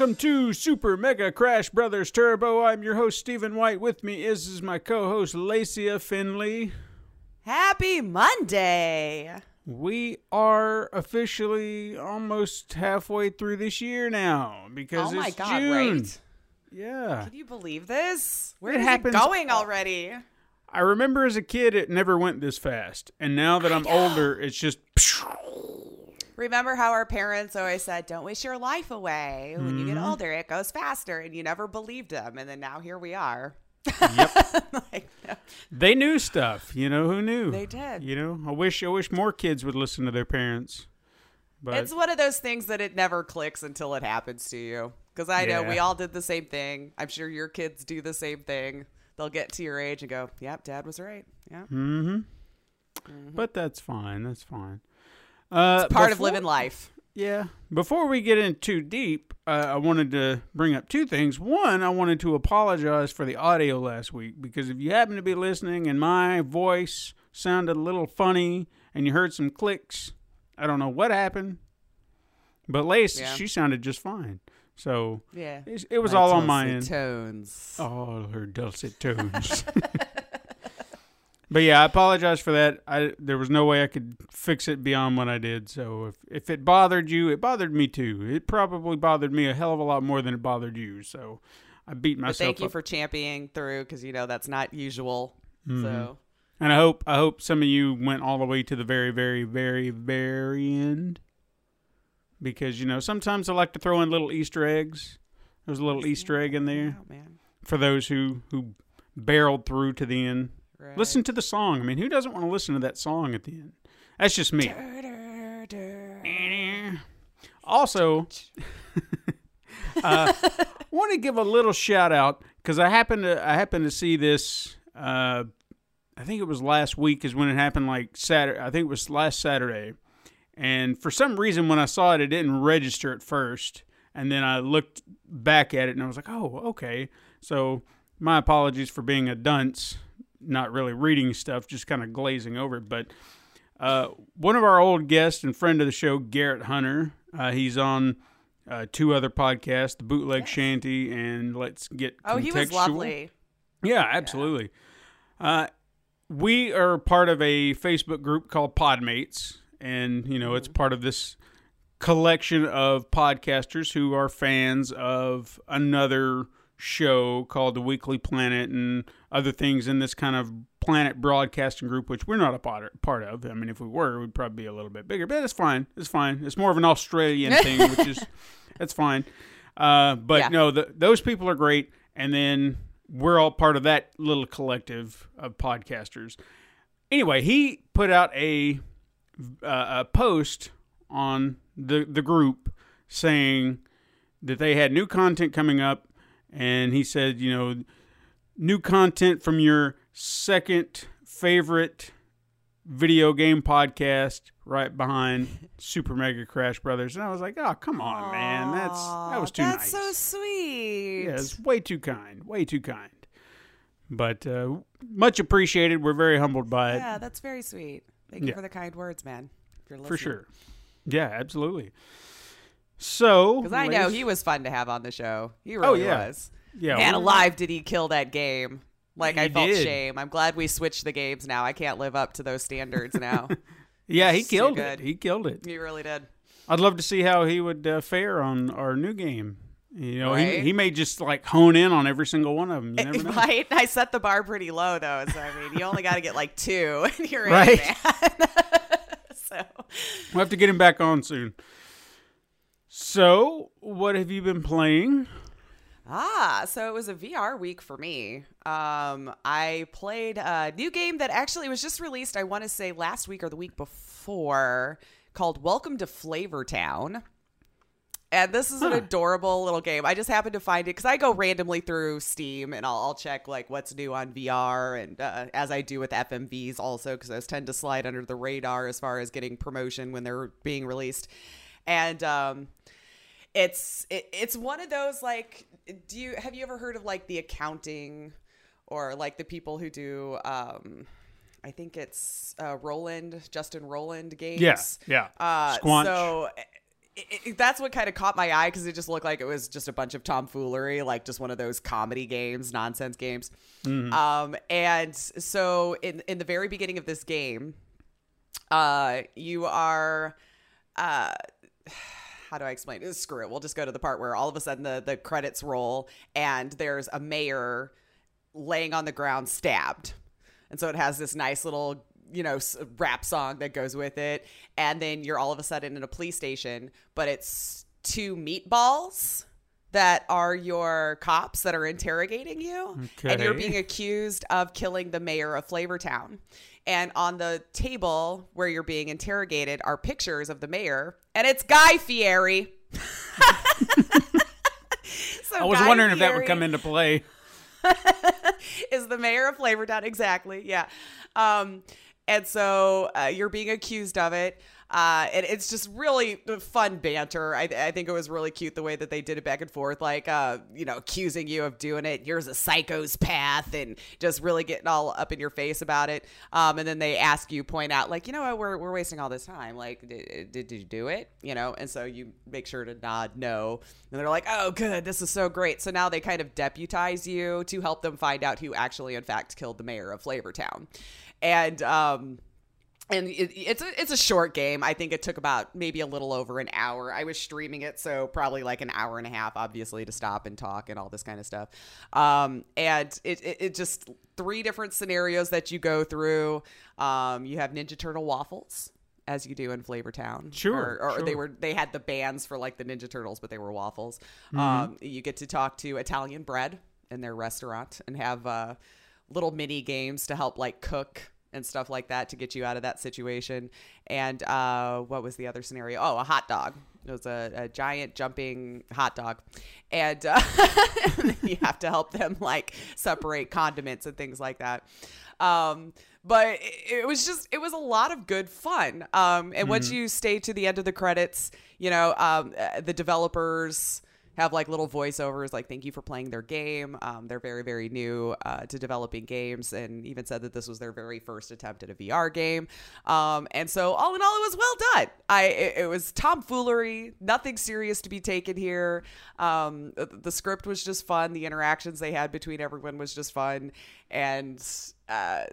Welcome to Super Mega Crash Brothers Turbo. I'm your host, Stephen White. With me is, is my co host, Lacia Finley. Happy Monday! We are officially almost halfway through this year now because oh my it's god, June. right? Yeah. Can you believe this? Where It is happens it going already? I remember as a kid, it never went this fast. And now that I'm older, it's just. Remember how our parents always said, "Don't wish your life away. When you get Mm-hmm. older, it goes faster," and you never believed them. And then now here we are. Yep. Like, They knew stuff. You know who knew? They did. You know, I wish I wish more kids would listen to their parents. But it's one of those things that it never clicks until it happens to you. Because I know we all did the same thing. I'm sure your kids do the same thing. They'll get to your age and go, "Yep, Dad was right." Yeah, Mm-hmm. But that's fine. That's fine. Uh, it's part of living life. Yeah. Before we get in too deep, uh, I wanted to bring up two things. One, I wanted to apologize for the audio last week because if you happen to be listening and my voice sounded a little funny and you heard some clicks, I don't know what happened. But Lace, Yeah. she sounded just fine. So Yeah, it, it was all on my end. Tones. All her dulcet tones. but yeah, I apologize for that. I there was no way I could fix it beyond what I did. So if if it bothered you, it bothered me too. It probably bothered me a hell of a lot more than it bothered you. So I beat But myself thank you up. for championing through because you know that's not usual. Mm-hmm. So and I hope I hope some of you went all the way to the very very very very end. Because you know sometimes I like to throw in little Easter eggs. There's a little Easter egg in there Oh, man. for those who who barreled through to the end. Right. Listen to the song. I mean, who doesn't want to listen to that song at the end? That's just me. Also, uh, want to give a little shout out because I happened to I happened to see this. Uh, I think it was last week is when it happened. Like Saturday, I think it was last Saturday. And for some reason, when I saw it, it didn't register at first. And then I looked back at it and I was like, oh, okay. So my apologies for being a dunce, not really reading stuff, just kind of glazing over it. But uh, one of our old guests and friend of the show, Garrett Hunter, uh, he's on uh, two other podcasts, The Bootleg Shanty and Let's Get Oh, he was lovely. Yeah, absolutely. Uh, we are part of a Facebook group called Podmates, and you know it's part of this collection of podcasters who are fans of another show called the Weekly Planet and other things in this kind of planet broadcasting group, which we're not a part of. I mean, if we were, we'd probably be a little bit bigger, but it's fine. It's fine. It's more of an Australian thing, which is that's fine. Uh, but Yeah. no, the, those people are great, and then we're all part of that little collective of podcasters. Anyway, he put out a uh, a post on the the group saying that they had new content coming up, and he said, you know, new content from your second favorite video game podcast right behind Super Mega Crash Brothers, and I was like, oh come on, man, that's that was too That's nice. That's so sweet. Yeah, it's way too kind, way too kind. But uh, much appreciated. We're very humbled by it. Yeah, that's very sweet. Thank you for the kind words, man. If you're for sure. Yeah, absolutely. So, Because I know he was fun to have on the show. He really Oh, yeah. was. yeah, Man, alive did he kill that game. Like, I felt did. shame. I'm glad we switched the games now. I can't live up to those standards now. Yeah, he killed it. He killed it. he really did. I'd love to see how he would uh, fare on our new game. You know, he, Right? he may just like hone in on every single one of them. You never know. Right? I set the bar pretty low, though. So, I mean, you only got to get like two, and you're in, Right. man. so, We'll have to get him back on soon. So, what have you been playing? Ah, so it was a VR week for me. Um, I played a new game that actually was just released, I want to say last week or the week before, called Welcome to Flavor Town. And this is an adorable little game. I just happened to find it because I go randomly through Steam and I'll, I'll check like what's new on VR, and uh, as I do with FMVs also, because those tend to slide under the radar as far as getting promotion when they're being released. And um, it's it, it's one of those like, do you have you ever heard of like the accounting or like the people who do? Um, I think it's uh, Roiland, Justin Roiland games. Yeah, yeah. Uh, Squanch. So it, it, that's what kind of caught my eye because it just looked like it was just a bunch of tomfoolery, like just one of those comedy games, nonsense games. Um, and so in in the very beginning of this game, uh, you are, uh, how do I explain? it? Screw it. We'll just go to the part where all of a sudden the the credits roll and there's a mayor laying on the ground stabbed. And so it has this nice little, you know, rap song that goes with it. And then you're all of a sudden in a police station, but it's two meatballs that are your cops that are interrogating you. And you're being accused of killing the mayor of Flavortown. And on the table where you're being interrogated are pictures of the mayor, and it's Guy Fieri. So I was Guy wondering if that would come into play. is the mayor of Flavortown. Exactly. Yeah. Um, and so uh, you're being accused of it. Uh, and it's just really fun banter. I, I think it was really cute the way that they did it back and forth, like, uh, you know, accusing you of doing it. Yours a psycho's path, and just really getting all up in your face about it. Um, and then they ask you, point out, like, you know what, we're, we're wasting all this time. Like, did, did, did you do it? You know, and so you make sure to nod no. And they're like, oh, good, this is so great. So now they kind of deputize you to help them find out who actually, in fact, killed the mayor of Flavortown. And, um, and it, it's a it's a short game. I think it took about maybe a little over an hour. I was streaming it, so probably like an hour and a half, obviously, to stop and talk and all this kind of stuff. Um, and it, it it just three different scenarios that you go through. Um, you have Ninja Turtle waffles. As you do in Flavortown, Sure, or, or they were they had the bands for like the Ninja Turtles, but they were waffles. Mm-hmm. Um, you get to talk to Italian bread in their restaurant and have uh, little mini games to help like cook and stuff like that to get you out of that situation. And uh, what was the other scenario? Oh, a hot dog. It was a, a giant jumping hot dog, and uh, you have to help them like separate condiments and things like that. Um, but it, was just it was a lot of good fun. Um, and once you stay to the end of the credits, you know um, uh, the developers have like little voiceovers like thank you for playing their game. Um, they're very very new uh, to developing games and even said that this was their very first attempt at a vr game. Um, and so all in all it was well done. I it, it was tomfoolery nothing serious to be taken here. Um, the, the script was just fun. The interactions they had between everyone was just fun and uh,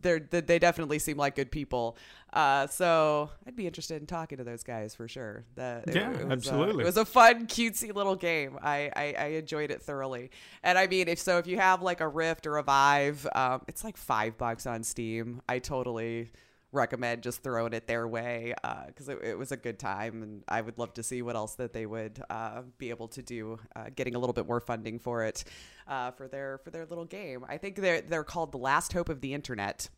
they're, they they definitely seem like good people. Uh, so I'd be interested in talking to those guys for sure. The, Yeah, it was, uh, absolutely. it was a fun, cutesy little game. I, I, I enjoyed it thoroughly. And I mean, if so, if you have like a Rift or a Vive, um, it's like five bucks on Steam. I totally recommend just throwing it their way because it, it was a good time and i would love to see what else that they would uh, be able to do uh, getting a little bit more funding for it uh, for their for their little game. I think they're they're called the last hope of the internet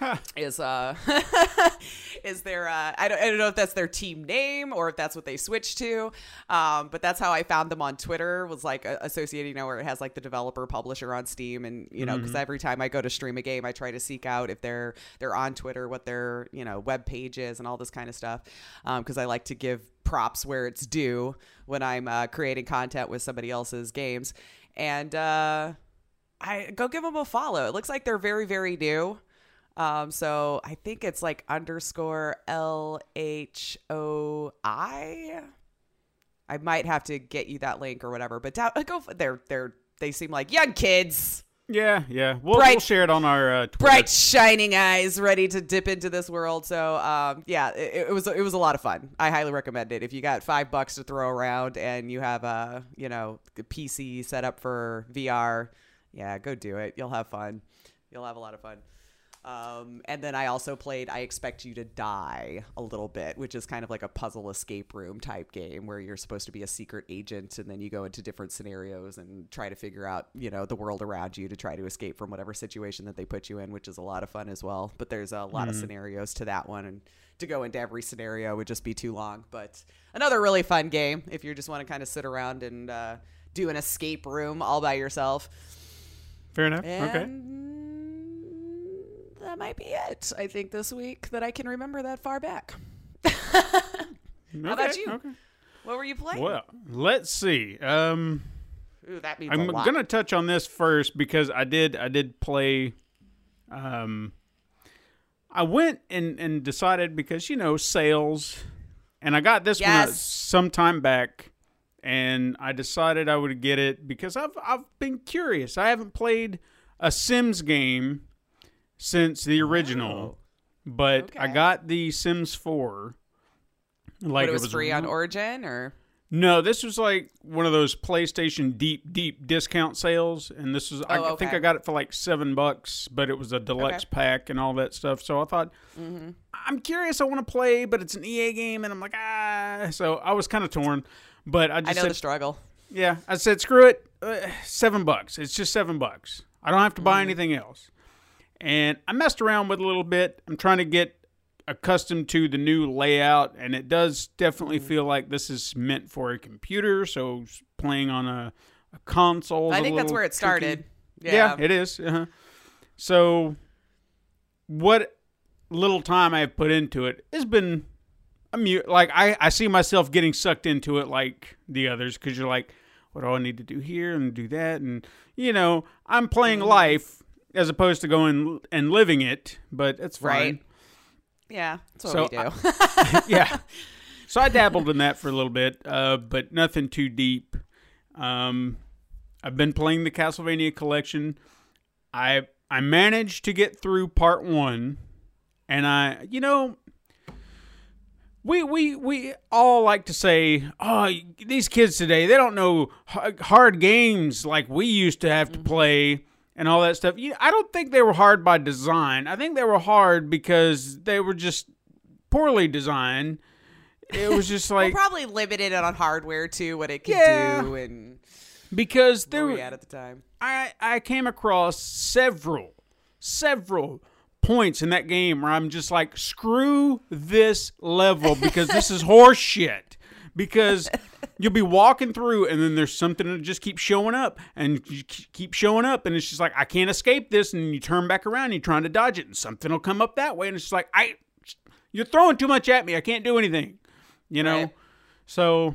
is uh is their uh I don't, I don't know if that's their team name or if that's what they switched to um but that's how I found them on Twitter was like associated you know where it has like the developer publisher on Steam and you know because every time I go to stream a game I try to seek out if they're they're on Twitter what their you know web page is and all this kind of stuff um because I like to give props where it's due when I'm uh, creating content with somebody else's games and uh I go give them a follow. It looks like they're very, very new. Um, so I think it's like underscore L H O I. I might have to get you that link or whatever, but down, go. They're they're they seem like young kids, Yeah, yeah. We'll, Bright- we'll share it on our uh, Twitter. bright shining eyes, ready to dip into this world. So um, yeah, it, it was it was a lot of fun. I highly recommend it. If you got five bucks to throw around and you have a you know a PC set up for VR, yeah, go do it. You'll have fun. You'll have a lot of fun. Um, and then I also played I Expect You to Die a little bit, which is kind of like a puzzle escape room type game where you're supposed to be a secret agent and then you go into different scenarios and try to figure out, you know, the world around you to try to escape from whatever situation that they put you in, which is a lot of fun as well. But there's a lot of scenarios to that one and to go into every scenario would just be too long. But another really fun game if you just want to kind of sit around and uh, do an escape room all by yourself. Fair enough. And okay. That might be it. I think this week that I can remember that far back. How about you? Okay. What were you playing? Well, let's see. Um, Ooh, that means I'm a lot. gonna touch on this first because I did I did play. Um, I went and and decided because you know sales, and I got this one uh, some time back, and I decided I would get it because I've I've been curious. I haven't played a Sims game since the original, but I Oh, got the Sims Four. Like but it was, free on Origin, or no, this was like one of those PlayStation deep, deep discount sales, and this was I Oh, think okay. I got it for like seven bucks, but it was a deluxe Okay. pack and all that stuff. So I thought, Mm-hmm. I'm curious, I want to play, but it's an EA game, and I'm like, ah. So I was kind of torn, but I I just know said, the struggle. yeah, I said, screw it, uh, seven bucks. It's just seven bucks. I don't have to Mm-hmm. buy anything else. And I messed around with it a little bit. I'm trying to get accustomed to the new layout, and it does definitely Mm-hmm. feel like this is meant for a computer. So playing on a, a console. I a think that's where it started. Yeah, Yeah. it is. Uh-huh. So, what little time I've put into it has been amu- like I, I see myself getting sucked into it like the others because you're like, what do I need to do here and do that? And, you know, I'm playing Mm-hmm. life as opposed to going and living it, but it's fine. Right. Yeah, that's what So, we do. yeah. So I dabbled in that for a little bit, uh, but nothing too deep. Um, I've been playing the Castlevania collection. I I managed to get through part one, and I, you know, we we we all like to say, oh, these kids today they don't know h- hard games like we used to have to play and all that stuff. You- I don't think they were hard by design. I think they were hard because they were just poorly designed. It was just like probably limited on hardware too, what it could Yeah. do, and because where were we at at the time. I I came across several several points in that game where I'm just like screw this level because this is horse shit because you'll be walking through and then there's something that just keeps showing up and you keep showing up and it's just like I can't escape this and you turn back around and you're trying to dodge it and something will come up that way and it's just like I you're throwing too much at me I can't do anything you know Right. so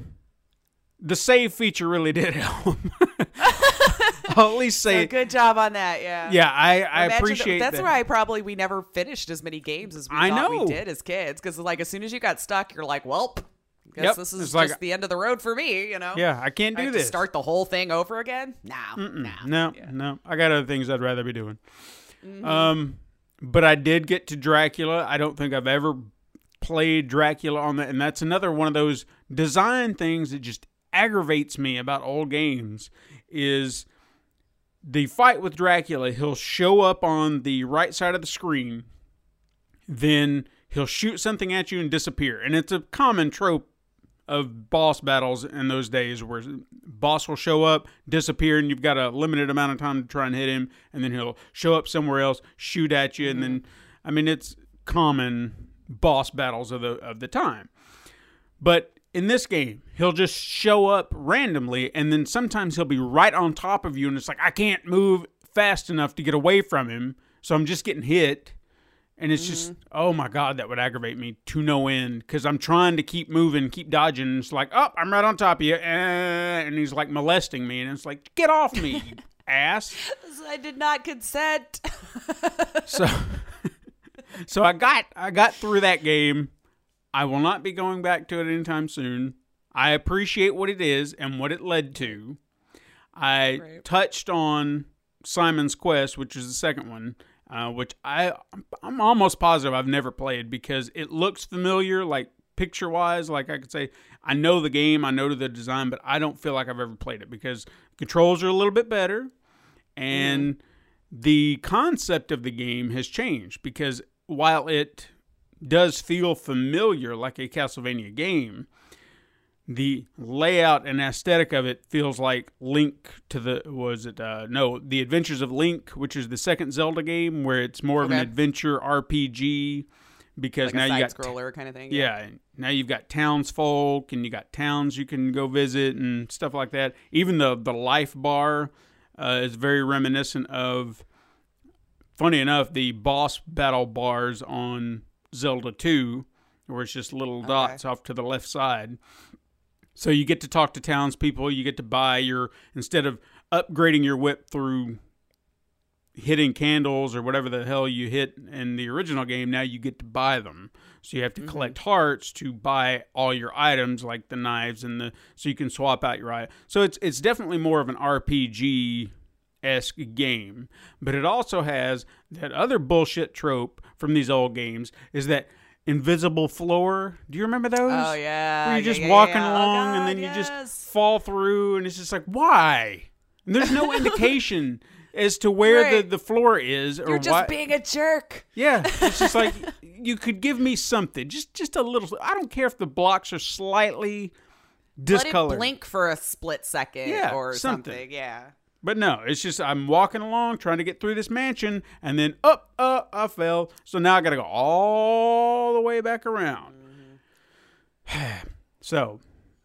the save feature really did help I'll at least say So good job on that. Yeah. yeah, I, I Imagine- appreciate that's that. why I probably we never finished as many games as we I thought know. we did as kids. Because like as soon as you got stuck, you're like, well, guess Yep. this is It's just like- the end of the road for me. You know? Yeah, I can't do have this. start the whole thing over again. No, no, no, no. I got other things I'd rather be doing. Um, but I did get to Dracula. I don't think I've ever played Dracula on that, and that's another one of those design things that just aggravates me about old games. Is the fight with Dracula? He'll show up on the right side of the screen, then he'll shoot something at you and disappear, and it's a common trope of boss battles in those days where boss will show up, disappear, and you've got a limited amount of time to try and hit him, and then he'll show up somewhere else, shoot at you, and then I mean it's common boss battles of the of the time. But in this game, he'll just show up randomly, and then sometimes he'll be right on top of you, and it's like I can't move fast enough to get away from him, so I'm just getting hit. And it's just, oh my God, that would aggravate me to no end because I'm trying to keep moving, keep dodging. And it's like, oh, I'm right on top of you. eh, And he's like molesting me. And it's like, get off me, ass. I did not consent. So, so I got, I got through that game. I will not be going back to it anytime soon. I appreciate what it is and what it led to. I Right. touched on Simon's Quest, which is the second one, uh, which I I'm almost positive I've never played because it looks familiar, like picture wise. Like I could say I know the game, I know the design, but I don't feel like I've ever played it because controls are a little bit better, and the concept of the game has changed because while it does feel familiar like a Castlevania game, the layout and aesthetic of it feels like Link to the was it uh, no the Adventures of Link, which is the second Zelda game where it's more of an adventure RPG because Like now you got scroller kind of thing. yeah, now you've got townsfolk and you got towns you can go visit and stuff like that. Even the the life bar uh, is very reminiscent of. Funny enough, the boss battle bars on Zelda 2, where it's just little dots off to the left side. So you get to talk to townspeople. You get to buy your instead of upgrading your whip through hitting candles or whatever the hell you hit in the original game. Now you get to buy them. So you have to mm-hmm. collect hearts to buy all your items, like the knives and the so you can swap out your item. So it's it's definitely more of an RPG esque game, but it also has that other bullshit trope from these old games is that invisible floor. Do you remember those? Oh yeah. where you're just yeah, walking yeah. Oh, along and God, then you just fall through and it's just like why and there's no indication as to where the, Right. the floor is or You're just why being a jerk. yeah it's just like you could give me something just just a little i don't care if the blocks are slightly Let discolored it blink for a split second Yeah, or something. something. Yeah. But no it's just i'm walking along trying to get through this mansion and then up uh i fell so now i gotta go all the way back around so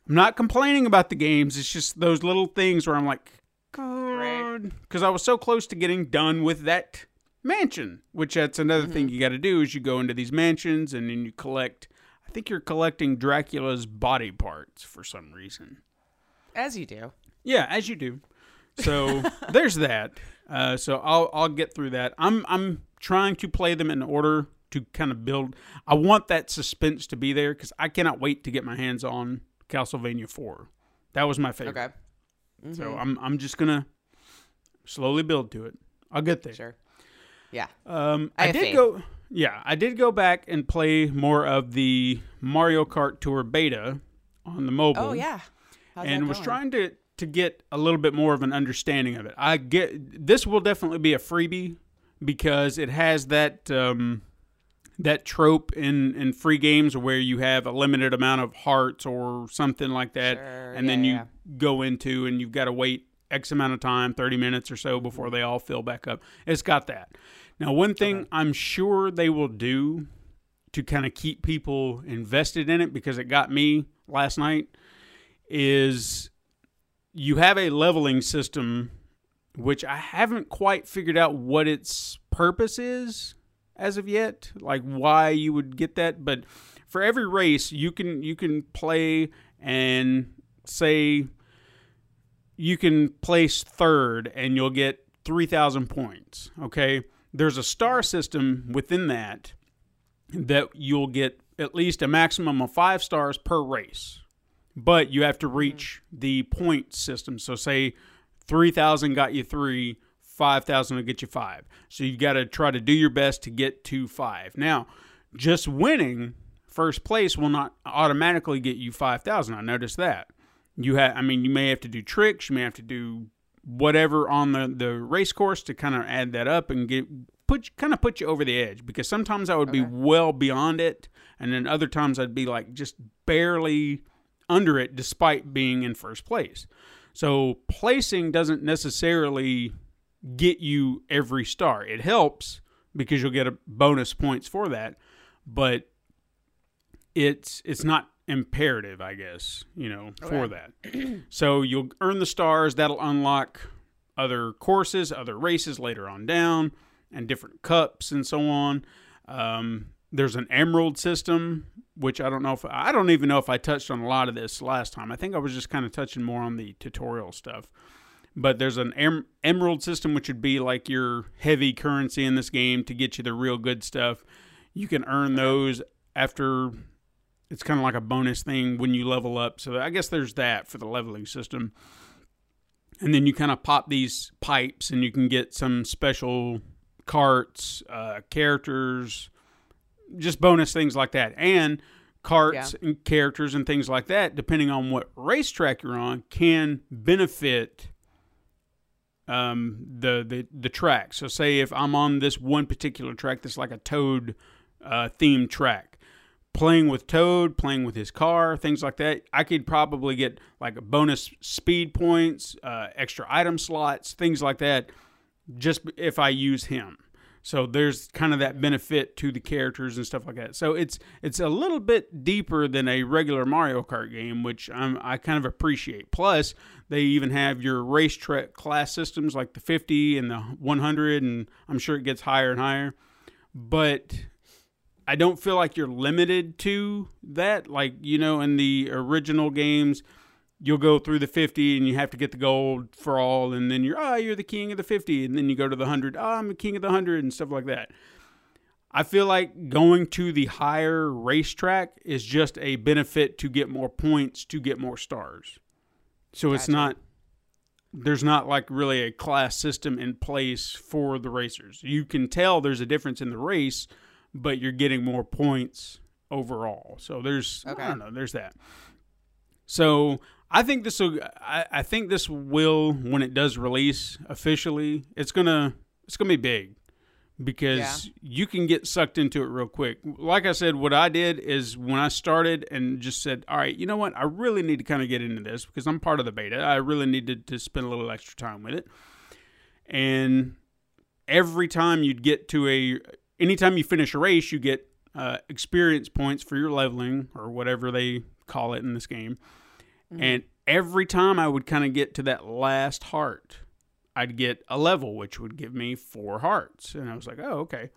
i'm not complaining about the games it's just those little things where i'm like Right. because i was so close to getting done with that mansion which that's another thing you got to do is you go into these mansions and then you collect i think you're collecting dracula's body parts for some reason As you do. yeah, as you do. So there's that. Uh, so I'll I'll get through that. I'm I'm trying to play them in order to kind of build. I want that suspense to be there because I cannot wait to get my hands on Castlevania Four. That was my favorite. Okay. So I'm I'm just gonna slowly build to it. I'll get there. Sure. Yeah. Um, I I, did faith. go. Yeah, I did go back and play more of the Mario Kart Tour beta on the mobile Oh yeah. How's and was trying to to get a little bit more of an understanding of it. I get this will definitely be a freebie because it has that um, that trope in in free games where you have a limited amount of hearts or something like that, Sure, and then you yeah. go into and you've got to wait X amount of time, thirty minutes or so, before they all fill back up. It's got that. Now, one thing I'm sure they will do to kind of keep people invested in it because it got me last night is you have a leveling system which I haven't quite figured out what its purpose is as of yet, like why you would get that, but for every race you can you can play and say you can place third and you'll get 3000 points, okay? There's a star system within that that you'll get at least a maximum of 5 stars per race but you have to mm-hmm. reach the point system. So say 3,000 got you 3, 5,000 will get you 5. So you've got to try to do your best to get to 5. Now, just winning first place will not automatically get you 5,000. I noticed that. You have I mean you may have to do tricks, you may have to do whatever on the the race course to kind of add that up and get put kind of put you over the edge because sometimes I would be well beyond it and then other times I'd be like just barely under it despite being in first place. So placing doesn't necessarily get you every star. It helps because you'll get a bonus points for that, but it's it's not imperative, I guess, you know, for that. so you'll earn the stars, that'll unlock other courses, other races later on down, and different cups and so on. Um, there's an emerald system, which I don't know if I don't even know if I touched on a lot of this last time. I think I was just kind of touching more on the tutorial stuff. But there's an em- emerald system, which would be like your heavy currency in this game to get you the real good stuff. You can earn those after it's kind of like a bonus thing when you level up. So I guess there's that for the leveling system. And then you kind of pop these pipes and you can get some special carts, uh, characters, just bonus things like that. And carts and characters and things like that, depending on what racetrack you're on, can benefit um, the, the the track. So say if I'm on this one particular track that's like a Toad uh, themed track, playing with Toad, playing with his car, things like that, I could probably get like a bonus speed points, uh, extra item slots, things like that, just if I use him. So there's kind of that benefit to the characters and stuff like that. So it's it's a little bit deeper than a regular Mario Kart game, which I'm, I kind of appreciate. Plus, they even have your racetrack class systems like the 50 and the 100, and I'm sure it gets higher and higher. But I don't feel like you're limited to that. Like you know, in the original games, you'll go through the 50 and you have to get the gold for all and then you're ah oh, you're the king of the 50 and then you go to the 100 oh, i'm the king of the 100 and stuff like that. I feel like going to the higher racetrack is just a benefit to get more points to get more stars. So it's not there's not like really a class system in place for the racers. You can tell there's a difference in the race but you're getting more points overall. So there's Okay. i don't know there's that. So I think this will. I, I think this will when it does release officially. It's gonna. It's gonna be big because you can get sucked into it real quick. Like I said, what I did is when I started and just said, "All right, you know what? I really need to kind of get into this because I'm part of the beta. I really needed to spend a little extra time with it." And every time you'd get to a, anytime you finish a race, you get uh, experience points for your leveling or whatever they call it in this game. Mm-hmm. And every time I would kind of get to that last heart, I'd get a level, which would give me four hearts. And I was like, oh, okay.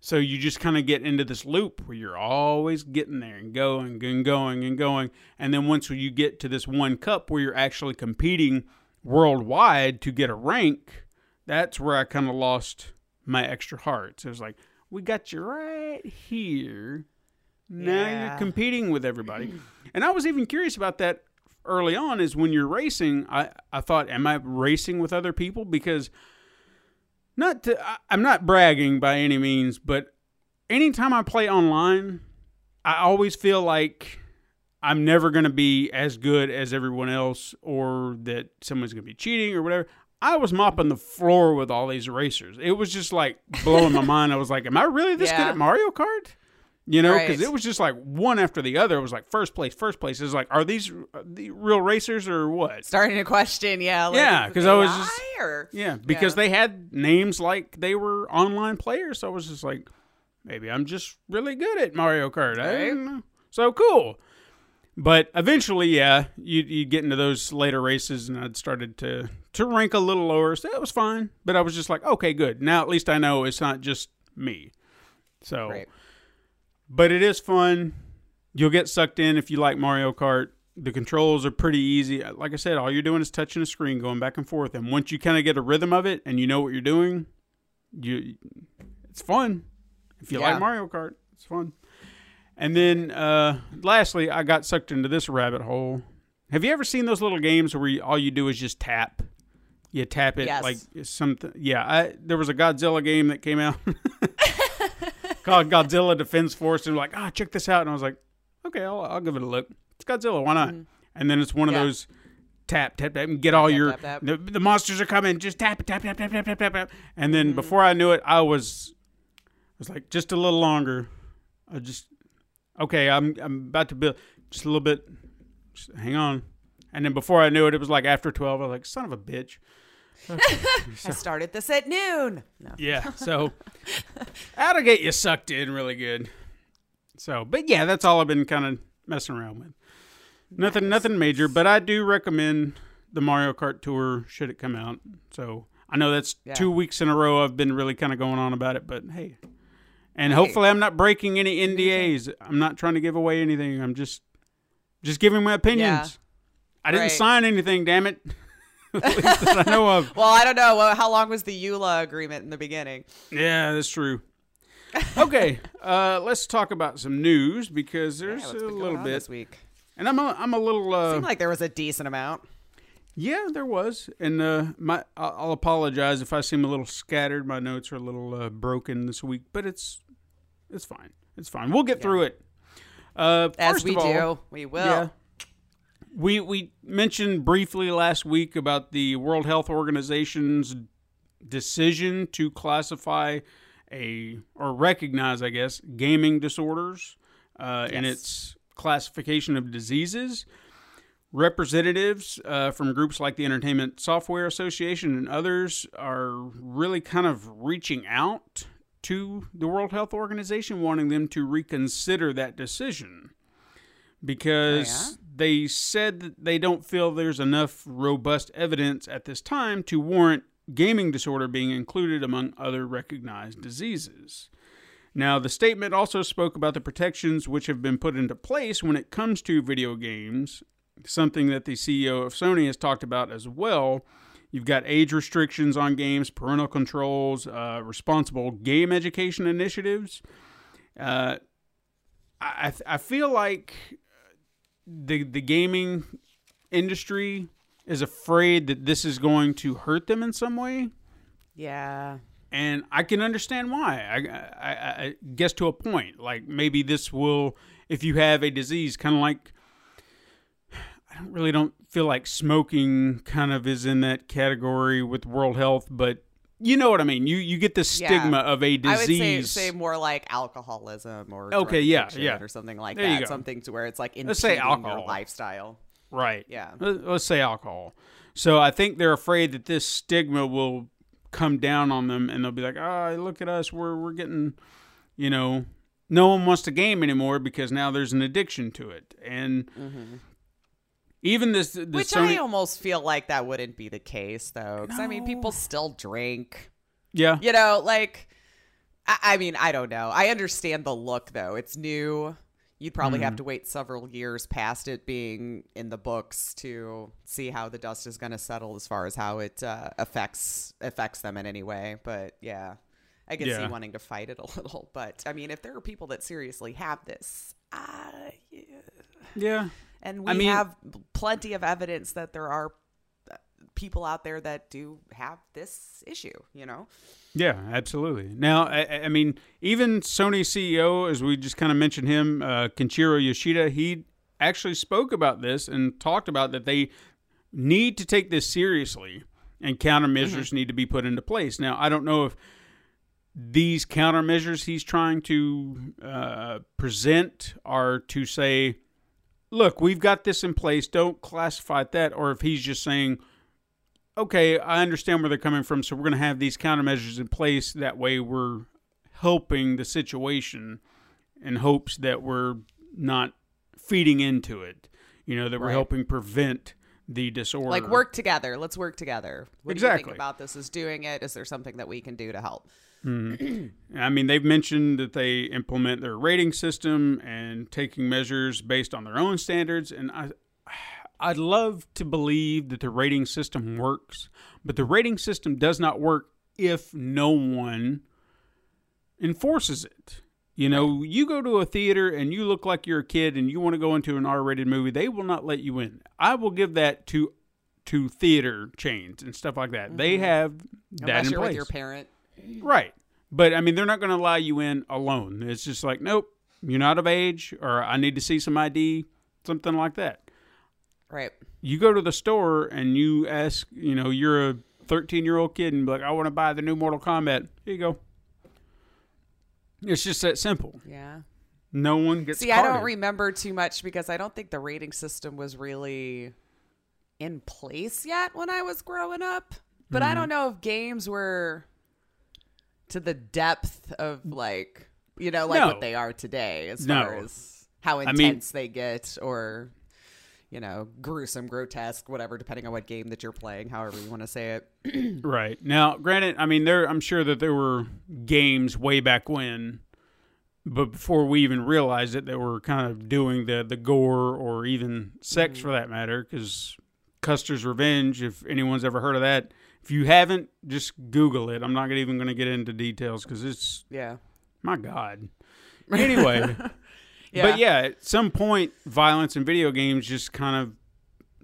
So you just kind of get into this loop where you're always getting there and going and going and going. And then once you get to this one cup where you're actually competing worldwide to get a rank, that's where I kind of lost my extra hearts. It was like, we got you right here. Now Yeah. you're competing with everybody. And I was even curious about that early on is when you're racing, I, I thought, am I racing with other people? Because not to, I, I'm not bragging by any means, but anytime I play online, I always feel like I'm never going to be as good as everyone else or that someone's going to be cheating or whatever. I was mopping the floor with all these racers. It was just like blowing my mind. I was like, am I really this good at Mario Kart? You know, because Right. it was just like one after the other. It was like first place, first place. It was like, are these uh, the real racers or what? Starting to question, yeah. Like, Yeah, because I was just- or- Yeah, because Yeah. they had names like they were online players. So I was just like, maybe I'm just really good at Mario Kart. Right. don't. So cool. But eventually, yeah, you you get into those later races, and I'd started to to rank a little lower. So that was fine. But I was just like, okay, good. Now at least I know it's not just me. So, Right. But it is fun. You'll get sucked in if you like Mario Kart. The controls are pretty easy. Like I said, all you're doing is touching a screen, going back and forth. And once you kind of get a rhythm of it and you know what you're doing, you it's fun. If you Yeah. like Mario Kart, it's fun. And then uh, lastly, I got sucked into this rabbit hole. Have you ever seen those little games where you, all you do is just tap? You tap it Yes. like something. Yeah, I, there was a Godzilla game that came out called Godzilla Defense Force, and like, ah, check this out. And I was like, okay, I'll, I'll give it a look. It's Godzilla, why not? And then it's one of Mm-hmm. Yeah. those tap, tap, tap, and get all tap, your tap, tap. The, the monsters are coming. Just tap tap, tap, tap, tap, tap, tap, tap. And then Mm-hmm. before I knew it, I was, I was like, just a little longer. I just, okay, I'm, I'm about to build just a little bit. Just hang on. And then before I knew it, it was like after twelve. I was like, son of a bitch. I started this at noon. No. Yeah, so that'll get you sucked in really good. So, but yeah, that's all I've been kind of messing around with. Nothing, nothing major, but I do recommend the Mario Kart Tour should it come out. So I know that's Yeah. two weeks in a row I've been really kind of going on about it, but hey, and hopefully I'm not breaking any NDAs. I'm not trying to give away anything. I'm just, just giving my opinions. I didn't Right. sign anything, damn it. That I know of. Well, I don't know. Well, how long was the EULA agreement in the beginning? Yeah, that's true. Okay, uh, let's talk about some news because there's Yeah, a what's been going little bit, this week. and I'm a, I'm a little. Uh, Seemed like there was a decent amount. yeah, there was, and uh, my I'll apologize if I seem a little scattered. My notes are a little uh, broken this week, but it's it's fine. It's fine. We'll get through it. Uh, As we of all, do, we will. Yeah. We we mentioned briefly last week about the World Health Organization's decision to classify a or recognize, I guess, gaming disorders uh, in its classification of diseases. Representatives uh, from groups like the Entertainment Software Association and others are really kind of reaching out to the World Health Organization, wanting them to reconsider that decision. Because they said that they don't feel there's enough robust evidence at this time to warrant gaming disorder being included among other recognized diseases. Now, the statement also spoke about the protections which have been put into place when it comes to video games, something that the CEO of Sony has talked about as well. You've got age restrictions on games, parental controls, uh, responsible game education initiatives. Uh, I, I feel like the the gaming industry is afraid that this is going to hurt them in some way, Yeah. and I can understand why. I, I, I guess to a point, like maybe this will, if you have a disease, kind of like. I don't really don't feel like smoking kind of is in that category with World Health, but you know what I mean. You you get the Yeah. stigma of a I would say, disease. say more like alcoholism or Okay, yeah, yeah. or something like There that. Something to where it's like Let's say your alcohol. lifestyle. Right. Yeah. Let- Let's say alcohol. So I think they're afraid that this stigma will come down on them, and they'll be like, "Oh, look at us. We're we're getting, you know, no one wants to game anymore because now there's an addiction to it." And mm-hmm. Even this, this Mm-hmm. Which Sony, I almost feel like that wouldn't be the case though, because I mean, people still drink. yeah, You know, like I, I mean, I don't know. I understand the look though. It's new. You'd probably Mm-hmm. have to wait several years past it being in the books to see how the dust is going to settle as far as how it uh, affects affects them in any way. But yeah, I can Yeah. see wanting to fight it a little. But I mean, if there are people that seriously have this, uh, yeah. yeah, and we I mean- have plenty of evidence that there are uh, people out there that do have this issue. You know. Yeah, absolutely. Now, I, I- mean, even Sony CEO, as we just kind of mentioned him, uh, Kenichiro Yoshida, he actually spoke about this and talked about that they need to take this seriously and countermeasures need to be put into place. Now, I don't know if these countermeasures he's trying to uh, present are to say, look, we've got this in place, don't classify it that, or if he's just saying, okay, I understand where they're coming from, so we're going to have these countermeasures in place. That way, we're helping the situation in hopes that we're not feeding into it. You know, that we're helping prevent the disorder. Like work together. Let's work together. What do you think about this? Is doing it? Is there something that we can do to help? Mm-hmm. I mean, they've mentioned that they implement their rating system and taking measures based on their own standards. And I, I'd love to believe that the rating system works, but the rating system does not work if no one enforces it. You know, you go to a theater and you look like you're a kid and you want to go into an R-rated movie, they will not let you in. I will give that to to theater chains and stuff like that. They mm-hmm. have that Unless in you're place. with your parent. Right. But I mean, they're not going to allow you in alone. It's just like, nope, you're not of age, or I need to see some ID, something like that. Right. You go to the store and you ask, you know, you're a 13 year old kid and be like, I want to buy the new Mortal Kombat. Here you go. It's just that simple. Yeah. No one gets it. See, I don't remember too much because I don't think the rating system was really in place yet when I was growing up. But Mm-hmm. I don't know if games were to the depth of mm. like, you know, like No. what they are today as No. far as how mean- intense they get or you know, gruesome, grotesque, whatever, depending on what game that you're playing, however you want to say it. Right. Now, granted, I mean, there. I'm sure that there were games way back when, but before we even realized it, they were kind of doing the the gore or even sex mm. for that matter. Because Custer's Revenge, if anyone's ever heard of that, if you haven't, just Google it. I'm not even going to get into details because it's Yeah. my God. Anyway, Yeah. but yeah, at some point, violence in video games just kind of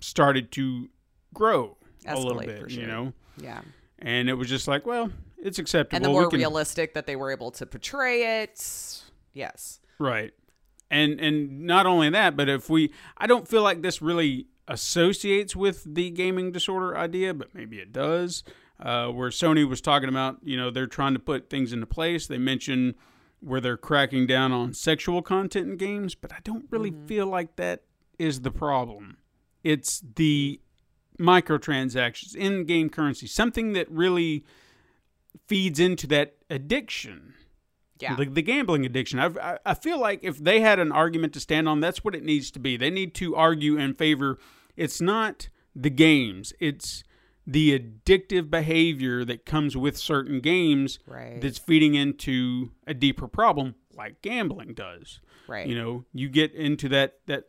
started to grow a little bit, for you know Yeah. and it was just like, well, it's acceptable. And the more can- realistic that they were able to portray it. Yes. right? And and not only that, but if we, I don't feel like this really associates with the gaming disorder idea, but maybe it does. Uh, where Sony was talking about, you know, they're trying to put things into place. They mentioned where they're cracking down on sexual content in games, but I don't really feel like that is the problem. It's the microtransactions, in game currency, something that really feeds into that addiction. Yeah. The, the gambling addiction. I've, I, I feel like if they had an argument to stand on, that's what it needs to be. They need to argue in favor. It's not the games, it's the addictive behavior that comes with certain games Right. that's feeding into a deeper problem like gambling does. Right. You know, you get into that that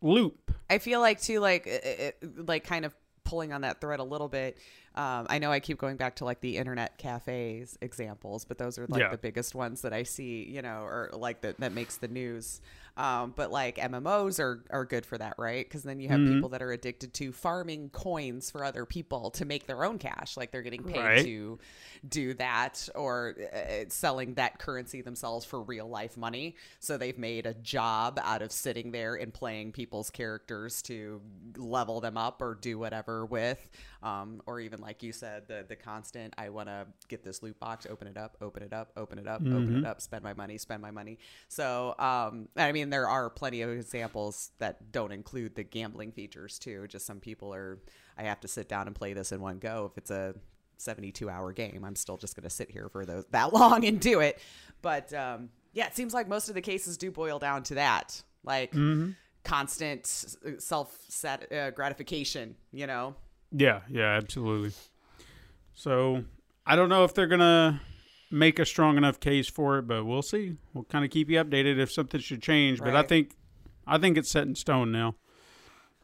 loop. I feel like too, like, it, it, like kind of pulling on that thread a little bit. Um, I know I keep going back to like the internet cafes examples, but those are like Yeah. the biggest ones that I see, you know, or like that that makes the news. Um, but like MMOs are are good for that, right? Because then you have Mm-hmm. people that are addicted to farming coins for other people to make their own cash, like they're getting paid Right. to do that, or uh, selling that currency themselves for real life money. So they've made a job out of sitting there and playing people's characters to level them up or do whatever with, um, or even like you said, the the constant. I want to get this loot box, open it up, open it up, open it up, open it up, spend my money, spend my money. So um, I mean, there are plenty of examples that don't include the gambling features too. Just some people are. I have to sit down and play this in one go. If it's a 72 hour game, I'm still just going to sit here for those that long and do it. But um, yeah, it seems like most of the cases do boil down to that, like constant self sat- uh, gratification. You know, Yeah, yeah, absolutely. So I don't know if they're gonna make a strong enough case for it, but we'll see. We'll kind of keep you updated if something should change. But I think, I think it's set in stone now.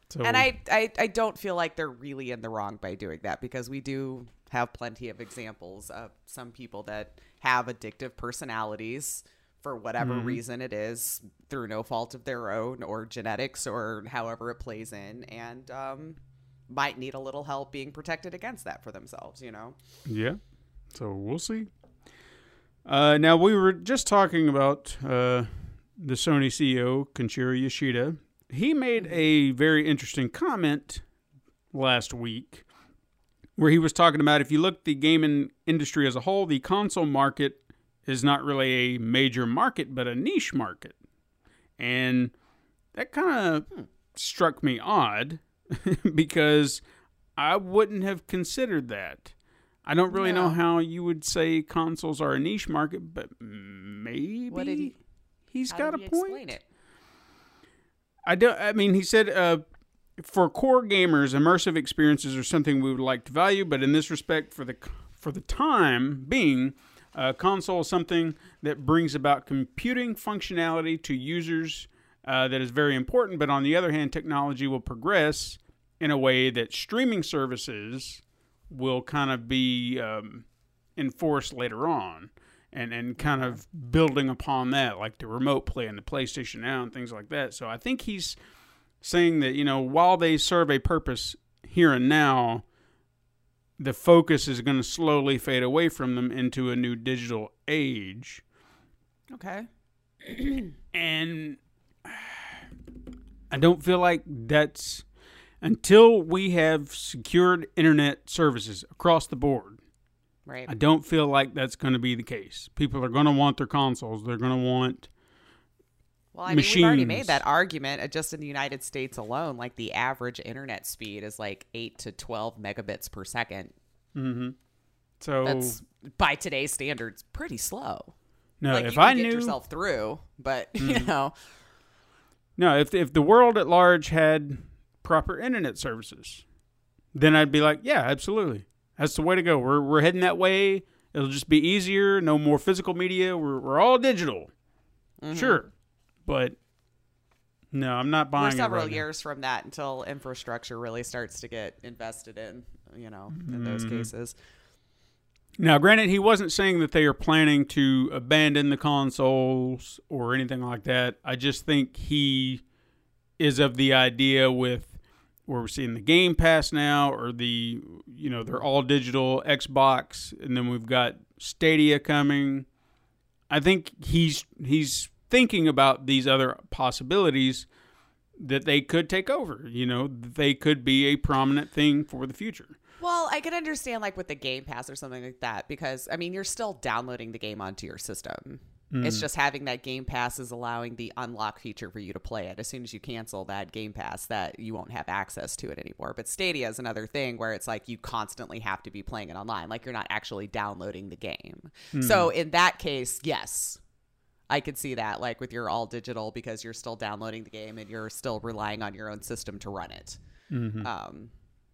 So and I, I I don't feel like they're really in the wrong by doing that because we do have plenty of examples of some people that have addictive personalities for whatever reason it is through no fault of their own or genetics or however it plays in and um, might need a little help being protected against that for themselves you know Yeah. So we'll see. Uh, now we were just talking about uh, the Sony CEO Kenichiro Yoshida. He made a very interesting comment last week, where he was talking about if you look at the gaming industry as a whole, the console market is not really a major market, but a niche market, and that kind of struck me odd because I wouldn't have considered that. I don't really know how you would say consoles are a niche market, but maybe he- he's How got a point. explain it I don't. I mean, he said uh, for core gamers, immersive experiences are something we would like to value, but in this respect, for the for the time being, uh, console is something that brings about computing functionality to users uh, that is very important. But on the other hand, technology will progress in a way that streaming services will kind of be um, enforced later on. And, and kind of building upon that, like the remote play and the PlayStation Now and things like that. So I think he's saying that, you know, while they serve a purpose here and now, the focus is going to slowly fade away from them into a new digital age. okay And I don't feel like that's until we have secured internet services across the board. Right I don't feel like that's going to be the case. People are going to want their consoles. They're going to want Well, I mean, we've already made that argument. uh, Just in the United States alone, like the average internet speed is like eight to twelve megabits per second. so That's by today's standards pretty slow. no. like if you can I get knew yourself through, but you Mm-hmm. know, No, if if the world at large had proper internet services, then I'd be like, yeah, absolutely. That's the way to go. We're we're heading that way. It'll just be easier. No more physical media. We're we're all digital. Sure, but no, I'm not buying we're it several right now. years from that until infrastructure really starts to get invested in. You know, in those Mm-hmm. cases. Now, granted, he wasn't saying that they are planning to abandon the consoles or anything like that. I just think he is of the idea with where we're seeing the Game Pass now, or the you know they're all digital Xbox, and then we've got Stadia coming. I think he's he's thinking about these other possibilities that they could take over. You know, they could be a prominent thing for the future. Well, I can understand like with the Game Pass or something like that because I mean you're still downloading the game onto your system. It's mm. just having that Game Pass is allowing the unlock feature for you to play it. As soon as you cancel that Game Pass, that you won't have access to it anymore. But Stadia is another thing where it's like you constantly have to be playing it online, like you're not actually downloading the game. So hmm. in that case, yes, I could see that, like with your all digital, because you're still downloading the game and you're still relying on your own system to run it. Mm-hmm. Um,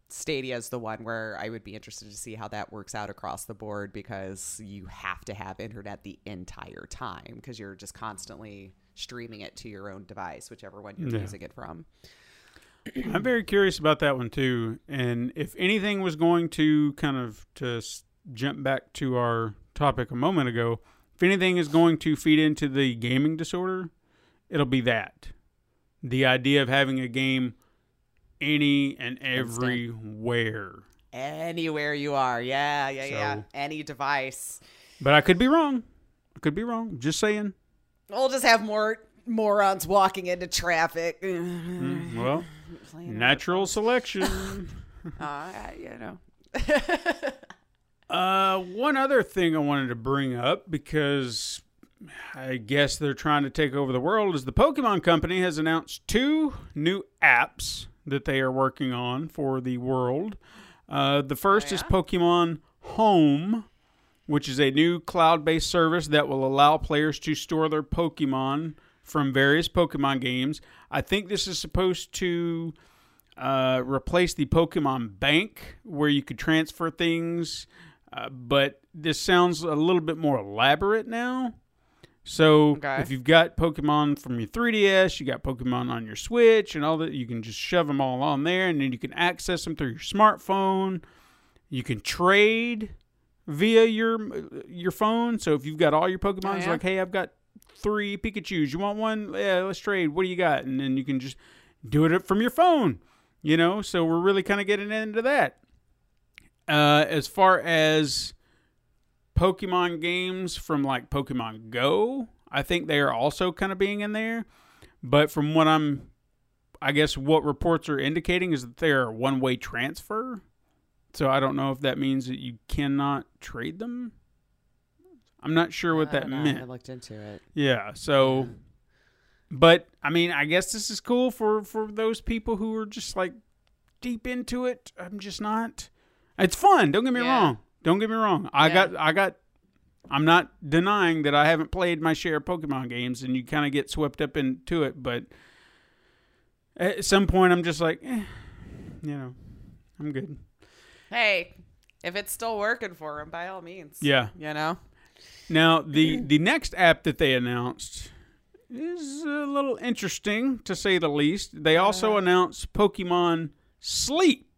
Stadia is the one where I would be interested to see how that works out across the board because you have to have internet the entire time because you're just constantly streaming it to your own device, whichever one you're Yeah. using it from. I'm very curious about that one too. And if anything was going to kind of to jump back to our topic a moment ago, if anything is going to feed into the gaming disorder, it'll be that. The idea of having a game any and everywhere. Anywhere you are. Yeah, yeah, yeah. Any device. But I could be wrong. I could be wrong. Just saying. We'll just have more morons walking into traffic. Well, natural selection. Uh, you know. Uh, one other thing I wanted to bring up because I guess they're trying to take over the world is the Pokemon Company has announced two new apps that they are working on for the world. Uh, the first is Pokemon Home, which is a new cloud-based service that will allow players to store their Pokemon from various Pokemon games. I think this is supposed to uh, replace the Pokemon Bank, where you could transfer things. Uh, but this sounds a little bit more elaborate now. So Okay. if you've got Pokemon from your 3DS, you got Pokemon on your Switch, and all that, you can just shove them all on there, and then you can access them through your smartphone. You can trade via your your phone. So if you've got all your Pokemon, it's yeah? like, hey, I've got three Pikachu's. You want one? Yeah, let's trade. What do you got? And then you can just do it from your phone. You know, so we're really kind of getting into that. Uh, as far as Pokemon games from like Pokemon Go, I think they are also kind of being in there. But from what I'm, I guess what reports are indicating is that they're one way transfer. So I don't know if that means that you cannot trade them. I'm not sure what I that don't. I looked into it. Yeah. So, but I mean, I guess this is cool for for those people who are just like deep into it. I'm just not. It's fun. Don't get me Yeah. wrong. Don't get me wrong. I Yeah. got. I got. I'm not denying that I haven't played my share of Pokemon games, and you kind of get swept up into it. But at some point, I'm just like, eh, you know, I'm good. Hey, if it's still working for him, by all means. Yeah. You know? Now, the the next app that they announced is a little interesting to say the least. They also announced Pokemon Sleep,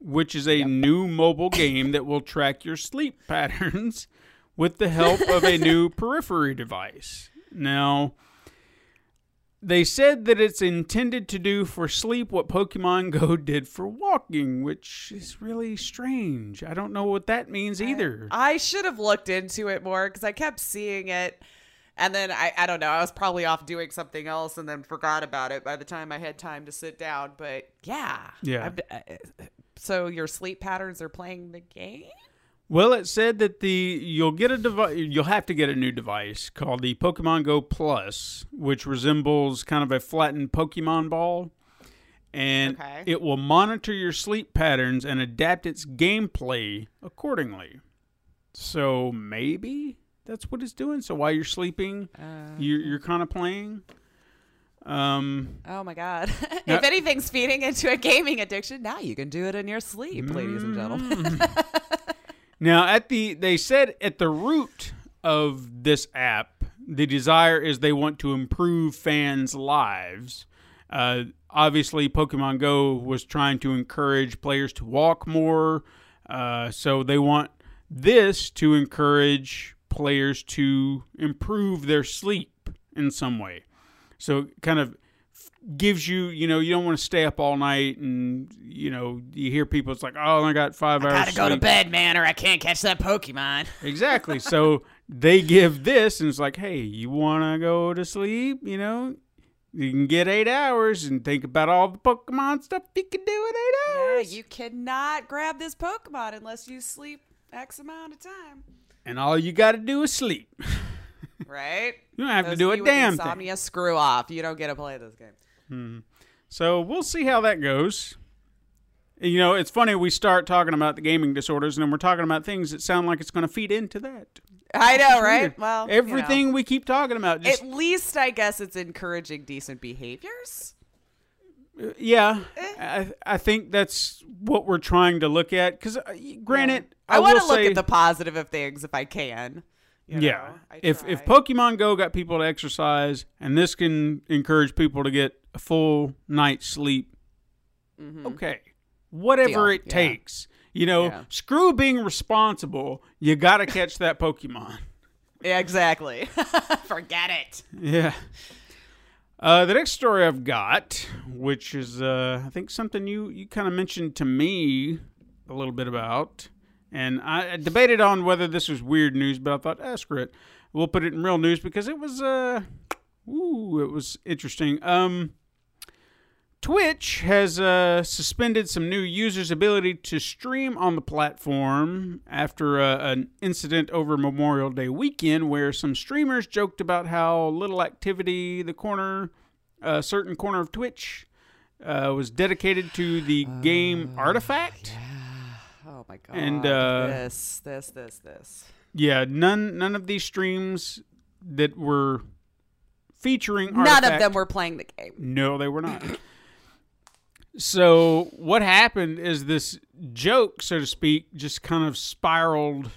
which is a new mobile game that will track your sleep patterns with the help of a new periphery device. Now, they said that it's intended to do for sleep what Pokemon Go did for walking, which is really strange. I don't know what that means either. I should have looked into it more because I kept seeing it. And then I, I don't know, I was probably off doing something else and then forgot about it by the time I had time to sit down. But yeah. Yeah. I'm- uh, so your sleep patterns are playing the game? Well, it said that the you'll get a device. You'll have to get a new device called the Pokemon Go Plus, which resembles kind of a flattened Pokemon ball, and Okay. it will monitor your sleep patterns and adapt its gameplay accordingly. So maybe that's what it's doing. So while you're sleeping, uh, you're you're kind of playing. Um, Oh my God. Now- if anything's feeding into a gaming addiction, now you can do it in your sleep, ladies and gentlemen. Now, at the they said at the root of this app, the desire is they want to improve fans' lives. Uh, obviously, Pokemon Go was trying to encourage players to walk more, uh, so they want this to encourage players to improve their sleep in some way. So, it kind of gives you, you know, you don't want to stay up all night, and you know, you hear people. It's like, oh, I got five hours. Gotta go to bed, man, or I can't catch that Pokemon. Exactly. So they give this, and it's like, hey, you want to go to sleep? You know, You can get eight hours and think about all the Pokemon stuff you can do in eight hours. Yeah, you cannot grab this Pokemon unless you sleep X amount of time. and all you got to do is sleep. Right? You don't have to do a damn thing. insomnia, screw off. You don't get to play this game. So we'll see how that goes. You know, it's funny we start talking about the gaming disorders, and then we're talking about things that sound like it's going to feed into that. I know, right? Well, you know. everything we keep talking about, just At least I guess it's encouraging decent behaviors. yeah. Eh. I, I think that's what we're trying to look at. Because, uh, granted, I, I, want to look say, at the positive of things if I can. You yeah. know? If if. Pokemon Go got people to exercise, and this can encourage people to get a full night's sleep, okay, whatever Mm-hmm. Deal. it Yeah. takes. You know, Yeah. screw being responsible. You got to catch that Pokemon. Yeah, exactly. Forget it. Yeah. Uh, the next story I've got, which is uh, I think something you, you kind of mentioned to me a little bit about, and I, debated on whether this was weird news, but I thought, ah, screw it, we'll put it in real news because it was uh, ooh, it was interesting. Um, Twitch has uh, suspended some new users' ability to stream on the platform after uh, an incident over Memorial Day weekend where some streamers joked about how little activity the corner, a certain corner of Twitch, uh, was dedicated to the game Artifact. Oh my god. And, uh, this, this, this, this. Yeah, none none of these streams that were featuring None of them were playing the game. No, they were not. so what happened is this joke, so to speak, just kind of spiraled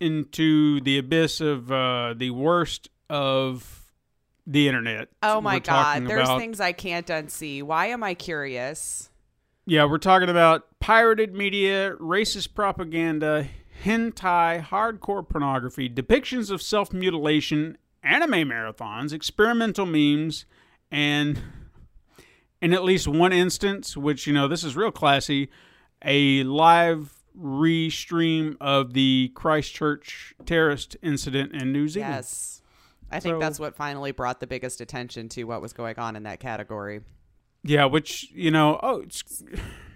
into the abyss of uh, the worst of the internet. Oh my god. There's about- things I can't unsee. Why am I curious? Yeah, we're talking about pirated media, racist propaganda, hentai, hardcore pornography, depictions of self mutilation, anime marathons, experimental memes, and in at least one instance, which, you know, this is real classy, a live restream of the Christchurch terrorist incident in New Zealand. Yes. I think So- that's what finally brought the biggest attention to what was going on in that category. Yeah, which you know, oh, it's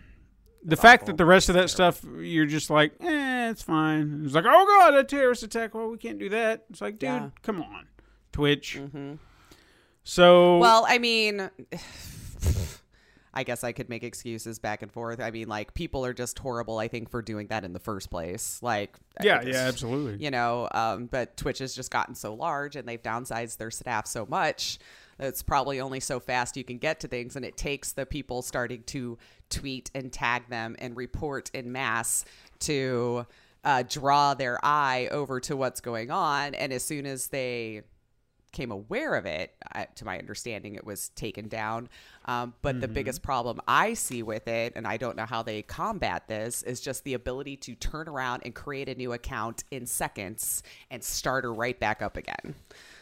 the fact that the rest of that stuff you're just like, eh, it's fine. It's like, oh god, a terrorist attack. Well, we can't do that. It's like, dude, Yeah. come on, Twitch. So Well, I mean, I guess I could make excuses back and forth. I mean, like people are just horrible. I think for doing that in the first place. Like, yeah, just- yeah, absolutely. You know, um, but Twitch has just gotten so large and they've downsized their staff so much. It's probably only so fast you can get to things, and it takes the people starting to tweet and tag them and report in mass to uh, draw their eye over to what's going on. And as soon as they came aware of it, I, to my understanding, it was taken down. Um, but the biggest problem I see with it, and I don't know how they combat this, is just the ability to turn around and create a new account in seconds and start her right back up again.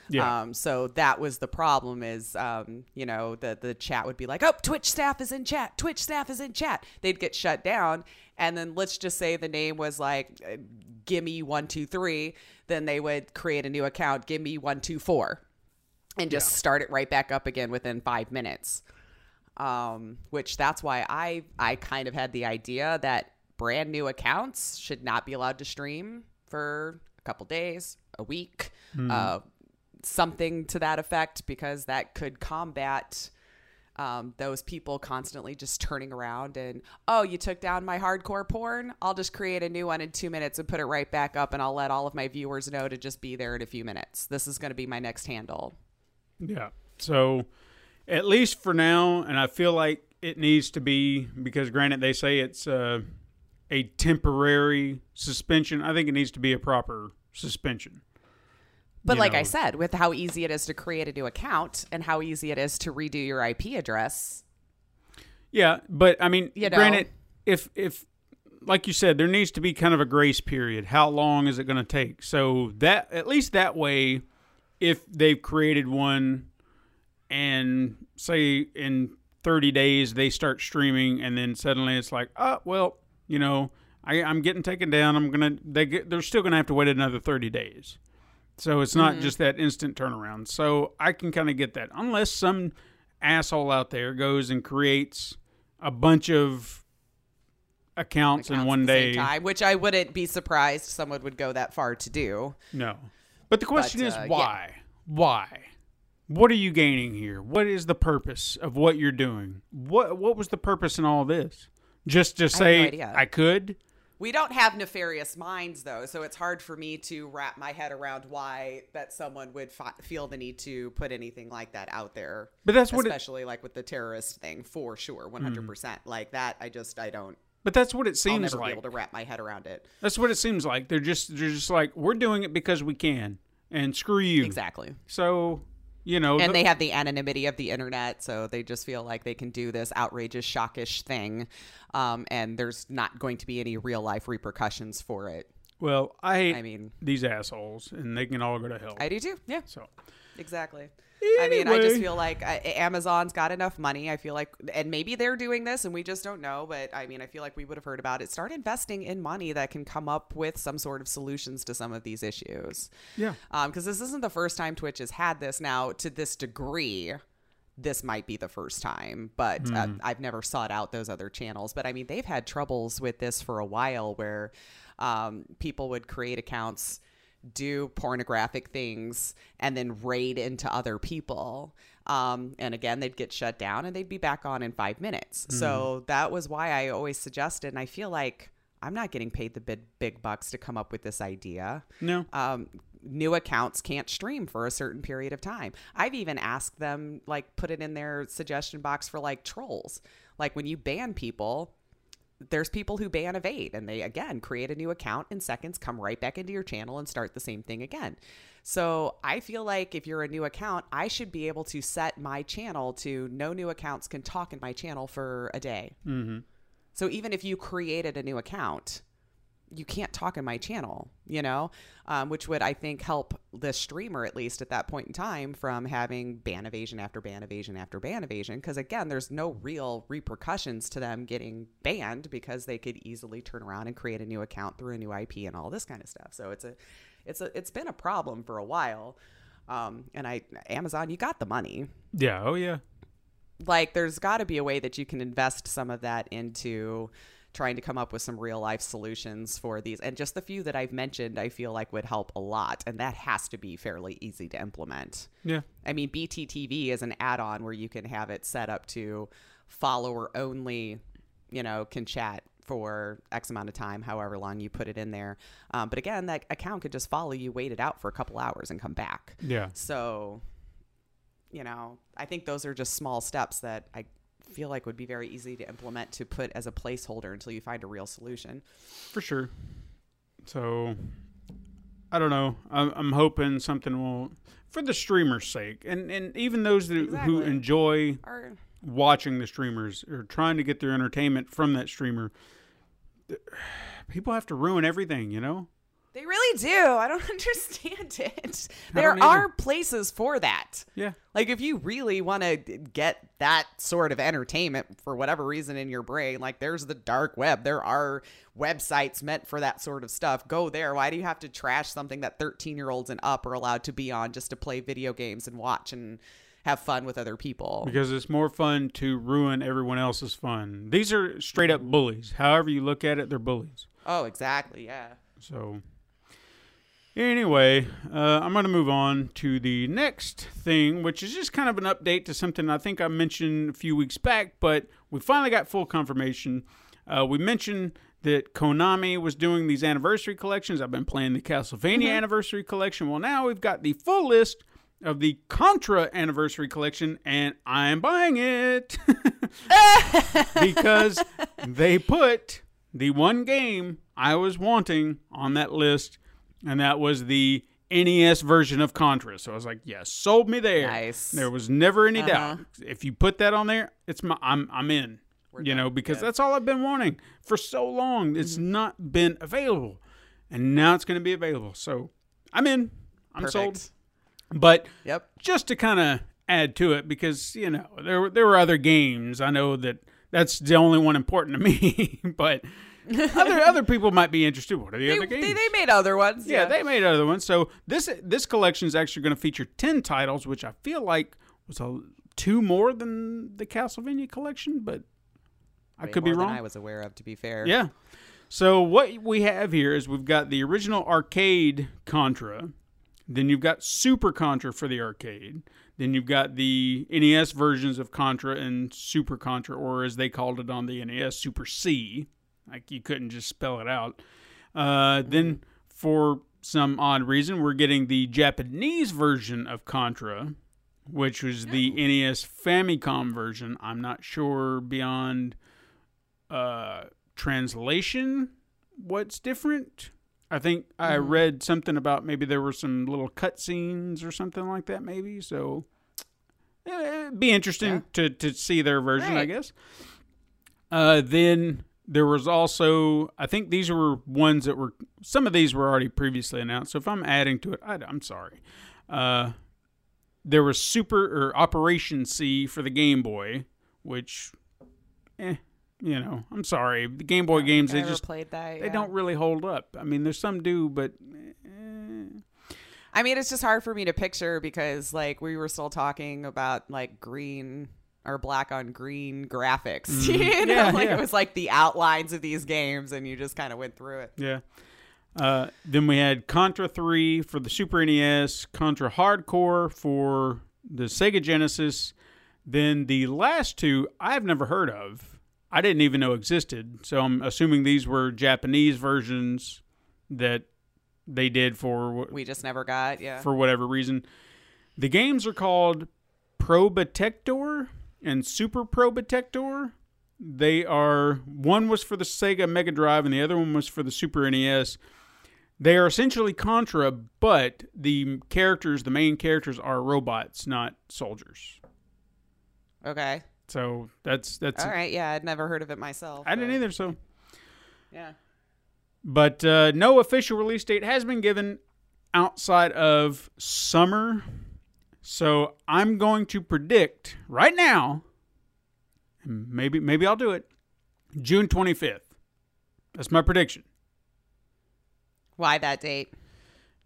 Yeah. Um, so that was the problem is, um, you know, the, the chat would be like, oh, Twitch staff is in chat. Twitch staff is in chat. They'd get shut down. And then let's just say the name was like, uh, gimme one, two, three. Then they would create a new account, gimme one, two, four and just start it right back up again within five minutes. Um, which that's why I I kind of had the idea that brand new accounts should not be allowed to stream for a couple days, a week, uh, something to that effect, because that could combat um, those people constantly just turning around and oh you took down my hardcore porn i'll just create a new one in two minutes and put it right back up and i'll let all of my viewers know to just be there in a few minutes this is going to be my next handle Yeah. So, at least for now, and I feel like it needs to be because, granted, they say it's uh, a temporary suspension. I think it needs to be a proper suspension. But like I said, with how easy it is to create a new account and how easy it is to redo your IP address, Yeah, but I mean, You know. granted, if if like you said, there needs to be kind of a grace period. How long is it going to take? So that at least that way, if they've created one, and say in thirty days they start streaming, and then suddenly it's like, oh well, you know, I, I'm getting taken down. I'm gonna they get, they're still gonna have to wait another thirty days. So it's not just that instant turnaround. So I can kind of get that. Unless some asshole out there goes and creates a bunch of accounts, in one day. time, which I wouldn't be surprised someone would go that far to do. No. But the question is uh, yeah. why? Why? What are you gaining here? What is the purpose of what you're doing? What what was the purpose in all this? Just to have no say. I could? We don't have nefarious minds, though, so it's hard for me to wrap my head around why that someone would fi- feel the need to put anything like that out there. But that's what it- especially like with the terrorist thing, for sure, one hundred percent. Mm. Like that, I just I don't. But that's what it I'll seems never like. be able to wrap my head around it. That's what it seems like. They're just they're just like we're doing it because we can, and screw you. Exactly. So, you know, And the- they have the anonymity of the internet, so they just feel like they can do this outrageous, shockish thing, um, and there's not going to be any real life repercussions for it. well, I hate I mean- these assholes, and they can all go to hell. I do too. Yeah. so, Exactly. I mean, I just feel like uh, Amazon's got enough money. I feel like, and maybe they're doing this and we just don't know, but I mean, I feel like we would have heard about it. Start investing in money that can come up with some sort of solutions to some of these issues. yeah, Because this isn't the first time Twitch has had this now to this degree. This might be the first time, but uh, I've never sought out those other channels. But I mean, they've had troubles with this for a while where um, people would create accounts, do pornographic things, and then raid into other people. Um, and again, they'd get shut down and they'd be back on in five minutes. So that was why I always suggested, and I feel like I'm not getting paid the big, big bucks to come up with this idea no, um, new accounts can't stream for a certain period of time. I've even asked them, like, put it in their suggestion box for like trolls. Like, when you ban people, there's people who ban evade and they again create a new account in seconds, come right back into your channel and start the same thing again. So I feel like if you're a new account, I should be able to set my channel to no new accounts can talk in my channel for a day. Mm-hmm. So even if you created a new account, you can't talk in my channel, you know, um, which would I think help the streamer at least at that point in time from having ban evasion after ban evasion after ban evasion. Because again, there's no real repercussions to them getting banned because they could easily turn around and create a new account through a new IP and all this kind of stuff. So it's a, it's a, it's been a problem for a while. Um, and I, Amazon, you got the money yeah, oh yeah, like there's got to be a way that you can invest some of that into trying to come up with some real life solutions for these. And just the few that i've mentioned i feel like would help a lot. And that has to be fairly easy to implement. Yeah. i mean bttv is an add-on where you can have it set up to follower only you know can chat for x amount of time however long you put it in there. Um, but again that account could just follow you wait it out for a couple hours and come back. Yeah. so, you know, I think those are just small steps that I feel like would be very easy to implement to put as a placeholder until you find a real solution. for sure. So I don't know. I'm, I'm hoping something will, for the streamers' sake, and and even those that, who enjoy Or watching the streamers or trying to get their entertainment from that streamer. People have to ruin everything, you know. They really do. I don't understand it. There are places for that. Yeah. Like if you really want to get that sort of entertainment for whatever reason in your brain, like there's the dark web. There are websites meant for that sort of stuff. Go there. Why do you have to trash something that 13-year-olds and up are allowed to be on just to play video games and watch and have fun with other people? Because it's more fun to ruin everyone else's fun. These are straight up bullies. However you look at it, they're bullies. Oh, exactly. Yeah. So, anyway, uh, I'm going to move on to the next thing, which is just kind of an update to something I think I mentioned a few weeks back, but we finally got full confirmation. Uh, we mentioned that Konami was doing these anniversary collections. I've been playing the Castlevania anniversary collection. Well, now we've got the full list of the Contra anniversary collection, and I'm buying it because they put the one game I was wanting on that list, and that was the NES version of Contra. So I was like, yes, sold me there. Nice. There was never any Uh-huh. doubt. If you put that on there, it's my I'm I'm in. you know, because that's all I've been wanting for so long. It's Mm-hmm. not been available, and now it's going to be available. So I'm in. I'm sold. But Yep. just to kind of add to it because you know there there were other games. I know that that's the only one important to me, but other other people might be interested. What are the They, other games? they, they made other ones. yeah, they made other ones. So this this collection is actually going to feature ten titles, which I feel like was a two more than the Castlevania collection, but I Way could be more than wrong. I was aware of, to be fair. Yeah. So what we have here is we've got the original arcade Contra, then you've got Super Contra for the arcade, then you've got the NES versions of Contra and Super Contra, or as they called it on the NES, Super C. Like you couldn't just spell it out. Uh, then for some odd reason, we're getting the Japanese version of Contra, which was the NES Famicom version. I'm not sure beyond uh, translation what's different. I think I read something about maybe there were some little cutscenes or something like that, maybe. So eh, it'd be interesting to, to see their version, I guess. Uh, then there was also, I think these were ones that were, some of these were already previously announced. So if I'm adding to it, I, am sorry. Uh, there was Super or Operation C for the Game Boy, which, eh, you know, I'm sorry. The Game Boy games, they just played that. they don't really hold up. I mean, there's some do, but eh, I mean, it's just hard for me to picture because, like, we were still talking about like green or black on green graphics. you know. Yeah, like yeah. it was like the outlines of these games, and you just kind of went through it. yeah. Uh, then we had Contra 3 for the Super NES, Contra Hardcore for the Sega Genesis. Then the last two I've never heard of. I didn't even know existed. So I'm assuming these were Japanese versions that they did for We just never got. Yeah. for whatever reason. The games are called Probotector and Super Probotector. They are one was for the Sega Mega Drive and the other one was for the Super NES. They are essentially Contra, but the characters, the main characters, are robots, not soldiers. okay. So that's that's. All right. Yeah, I'd never heard of it myself. I didn't either. So, Yeah. but uh, no official release date has been given outside of summer. So I'm going to predict right now. Maybe maybe I'll do it. June 25th. That's my prediction. Why that date?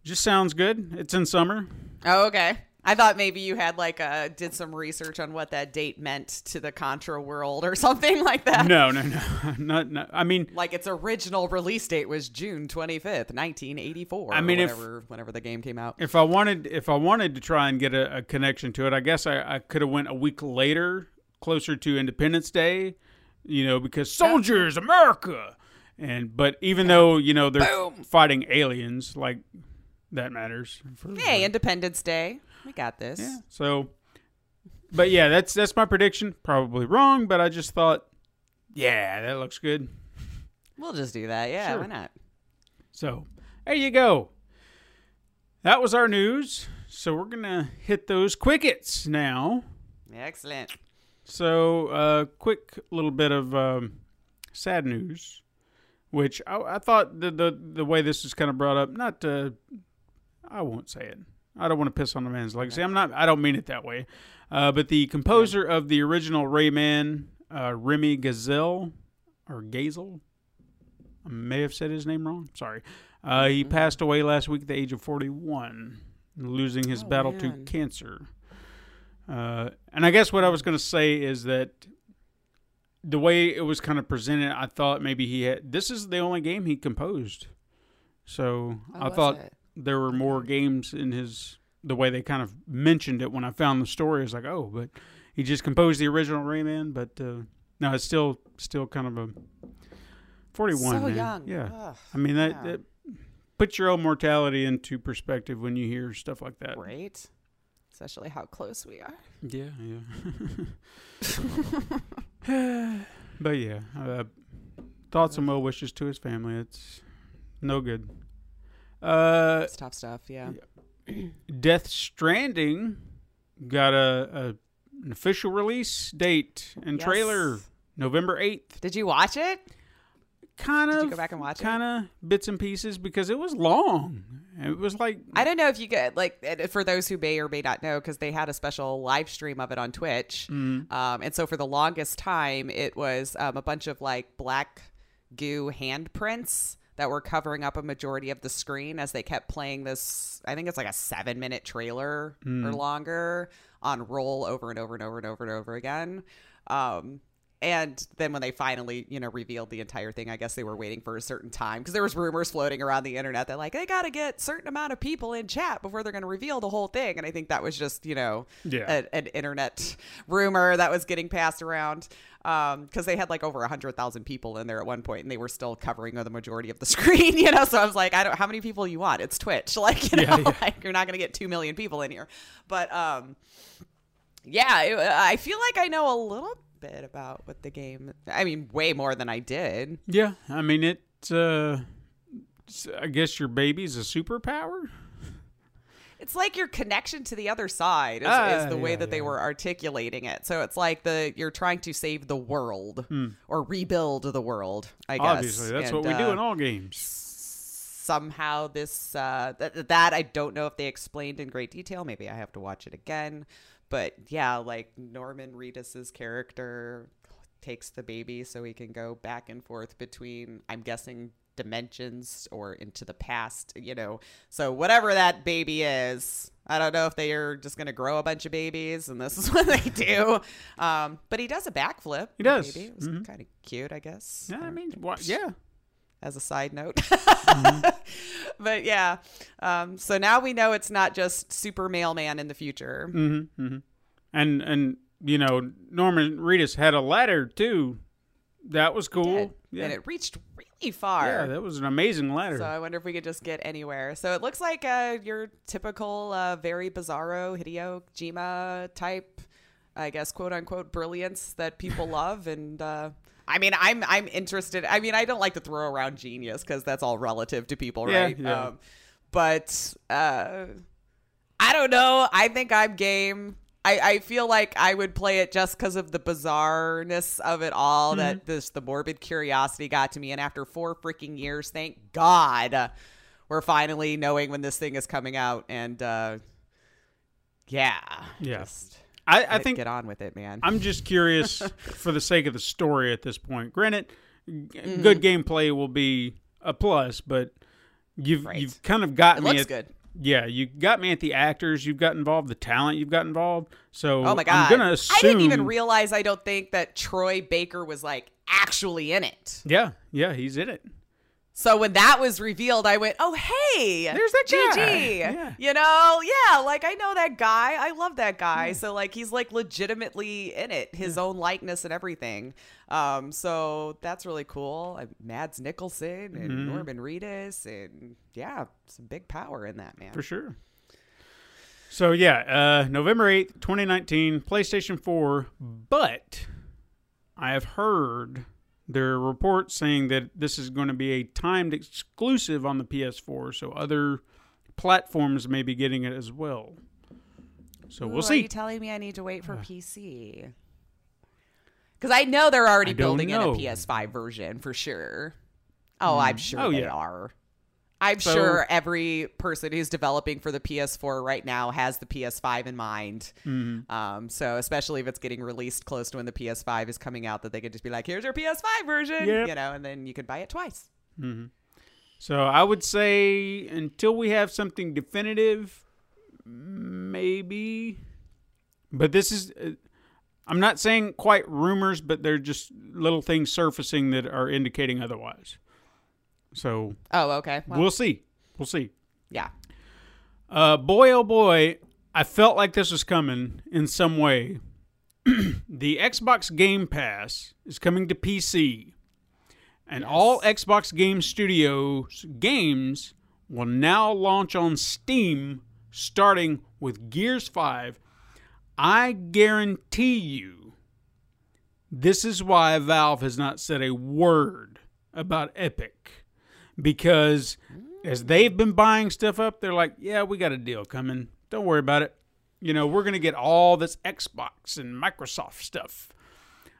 Just sounds good. It's in summer. Oh, okay. I thought maybe you had like uh did some research on what that date meant to the Contra world or something like that. No, no, no, not. No. I mean, Like its original release date was June twenty fifth, nineteen eighty four. I mean, if- whenever whenever the game came out. if I wanted, if I wanted to try and get a, a connection to it, I guess I, I could have went a week later, closer to Independence Day, you know, because soldiers, America, and but even though you know they're Boom. fighting aliens, like that matters. For, Hey, Independence Day. We got this. yeah. So, but yeah, that's that's my prediction. Probably wrong, but I just thought, yeah, that looks good. We'll just do that. Yeah, Sure. why not? So there you go. That was our news. So we're gonna hit those quickets now. Excellent. So, uh, quick little bit of um, sad news, which I, I thought the, the the way this is kind of brought up. Not, to, I won't say it. I don't want to piss on the man's legacy. I'm not. I don't mean it that way. Uh, but the composer of the original Rayman, uh, Remy Gazelle or Gazel, I may have said his name wrong. Sorry. Uh, he passed away last week at the age of 41, losing his Oh, battle to cancer. Uh, and I guess what I was going to say is that the way it was kind of presented, I thought maybe he had. This is the only game he composed, so Oh, I thought it? There were more games in his. The way they kind of mentioned it when I found the story, I was like, oh, but he just composed the original Rayman. But uh, no, it's still still kind of a forty-one. So man. young. yeah. Ugh, I mean that, yeah. that puts your own mortality into perspective when you hear stuff like that. Great. Especially how close we are. Yeah, yeah. but yeah, uh, thoughts and well wishes to his family. It's no good. Uh, It's tough stuff. Yeah. Death Stranding got a, a an official release date and Yes. trailer November eighth. Did you watch it? Kind of. Did you go back and watch it? Kind of bits and pieces because it was long. It was like I don't know if you get like for those who may or may not know because they had a special live stream of it on Twitch, Mm-hmm. um, and so for the longest time it was um, a bunch of like black goo handprints that were covering up a majority of the screen as they kept playing this. I think it's like a seven minute trailer or longer on roll over and over and over and over and over again. Um, and then when they finally, you know, revealed the entire thing, I guess they were waiting for a certain time because there was rumors floating around the internet that like they got to get certain amount of people in chat before they're going to reveal the whole thing. And I think that was just, you know, Yeah. a- an internet rumor that was getting passed around because they had like over a hundred thousand people in there at one point, and they were still covering the majority of the screen. You know, so I was like, I don't. How many people you want? It's Twitch. Like, you know, Yeah, yeah. like you're not going to get two million people in here. But um, yeah, it, I feel like I know a little bit about what the game. I mean, way more than I did. Yeah, I mean it. Uh, I guess your baby's a superpower. It's like your connection to the other side is, Ah, is the way yeah, that they were articulating it. So it's like the you're trying to save the world or rebuild the world. I guess. Obviously, that's And, what we do uh, in all games. somehow this uh th- that I don't know if they explained in great detail. Maybe I have to watch it again. But yeah, like Norman Reedus's character takes the baby so he can go back and forth between I'm guessing dimensions or into the past, you know. So whatever that baby is, I don't know if they are just going to grow a bunch of babies and this is what they do. Um, but he does a backflip. He does. Baby. It was kind of cute, I guess. Yeah, I Uh, mean, what? Yeah, as a side note. Mm-hmm. but yeah, um, so now we know it's not just super mailman in the future. Mm-hmm, and and you know Norman Reedus had a ladder too. That was cool. Yeah, And it reached really far. yeah, that was an amazing ladder. so I wonder if we could just get anywhere. So it looks like uh, your typical, uh, very bizarro Hideo Kojima type, I guess, quote unquote, brilliance that people love. And uh, I mean, I'm I'm interested. I mean, I don't like to throw around genius because that's all relative to people, Yeah, right? yeah. Um, but uh, I don't know. I think I'm game. I, I feel like I would play it just because of the bizarreness of it all. That this the morbid curiosity got to me, and after four freaking years, thank God, we're finally knowing when this thing is coming out. And uh, yeah, Yeah. I, I think get on with it, man. I'm just curious for the sake of the story at this point. Granted, Mm-hmm. good gameplay will be a plus, but you've Right. you've kind of got it me looks at, good. Yeah, you got me at the actors. You've got involved, the talent you've got involved. So Oh my god! I'm gonna assume. I didn't even realize. I don't think that Troy Baker was like actually in it. Yeah, yeah, he's in it. So when that was revealed, I went, "Oh hey, There's that GG." Yeah. You know, yeah, like I know that guy. I love that guy. So like he's like legitimately in it, his own likeness and everything. Um, so that's really cool. Uh, Mads Mikkelsen and Mm-hmm. Norman Reedus, and yeah, some big power in that man. For sure. So yeah, uh, November eighth, twenty nineteen, PlayStation Four. But I have heard there are reports saying that this is going to be a timed exclusive on the PS4, so other platforms may be getting it as well. So Ooh, we'll Are see. you telling me I need to wait for PC? Because I know they're already building in a PS5 version for sure. Oh, hmm. I'm sure Oh, they yeah. are. I'm So- sure every person who's developing for the PS4 right now has the PS5 in mind. Mm-hmm. Um, so especially if it's getting released close to when the PS5 is coming out, that they could just be like, "Here's your PS5 version," Yep. you know, and then you could buy it twice. So I would say until we have something definitive, maybe. But this is, uh, I'm not saying quite rumors, but they're just little things surfacing that are indicating otherwise. So Oh, okay. Well, we'll see. We'll see. yeah. Uh, boy, oh boy, I felt like this was coming in some way. the Xbox Game Pass is coming to PC, and all Xbox Game Studios games will now launch on Steam starting with Gears 5. I guarantee you, this is why Valve has not said a word about Epic. Because as they've been buying stuff up, they're like, yeah, we got a deal coming. Don't worry about it. You know, we're going to get all this Xbox and Microsoft stuff.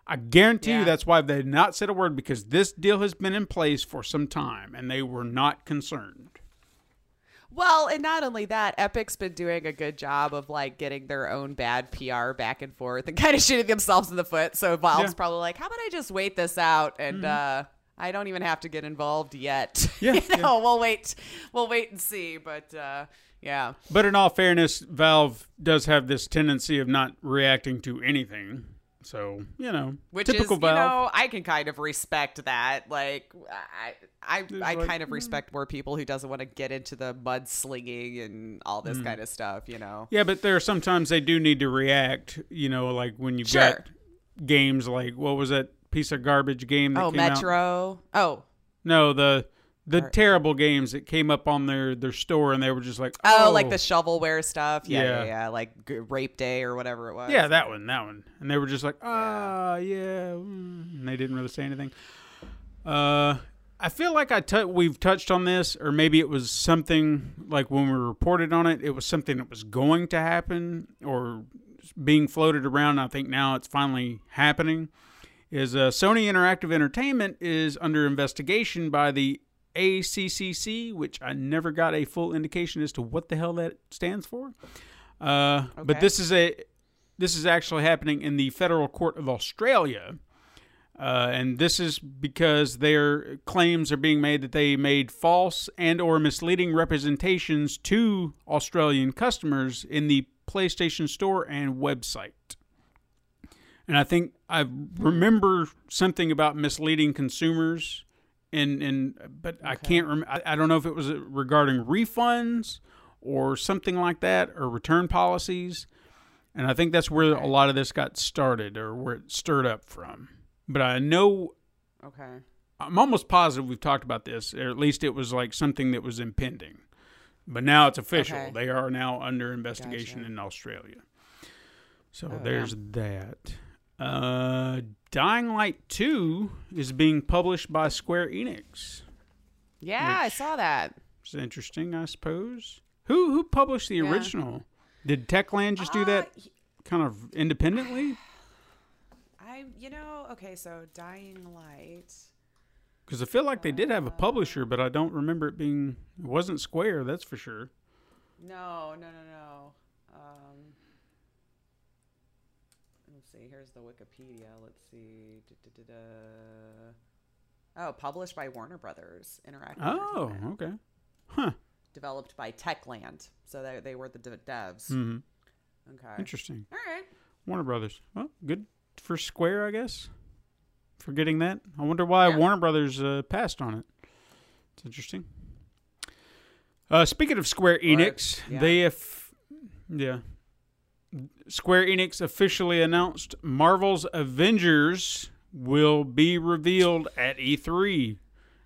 I guarantee you that's why they've not said a word because this deal has been in place for some time and they were not concerned. Well, and not only that, Epic's been doing a good job of like getting their own bad PR back and forth and kind of shooting themselves in the foot. So Valve's Yeah. probably like, how about I just wait this out and uh I don't even have to get involved yet. Yeah, you yeah. we'll wait. We'll wait and see. But uh, yeah, But in all fairness, Valve does have this tendency of not reacting to anything. So you know, which typical is Valve. you know I can kind of respect that. Like I I, I like, kind of respect more people who doesn't want to get into the mudslinging and all Mm. this kind of stuff. You know. Yeah, but there are sometimes they do need to react. You know, like when you've Sure. got games like what was that piece of garbage game that Oh, came out? Oh Metro. Oh. No, the the Or- terrible games that came up on their their store and they were just like, Oh, like the shovelware stuff. Yeah, yeah, Yeah. yeah. Like Rape Day or whatever it was. yeah, that one, that one, and they were just like, ah, yeah, mm," and they didn't really say anything. Uh, I feel like I we've touched on this, or maybe it was something like when we reported on it, it was something that was going to happen or being floated around. I think now it's finally happening. Is uh, Sony Interactive Entertainment is under investigation by the ACCC, which I never got a full indication as to what the hell that stands for. Uh, But this is a this is actually happening in the Federal Court of Australia. Uh, and this is because their claims are being made that they made false and or misleading representations to Australian customers in the PlayStation Store and website. And I think I remember something about misleading consumers, and and but I can't remember. I, I don't know if it was regarding refunds or something like that or return policies. And I think that's where a lot of this got started or where it stirred up from. But I know Okay. I'm almost positive we've talked about this, or at least it was like something that was impending. But now it's official. Okay. They are now under investigation Gotcha. in Australia. So Oh, there's that. Uh, Dying Light 2 is being published by Square Enix. Yeah, I saw that. It's interesting, I suppose. Who who published the Yeah. original? Did Techland just do that Uh, kind of independently? I, you know, okay, so Dying Light. Because I feel like they did have a publisher, but I don't remember it being. It wasn't Square, that's for sure. No, no, no, no. Um, see. Here's the Wikipedia. Let's see. Da-da-da-da. Oh, published by Warner Brothers Interactive. Oh, okay. Huh. Developed by Techland. So they, they were the dev- devs. hmm Okay. Interesting. All right. Warner Brothers. Well, good for Square, I guess. For getting that. I wonder why Yeah. Warner Brothers uh, passed on it. It's interesting. Uh, speaking of Square Enix, yeah. they have, yeah. Square Enix officially announced Marvel's Avengers will be revealed at E3.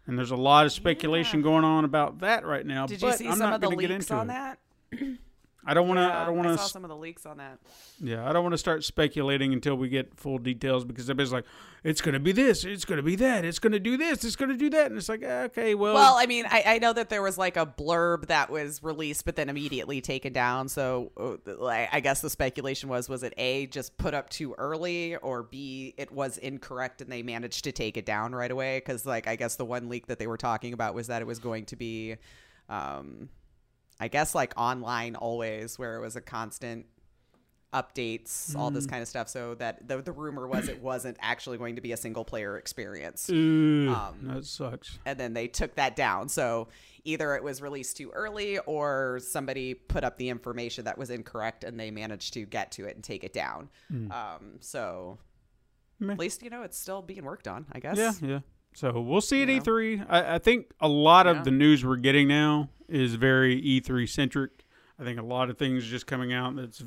And there's a lot of speculation Yeah. going on about that right now. Did you see I'm some not of the leaks into on it. that? I don't want to. Yeah, I don't want to. saw some of the leaks on that. Yeah, I don't want to start speculating until we get full details because everybody's like, it's going to be this, it's going to be that, it's going to do this, it's going to do that. And it's like, eh, okay, well, Well, I mean, I, I know that there was like a blurb that was released, but then immediately taken down. So, uh, like, I guess the speculation was: was it a just put up too early, or b it was incorrect and they managed to take it down right away? Because, like, I guess the one leak that they were talking about was that it was going to be, um, I guess, like online always, where it was a constant updates, all this kind of stuff. So that the the rumor was it wasn't actually going to be a single player experience ugh, um, that sucks. and then they took that down. So either it was released too early or somebody put up the information that was incorrect and they managed to get to it and take it down. Um, so Meh. at least, you know, it's still being worked on, I guess. Yeah, yeah. So we'll see at know? E3. I, I think a lot Yeah. of the news we're getting now is very E3 centric. I think a lot of things just coming out that's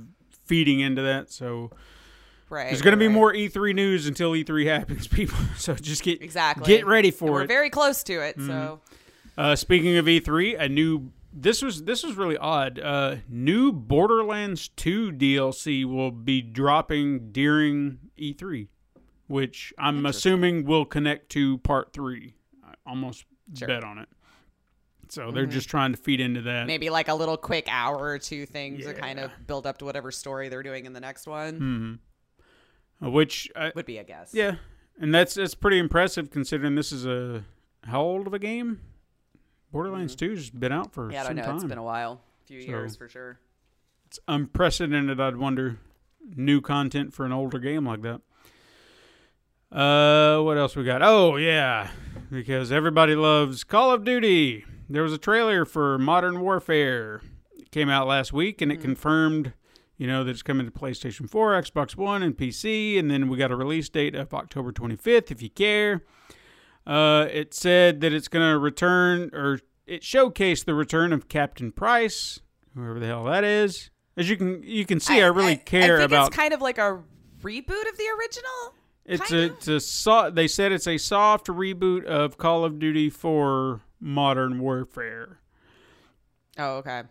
feeding into that. So Right. there's going to be more E3 news until E3 happens, people. So just get Exactly. get ready And for we're it. very close to it. So Uh, speaking of E3, a new this was this was really odd. Uh, new Borderlands 2 DLC will be dropping during E3, which I'm assuming will connect to Part Three. I almost Sure. bet on it. So they're just trying to feed into that. maybe like a little quick hour or two thing to kind of build up to whatever story they're doing in the next one. Uh, which uh, Would be a guess. yeah, and that's that's pretty impressive considering this is a how old of a game? Borderlands 2's been out for Mm-hmm. Yeah, I some don't know. time. It's been a while. A few years for sure. it's unprecedented. I'd wonder new content for an older game like that. Uh, what else we got? Oh yeah, because everybody loves Call of Duty. There was a trailer for Modern Warfare. It came out last week and it confirmed, you know, that it's coming to PlayStation 4, Xbox One, and PC. And then we got a release date of October 25th, if you care. Uh, it said that it's going to return, or it showcased the return of Captain Price, whoever the hell that is. As you can you can see, I, really care I think about. It's kind of like a reboot of the original. It's a, it's a so, they said it's a soft reboot of Call of Duty for Modern Warfare. Oh, okay.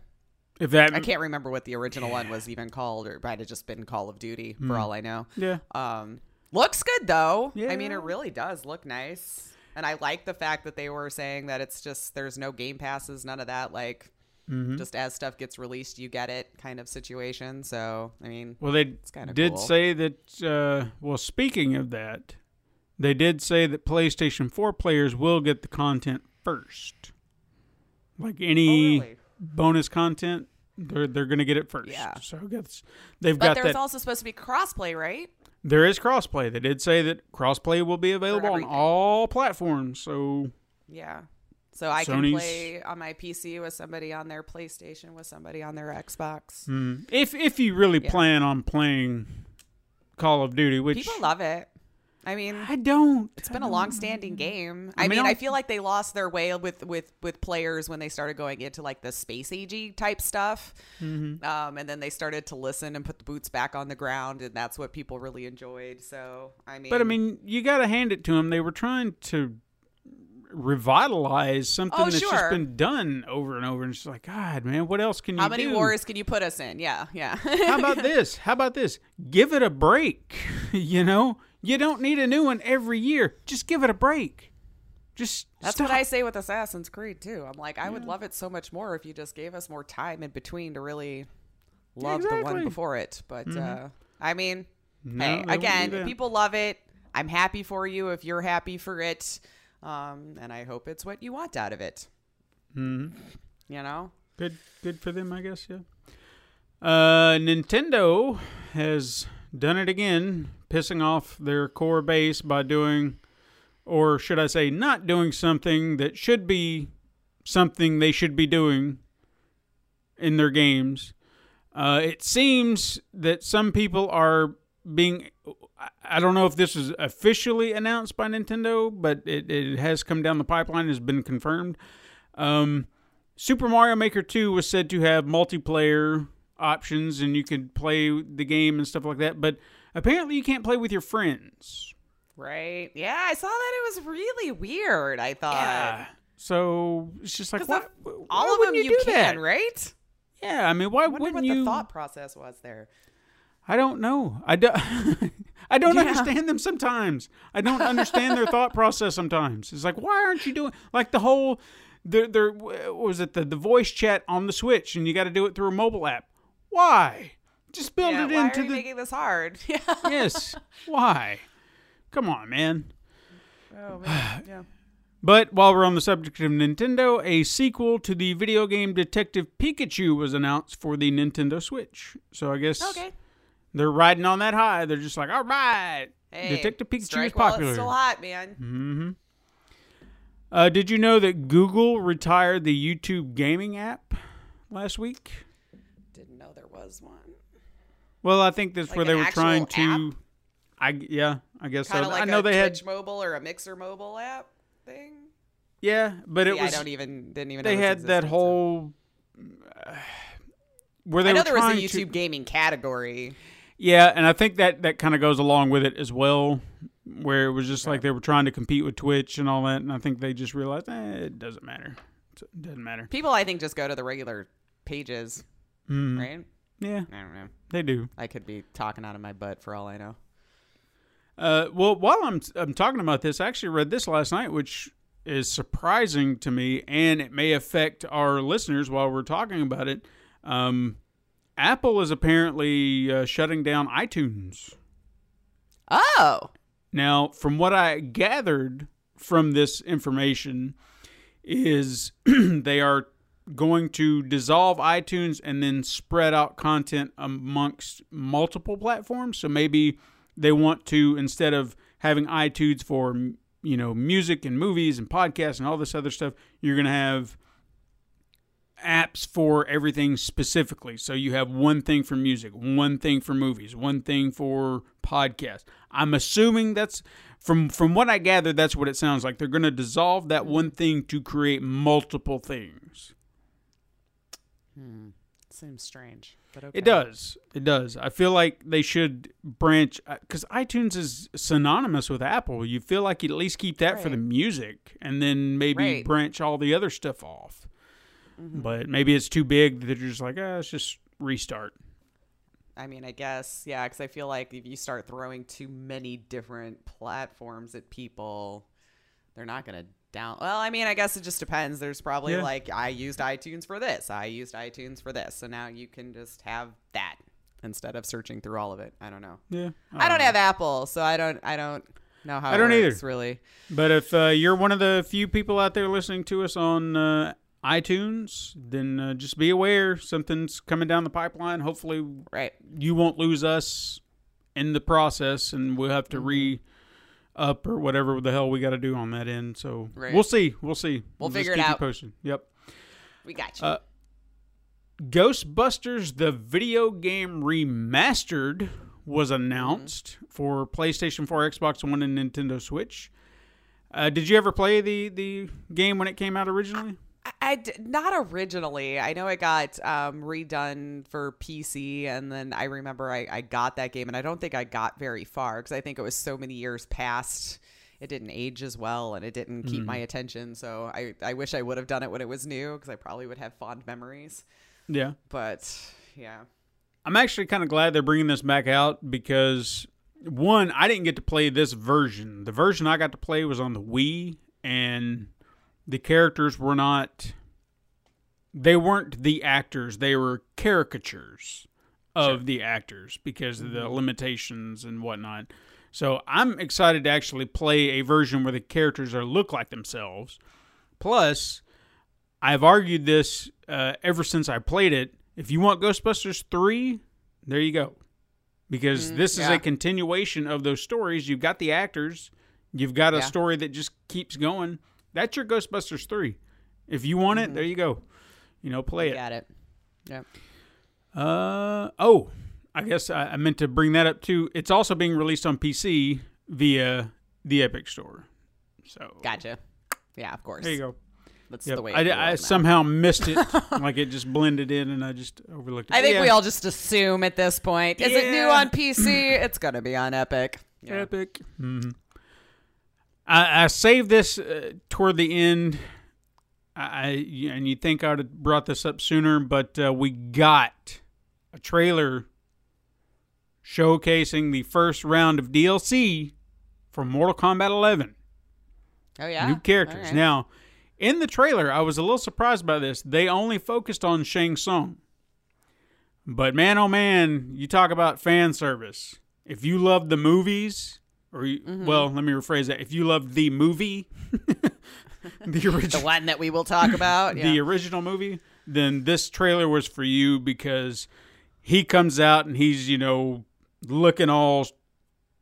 If that I can't remember what the original one was even called, or it might have just been Call of Duty for all I know. yeah, Um, looks good though. Yeah. I mean, it really does look nice, and I like the fact that they were saying that it's just there's no game passes, none of that. Like, Mm-hmm. just as stuff gets released, you get it kind of situation. So, I mean, well they did cool. say that. Uh, well, speaking of that, they did say that PlayStation 4 players will get the content first. Like any Oh, really? bonus content, they're they're gonna get it first. Yeah. So that's they've but got there's that. also supposed to be crossplay, right? there is crossplay. They did say that crossplay will be available on all platforms. So Yeah. So I Sony's- can play on my PC with somebody on their PlayStation with somebody on their Xbox. Mm. If if you really Yeah. plan on playing Call of Duty, which People love it. I mean, I don't. It's been a long-standing game. I, I mean, mean, I feel like they lost their way with with with players when they started going into like the space agey type stuff, Mm-hmm. um, and then they started to listen and put the boots back on the ground, and that's what people really enjoyed. So, I mean, But I mean, you got to hand it to them. They were trying to revitalize something Oh, that's just been done over and over. And it's just like, God, man, what else can you do? how many do? wars can you put us in? Yeah, yeah. How about this? How about this? Give it a break. you know, you don't need a new one every year. Just give it a break. Just That's stop. what I say with Assassin's Creed too. I'm like, I would love it so much more if you just gave us more time in between to really love the exactly. one before it. But uh, I mean, No, hey, they won't do again, people love it. I'm happy for you if you're happy for it, um, and I hope it's what you want out of it. Mm-hmm. You know, Good, good for them, I guess. Yeah. Uh, Nintendo has done it again, pissing off their core base by doing, or should I say, not doing something that should be something they should be doing in their games. Uh, it seems that some people are being. I- don't know if this is officially announced by Nintendo, but it, it has come down the pipeline, has been confirmed. Um, Super Mario Maker 2 was said to have multiplayer options and you could play the game and stuff like that, but apparently you can't play with your friends. right? Yeah, I saw that it was really weird. I thought. So it's just like, why All of them you, you do can, that? right? Yeah, I mean, why I wouldn't what you? the thought process was there. I don't know. I, do, I don't Yeah. understand them sometimes. I don't understand their thought process sometimes. It's like, why aren't you doing like the whole there there was it the, the voice chat on the Switch and you got to do it through a mobile app. Why? Just build Yeah, it why into are you the making this hard? Yeah. Yes. Why? Come on, man. Oh man. Yeah. But while we're on the subject of Nintendo, a sequel to the video game Detective Pikachu was announced for the Nintendo Switch. So I guess Okay. They're riding on that high. They're just like, all right, Hey, Detective Pikachu is popular. It's still hot, man. Mm-hmm. Uh, did you know that Google retired the YouTube gaming app last week? Didn't know there was one. Well, I think that's Like where they were trying to. app? I yeah, I guess Kind so. like I know a they Twitch had mobile or a Mixer mobile app thing. yeah, but it was I don't even didn't even. they had that whole uh, where they I know there was a YouTube to, gaming category. Yeah, and I think that that kind of goes along with it as well, where it was just like they were trying to compete with Twitch and all that, and I think they just realized eh, it doesn't matter, it doesn't matter. People, I think, just go to the regular pages, Mm, right? Yeah, I don't know. they do. I could be talking out of my butt for all I know. Uh, well, while I'm I'm talking about this, I actually read this last night, which is surprising to me, and it may affect our listeners while we're talking about it. Um, Apple is apparently uh, shutting down iTunes. Oh, Now, from what I gathered from this information, is they are going to dissolve iTunes and then spread out content amongst multiple platforms. So maybe they want to instead of having iTunes for you you know music and movies and podcasts and all this other stuff, you're gonna have apps for everything specifically. So you have one thing for music, one thing for movies, one thing for podcasts. I'm assuming that's from from what I gather that's what it sounds like. They're going to dissolve that one thing to create multiple things. Hmm. Seems strange, but okay. It does. It does. I feel like they should branch because iTunes is synonymous with Apple. You feel like you at least keep that for the music, and then maybe Right. branch all the other stuff off. But maybe it's too big that they're just like, ah, let's just restart. I mean, I guess, yeah, because I feel like if you start throwing too many different platforms at people, they're not going to down. Well, I mean, I guess it just depends. There's probably Yeah. like, I used iTunes for this, I used iTunes for this. So now you can just have that instead of searching through all of it. I don't know. Yeah, I don't have Apple, so I don't, I don't know how I don't either. works, really. But if uh, you're one of the few people out there listening to us on uh, iTunes, then uh, just be aware something's coming down the pipeline. Hopefully, Right. you won't lose us in the process, and we'll have to Mm-hmm. re up or whatever the hell we got to do on that end. So Right. we'll see. We'll see. We'll just figure it out. posted. Yep. We got you. Uh, Ghostbusters the video game remastered was announced for PlayStation 4, Xbox One, and Nintendo Switch. Uh, did you ever play the the game when it came out originally? I, not originally. I know it got um, redone for PC, and then I remember I, I got that game, and I don't think I got very far because I think it was so many years past. It didn't age as well, and it didn't keep my attention. So I, I wish I would have done it when it was new because I probably would have fond memories. Yeah. But yeah, I'm actually kind of glad they're bringing this back out because one, I didn't get to play this version. The version I got to play was on the Wii, and the characters were not. They weren't the actors; they were caricatures of the actors because of the limitations and whatnot. So I'm excited to actually play a version where the characters are look like themselves. Plus, I've argued this uh, ever since I played it. If you want Ghostbusters 3, there you go. Because this is yeah. a continuation of those stories. You've got the actors, you've got a Yeah. story that just keeps going. That's your Ghostbusters 3. If you want it, there you go. You know, play it. got it. Yeah. Uh oh, I guess I, I meant to bring that up too. It's also being released on PC via the Epic Store. So Gotcha. Yeah, of course. There you go. That's Yep. the way. I, I somehow missed it, like it just blended in, and I just overlooked it. I think yeah, we all just assume at this point. Is it new on PC? it's gonna be on Epic. Yeah. Epic. hmm I, I saved this uh, toward the end. I, I and you think I'd have brought this up sooner, but uh, we got a trailer showcasing the first round of DLC for Mortal Kombat 11. Oh yeah. New characters. Right. Now, in the trailer, I was a little surprised by this. They only focused on Shang Tsung. But man, oh man, you talk about fan service. If you love the movies, or you, Mm-hmm. well, let me rephrase that. If you love the movie, the the original, one that we will talk about. Yeah. the original movie, then this trailer was for you because he comes out and he's you know looking all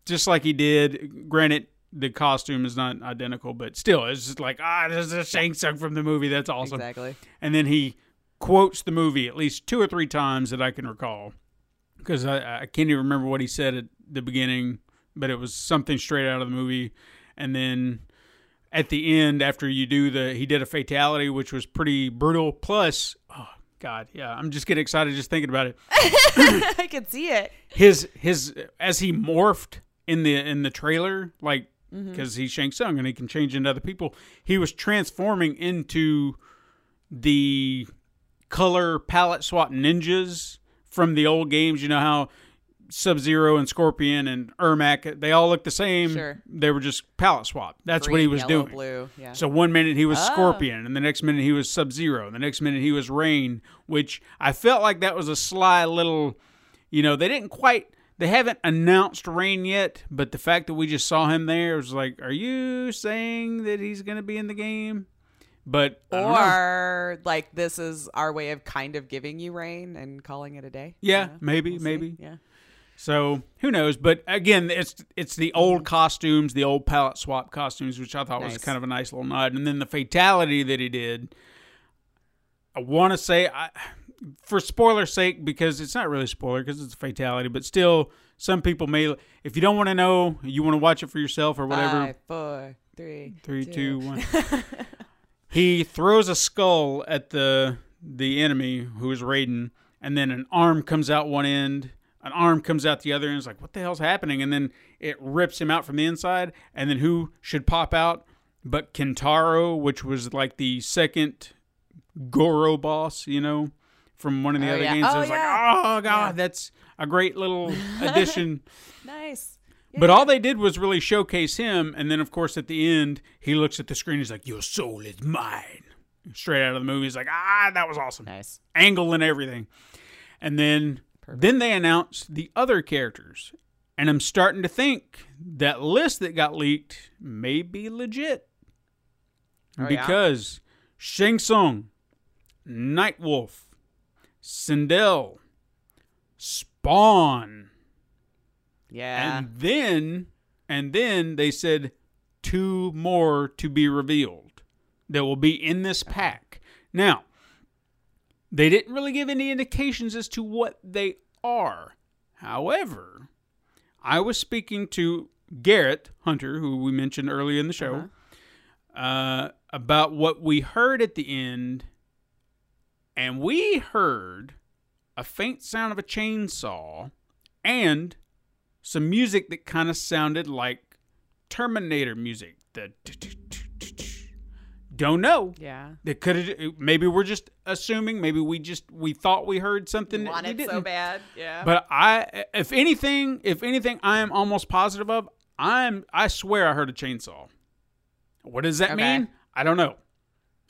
just like he did. Granted, the costume is not identical, but still, it's just like ah, this is a Shang Tsung from the movie. That's awesome. Exactly. And then he quotes the movie at least two or three times that I can recall because I, I can't even remember what he said at the beginning, but it was something straight out of the movie. And then at the end, after you do the, he did a fatality, which was pretty brutal. Plus, oh God, yeah, I'm just getting excited just thinking about it. I can see it. His his as he morphed in the in the trailer, like mm-hmm. because he's Shang Tsung and he can change into other people. He was transforming into the color palette swap ninjas from the old games. You know how Sub Zero and Scorpion and Ermac they all look the same. Sure. They were just palette swap. That's what he was yellow, doing. Blue. Yeah. So one minute he was Oh. Scorpion, and the next minute he was Sub Zero, and the next minute he was Rain, which I felt like that was a sly little, you know, they didn't quite, they haven't announced Rain yet, but the fact that we just saw him there was like, are you saying that he's going to be in the game? But I don't know. or like this is our way of kind of giving you rain and calling it a day. yeah, You know? maybe, We'll see. maybe. Yeah. So who knows? But again, it's it's the old costumes, the old palette swap costumes, which I thought was kind of a nice little nod. And then the fatality that he did. I want to say, I, for spoiler sake, because it's not really a spoiler because it's a fatality, but still, some people may. If you don't want to know, you want to watch it for yourself or whatever. Five, four, three, Three, two, one. he throws a skull at the the enemy who is raiding, and then an arm comes out one end, an arm comes out the other end. It's like, what the hell's happening? And then it rips him out from the inside, and then who should pop out but Kintaro, which was like the second Goro boss, you know, from one of the Oh, other yeah. games. Oh, I was yeah. like, oh god, Yeah. that's a great little addition. Nice. But all they did was really showcase him, and then of course at the end he looks at the screen. He's like, "Your soul is mine." Straight out of the movie, he's like, "Ah, that was awesome." Nice. Angle and everything, and then then they announced the other characters, and I'm starting to think that list that got leaked may be legit Oh, yeah? because Shang Tsung, Nightwolf, Sindel, Spawn. Yeah. And then and then they said two more to be revealed that will be in this pack. Now, they didn't really give any indications as to what they are. However, I was speaking to Garrett Hunter, who we mentioned earlier in the show, uh about what we heard at the end, and we heard a faint sound of a chainsaw and some music that kind of sounded like Terminator music. The don't know. yeah. They could have. Maybe we're just assuming. Maybe we just we thought we heard something. we it didn't. so bad. Yeah. But I, if anything, if anything, I am almost positive of. I'm. I swear I heard a chainsaw. What does that Okay. mean? I don't know.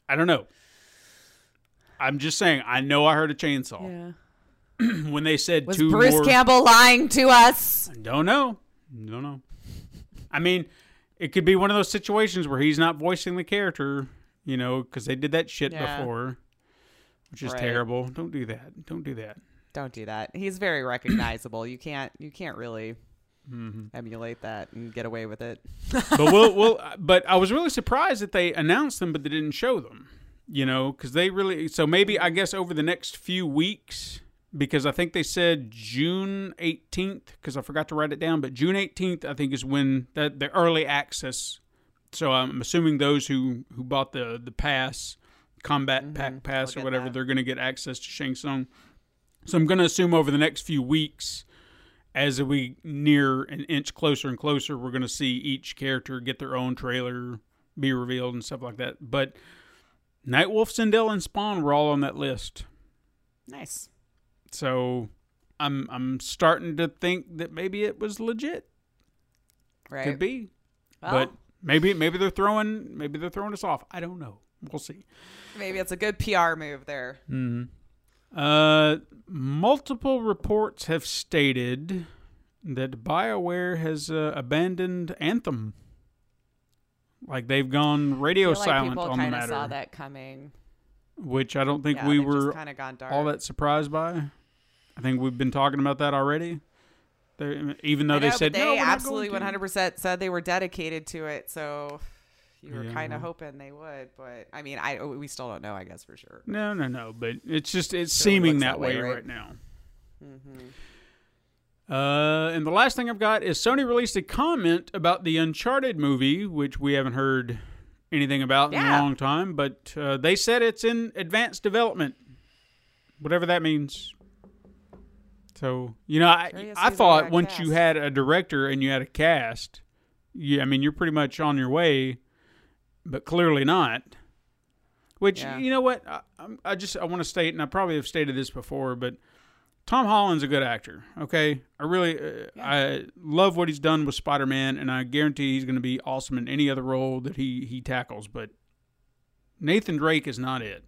I don't know. I'm just saying. I know I heard a chainsaw yeah. when they said Was two Bruce more. Campbell lying to us? Don't know. Don't know. I mean, it could be one of those situations where he's not voicing the character, you know, because they did that shit Yeah. before, which is Right. terrible. Don't do that. Don't do that. Don't do that. He's very recognizable. you can't. You can't really Mm-hmm. emulate that and get away with it. But we'll, we'll. But I was really surprised that they announced them, but they didn't show them. You know, because they really. So maybe I guess over the next few weeks, because I think they said June 18th. Because I forgot to write it down, but June 18th I think is when that the early access. So I'm assuming those who who bought the the pass, combat pack pass or whatever, they're going to get access to Shang Tsung. So I'm going to assume over the next few weeks, as we near an inch closer and closer, we're going to see each character get their own trailer, be revealed, and stuff like that. But Nightwolf, Sindel, and Spawn were all on that list. Nice. So I'm I'm starting to think that maybe it was legit. Right. Could be, Well, but maybe maybe they're throwing maybe they're throwing us off. I don't know. We'll see. maybe it's a good PR move there. Uh, multiple reports have stated that BioWare has uh, abandoned Anthem. Like they've gone radio I feel like silent on the kind of matter, saw that coming. which I don't think Yeah, we were kind of gone dark. all that surprised by. I think we've been talking about that already. They, even though I they said they no, absolutely 100% said they were dedicated to it. So you were Yeah. kind of hoping they would, but I mean, I we still don't know. I guess for sure. No, no, no. But it's just it's seeming that that way way, right, right? now. Uh, and the last thing I've got is Sony released a comment about the Uncharted movie, which we haven't heard anything about in a long time. But uh, they said it's in advanced development, whatever that means. So you know, I I thought once you had a director and you had a cast, yeah, I mean you're pretty much on your way, but clearly not. Which Yeah. you know what I, I'm- just I want to state, and I probably have stated this before, but Tom Holland's a good actor. Okay, I really uh, I love what he's done with Spider Man, and I guarantee he's going to be awesome in any other role that he he tackles. But Nathan Drake is not it.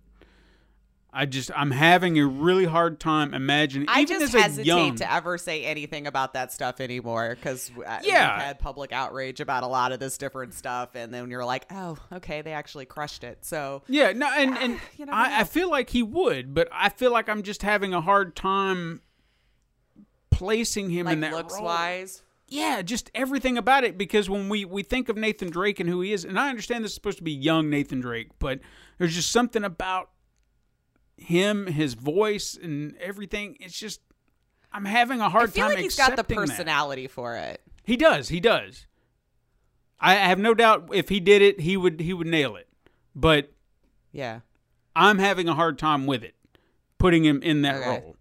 I just I'm having a really hard time imagining. I even just as a hesitate young, to ever say anything about that stuff anymore because uh, Yeah. we've had public outrage about a lot of this different stuff, and then you're like, oh, okay, they actually crushed it. So Yeah, no, and and You never I, I feel like he would, but I feel like I'm just having a hard time placing him like in that looks role. wise. Yeah, just everything about it. Because when we we think of Nathan Drake and who he is, and I understand this is supposed to be young Nathan Drake, but there's just something about him, his voice, and everything. It's just I'm having a hard I feel time like he's got the accepting that. personality for it. He does. He does. I have no doubt if he did it, he would he would nail it. But Yeah. I'm having a hard time with it, putting him in that Okay. role.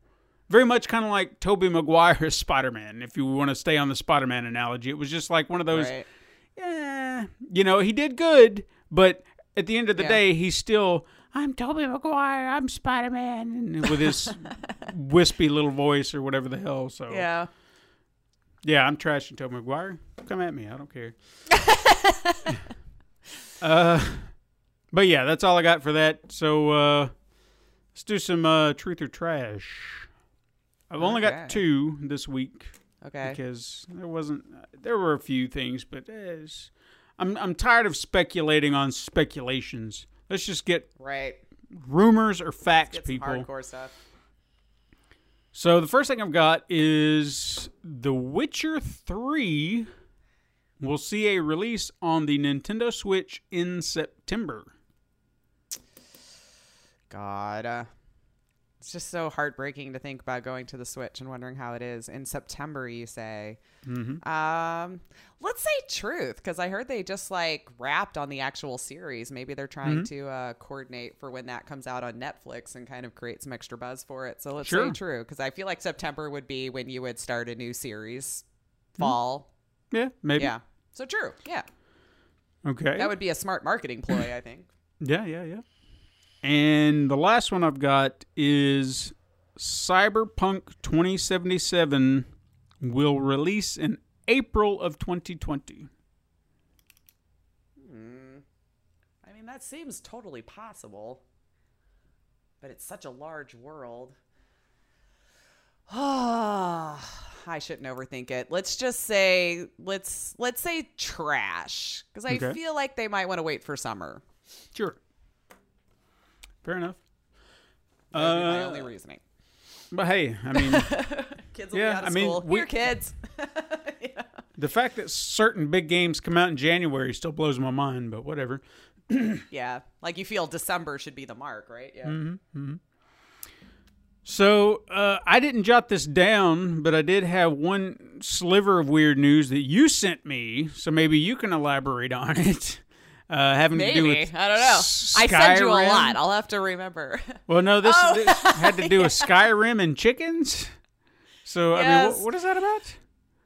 Very much kind of like Tobey Maguire's Spider Man. If you want to stay on the Spider Man analogy, it was just like one of those. Right. Yeah, you know, he did good, but at the end of the Yeah. day, he's still. I'm Tobey Maguire. I'm Spider Man, with his wispy little voice or whatever the hell. So Yeah. yeah, I'm trashing Tobey Maguire. Come at me. I don't care. uh, but yeah, that's all I got for that. So uh, let's do some uh, truth or trash. I've only Okay. got two this week Okay. because there wasn't. There were a few things, but it's, I'm I'm tired of speculating on speculations. Let's just get Right. rumors or facts, people. hardcore stuff. So the first thing I've got is The Witcher 3 will see a release on the Nintendo Switch in September. God. Uh, it's just so heartbreaking to think about going to the Switch and wondering how it is in September. You say, Mm-hmm. um, let's say truth because I heard they just like wrapped on the actual series. Maybe they're trying Mm-hmm. to uh, coordinate for when that comes out on Netflix and kind of create some extra buzz for it. So let's Sure. say true because I feel like September would be when you would start a new series. Mm-hmm. Fall, Yeah, maybe. yeah. So true, yeah. Okay. That would be a smart marketing ploy, I think. yeah, yeah, yeah. And the last one I've got is Cyberpunk 2077 will release in April of 2020. Mm. I mean, that seems totally possible. But it's such a large world. I shouldn't overthink it. Let's just say let's let's say trash because I Okay. feel like they might want to wait for summer. Sure. Fair enough. That would be my Uh, only reasoning. But hey, I mean, Kids will yeah, be out of I mean, school. we- Here, kids. the fact that certain big games come out in January still blows my mind, but whatever. yeah, like you feel December should be the mark, right? Yeah. So uh, I didn't jot this down, but I did have one sliver of weird news that you sent me. So maybe you can elaborate on it. Uh, having to do Maybe with I don't know. I send you a lot. I'll have to remember. Well, no, this, Oh. this had to do with Skyrim and chickens. So I mean, Yes. what, what is that about?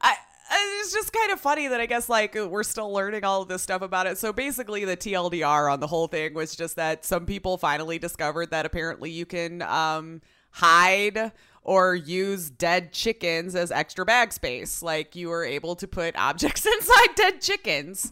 I, I- it's just kind of funny that I guess like we're still learning all of this stuff about it. So basically, the TLDR on the whole thing was just that some people finally discovered that apparently you can um, hide or use dead chickens as extra bag space. Like you were able to put objects inside dead chickens,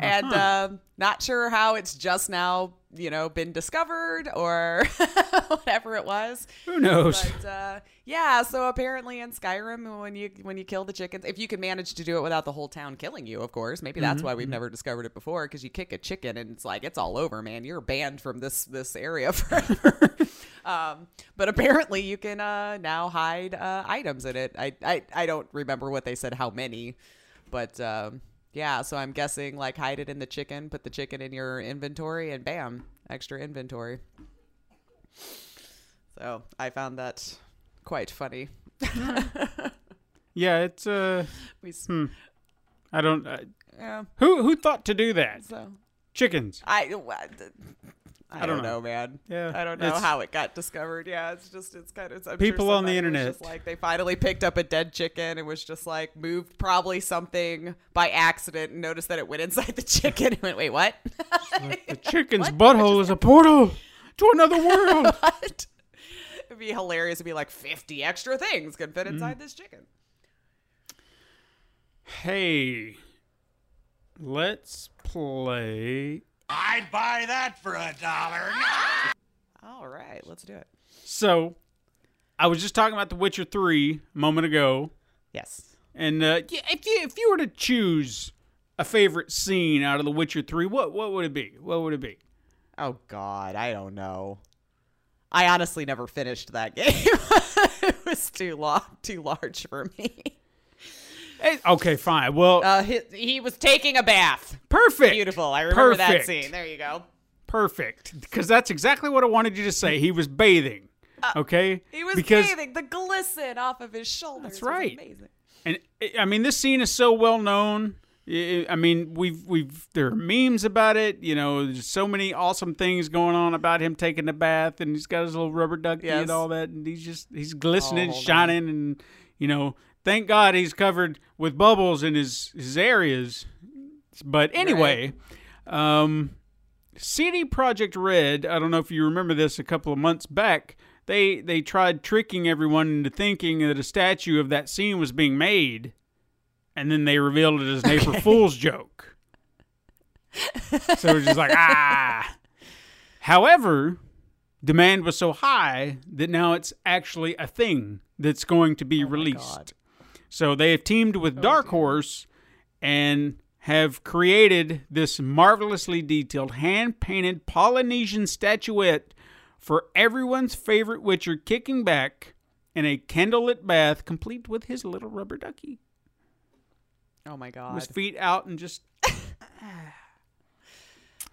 and um, not sure how it's just now you know been discovered or whatever it was. Who knows? But uh, yeah, so apparently in Skyrim, when you when you kill the chickens, if you can manage to do it without the whole town killing you, of course, maybe that's why we've never discovered it before. Because you kick a chicken and it's like it's all over, man. You're banned from this this area forever. Um, but apparently you can uh, now hide uh, items in it. I, I I don't remember what they said how many, but. Um, yeah, so I'm guessing like hide it in the chicken, put the chicken in your inventory, and bam, extra inventory. So I found that quite funny. Yeah, it's uh, We, s I don't. Uh, yeah, who who thought to do that? so Chickens. I, I, I, don't don't know. know, man. Yeah, I don't know it's- how it got discovered. Yeah, it's just it's kind of I'm People sure on the internet. just like they finally picked up a dead chicken and was just like moved probably something by accident and noticed that it went inside the chicken and went, wait, what? The chicken's butthole is a portal to another world. what? It'd be hilarious to be like 50 extra things can Mm. fit inside this chicken. hey, let's play. I'd buy that for a dollar. All right, let's do it. So, I was just talking about The Witcher Three a moment ago, Yes. and uh, yeah, if you if you were to choose a favorite scene out of The Witcher Three, what what would it be? What would it be? Oh God, I don't know. I honestly never finished that game. It was too long, too large for me. Eh, okay, fine. Well, Uh, he, he was taking a bath. perfect. Beautiful. I remember that scene. There you go. Perfect. Because that's exactly what I wanted you to say. He was bathing. Okay? Uh, He was because, bathing. The glisten off of his shoulders. That's right. amazing. And I mean, this scene is so well known. I I mean, we've we've there are memes about it. You know, there's so many awesome things going on about him taking a bath, and he's got his little rubber ducky Yes. and all that, and he's just he's glistening, Oh, on. shining, and you know, thank God he's covered with bubbles in his his areas. But anyway, um, CD Projekt Red. I don't know if you remember this a couple of months back. They they tried tricking everyone into thinking that a statue of that scene was being made, and then they revealed it as an April Fool's joke. so it's just like ah. However, demand was so high that now it's actually a thing that's going to be released. So they have teamed with oh, Dark Horse and have created this marvelously detailed hand painted polyresin statuette for everyone's favorite Witcher kicking back in a candlelit bath complete with his little rubber ducky. Oh my god. His feet out and just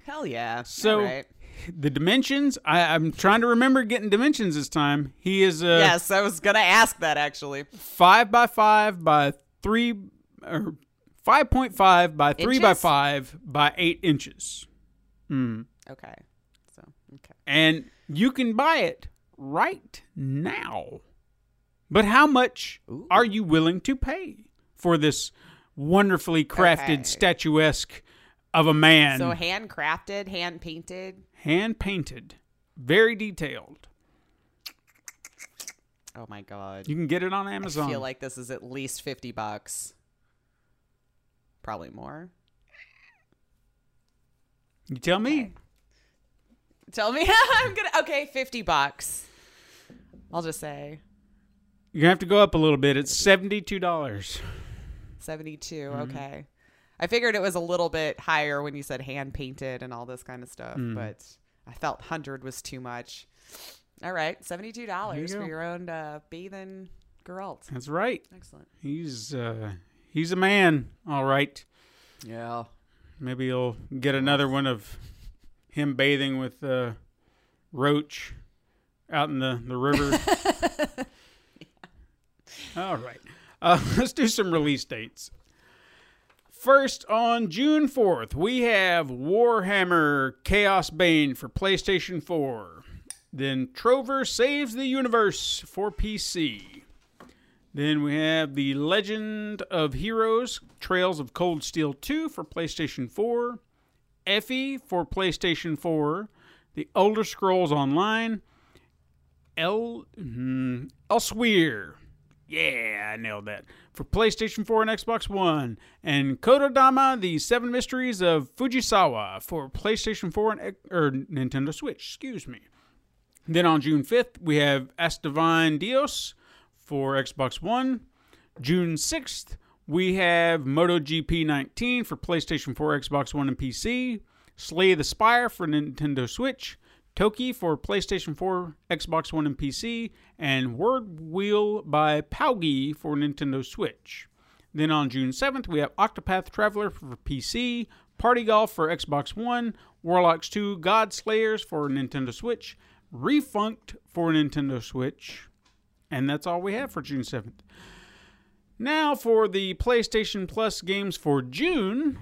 Hell yeah. So- right. The dimensions. I, I'm trying to remember getting dimensions this time. He is a yes, I was gonna ask that actually. five by five by three or five point five by three by five by eight inches. Hmm. Okay. So okay. and you can buy it right now. But how much are you willing to pay for this wonderfully crafted Okay. statuesque of a man, So handcrafted, hand painted. hand painted, very detailed? Oh my god. You can get it on Amazon. I feel like this is at least fifty bucks. Probably more. you tell me. Tell me how I'm gonna okay, fifty bucks. I'll just say You're gonna have to go up a little bit. It's seventy-two dollars. 72 Mm-hmm. okay i figured it was a little bit higher when you said hand painted and all this kind of stuff Mm. but i felt 100 was too much all right $72 you for go. your own uh, bathing Geralt. That's right. excellent He's uh, he's a man. All right. yeah Maybe you'll get another one of him bathing with uh, Roach out in the, the river. All right. Uh, let's do some release dates. First, on June 4th, we have Warhammer Chaos Bane for PlayStation 4. Then Trover Saves the Universe for PC. Then we have The Legend of Heroes Trails of Cold Steel 2 for PlayStation 4. Effie for PlayStation 4. The Elder Scrolls Online. El hmm, Elsweyr. Yeah, I nailed that. For PlayStation 4 and Xbox One. And Kotodama, The Seven Mysteries of Fujisawa for PlayStation 4 and or Nintendo Switch, excuse me. Then on June 5th, we have Divine Dios for Xbox One. June 6th, we have MotoGP 19 for PlayStation 4, Xbox One, and PC. Slay the Spire for Nintendo Switch. Toki for PlayStation 4, Xbox One, and PC. And Word Wheel by POWGI for Nintendo Switch. Then on June 7th, we have Octopath Traveler for PC, Party Golf for Xbox One, Warlocks 2 God Slayers for Nintendo Switch, Refunct for Nintendo Switch, and that's all we have for June 7th. Now for the PlayStation Plus games for June,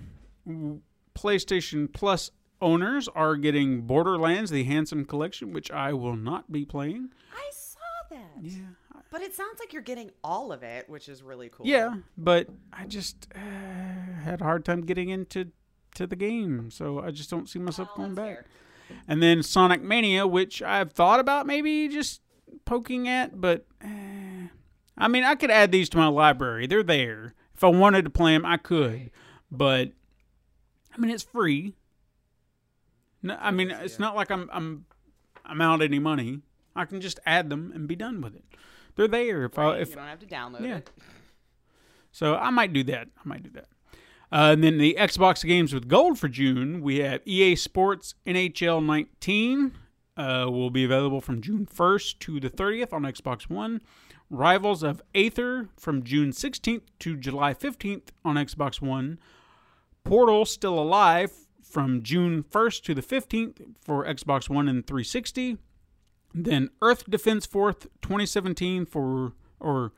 PlayStation Plus owners are getting Borderlands, the Handsome Collection, which I will not be playing. i saw that yeah but it sounds like you're getting all of it which is really cool Yeah, but I just uh, had a hard time getting into to the game, so I just don't see myself Oh, going back. fair. And then Sonic Mania, which I've thought about maybe just poking at, but uh, I mean, I could add these to my library. They're there. If I wanted to play them, I could, but I mean, it's free. No, I mean, it's not like I'm I'm I'm out any money. I can just add them and be done with it. They're there. If I if you don't have to download yeah. it so I might do that. I might do that. Uh, and then the Xbox games with gold for June, we have EA Sports NHL 19 uh, will be available from June 1st to the 30th on Xbox One. Rivals of Aether from June 16th to July 15th on Xbox One. Portal Still Alive from June 1st to the 15th for Xbox One and 360. Then Earth Defense Force 2017 for or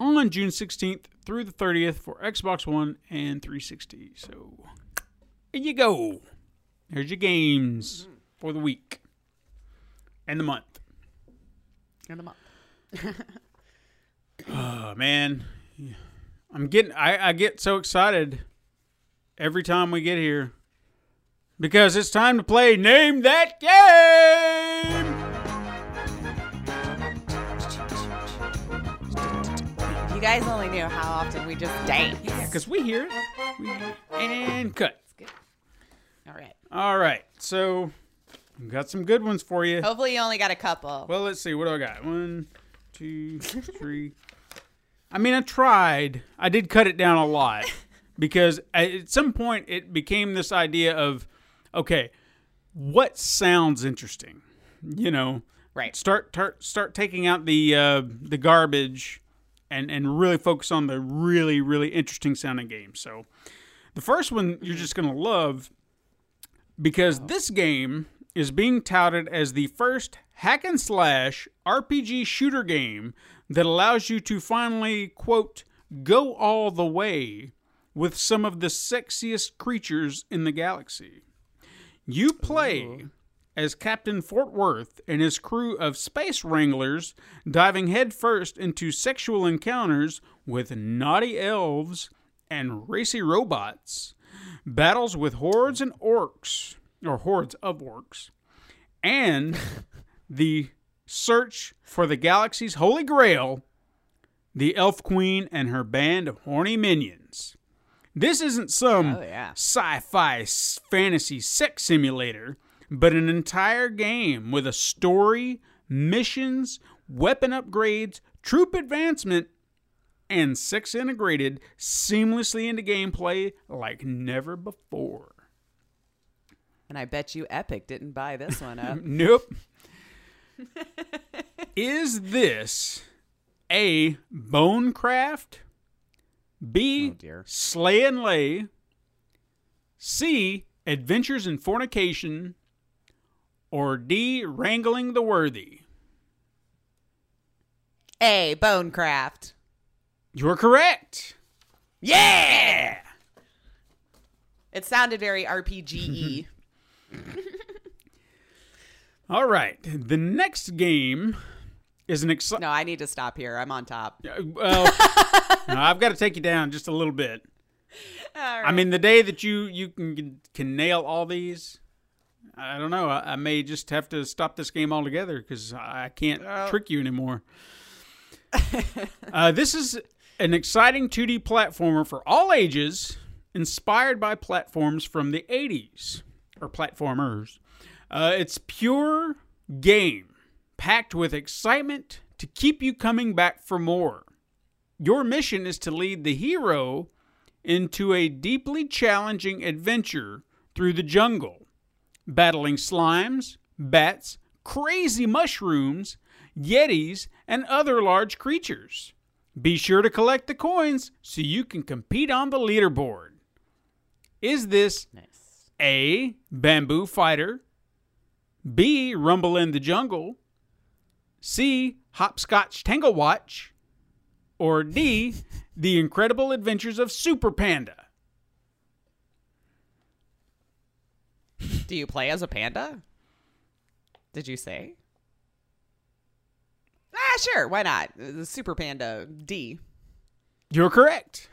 on June 16th through the 30th for Xbox One and 360. So there you go. There's your games for the week and the month. In a month. Oh man, I'm getting I, I get so excited every time we get here because it's time to play Name That Game. You guys only knew how often we just dance. Because we hear it We- and cut. All right. All right, so we've got some good ones for you. Hopefully, you only got a couple. Well, let's see. What do I got? One, two, three. I mean, I tried. I did cut it down a lot because at some point it became this idea of, okay, what sounds interesting? You know, Right. Start tar- start taking out the uh, the garbage, and and really focus on the really really interesting sounding games. So, the first one you're just gonna love because this game is being touted as the first hack and slash RPG shooter game that allows you to finally, quote, go all the way with some of the sexiest creatures in the galaxy. You play as Captain Fort Worth and his crew of space wranglers diving headfirst into sexual encounters with naughty elves and racy robots, battles with hordes and orcs, or hordes of orcs, and the search for the galaxy's holy grail, the Elf Queen and her band of horny minions. This isn't some Oh, yeah. sci fi fantasy sex simulator, but an entire game with a story, missions, weapon upgrades, troop advancement, and sex integrated seamlessly into gameplay like never before. and I bet you Epic didn't buy this one up. Nope. Is this A. Bonecraft? B. Oh, dear. Slay and Lay? C. Adventures in Fornication? Or D. Wrangling the Worthy? A. Bonecraft. You're correct. Yeah. It sounded very RPG. All right. The next game is an exciting. no, I need to stop here. I'm on top. Well, no, I've got to take you down just a little bit. I mean, the day that you you can can nail all these, I don't know. I, I may just have to stop this game altogether because I can't trick you anymore. uh, this is an exciting 2D platformer for all ages, inspired by platforms from the 80s or platformers. Uh, it's pure game, packed with excitement to keep you coming back for more. Your mission is to lead the hero into a deeply challenging adventure through the jungle, battling slimes, bats, crazy mushrooms, yetis, and other large creatures. Be sure to collect the coins so you can compete on the leaderboard. Is this Nice. A. Bamboo Fighter, B. Rumble in the Jungle, C. Hopscotch Tangle Watch, or D. The Incredible Adventures of Super Panda? Do you play as a panda? Did you say? Ah, sure. Why not? The Super Panda D. You're correct.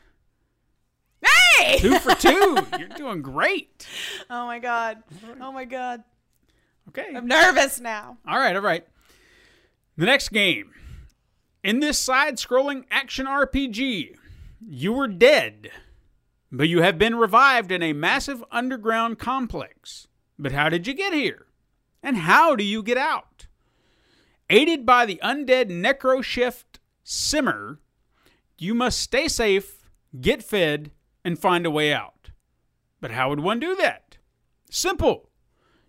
Hey! Two for two. You're doing great. Oh my god. Oh my god. Okay. I'm nervous now. All right, all right. The next game. In this side scrolling action RPG, you were dead, but you have been revived in a massive underground complex. But how did you get here? And how do you get out? Aided by the undead necro chef Simmer, you must stay safe, get fed, and find a way out. But how would one do that? Simple.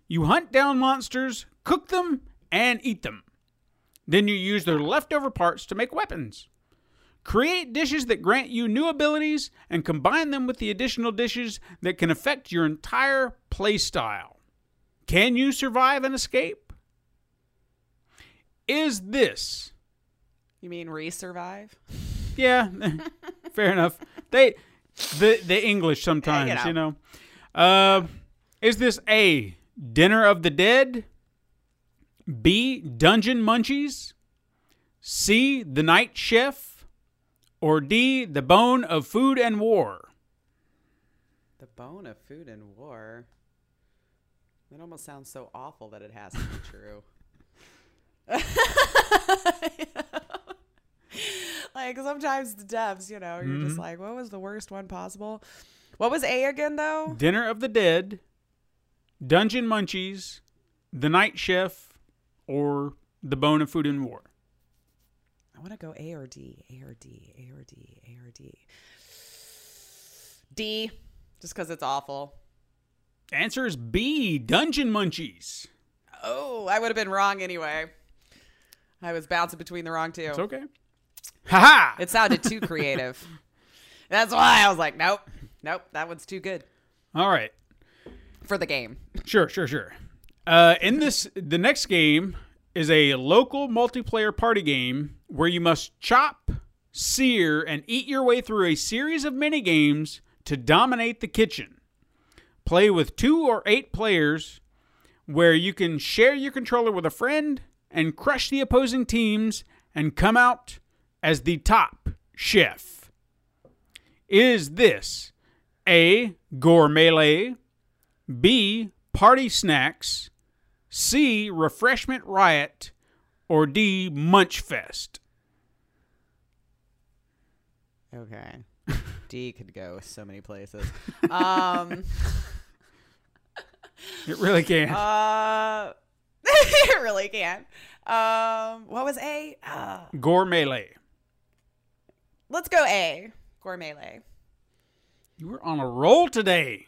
You hunt down monsters, cook them, and eat them. Then you use their leftover parts to make weapons. Create dishes that grant you new abilities and combine them with the additional dishes that can affect your entire playstyle. Can you survive and escape? Is this You mean resurvive? yeah, fair enough. They the the English sometimes, you know. Uh, is this A Dinner of the Dead? B Dungeon Munchies? C The Night Chef? Or D The Bone of Food and War? The bone of food and war. That almost sounds so awful that it has to be true. like sometimes the devs, you know, you're Mm-hmm. just like, what was the worst one possible? What was A again though? Dinner of the Dead, Dungeon Munchies, The Night Chef, or The Bone of Food and War? I want to go A or D, A or D, A or D, A or D. D, just because it's awful. Answer is B Dungeon Munchies. Oh, I would have been wrong anyway. I was bouncing between the wrong two. It's okay. Haha! It sounded too creative. That's why I was like, nope, nope, that one's too good All right. for the game. Sure, sure, sure. Uh, in this, the next game is a local multiplayer party game where you must chop, sear, and eat your way through a series of mini games to dominate the kitchen. Play with two or eight players, where you can share your controller with a friend and crush the opposing teams and come out as the top chef. Is this A. Gourmet B. Party snacks. C. Refreshment riot. Or D. Munch fest. Okay. D could go so many places. Um, It really can. uh, it really can. Um, what was A? Uh, Gourmet. let's go A. Gourmet. You were on a roll today.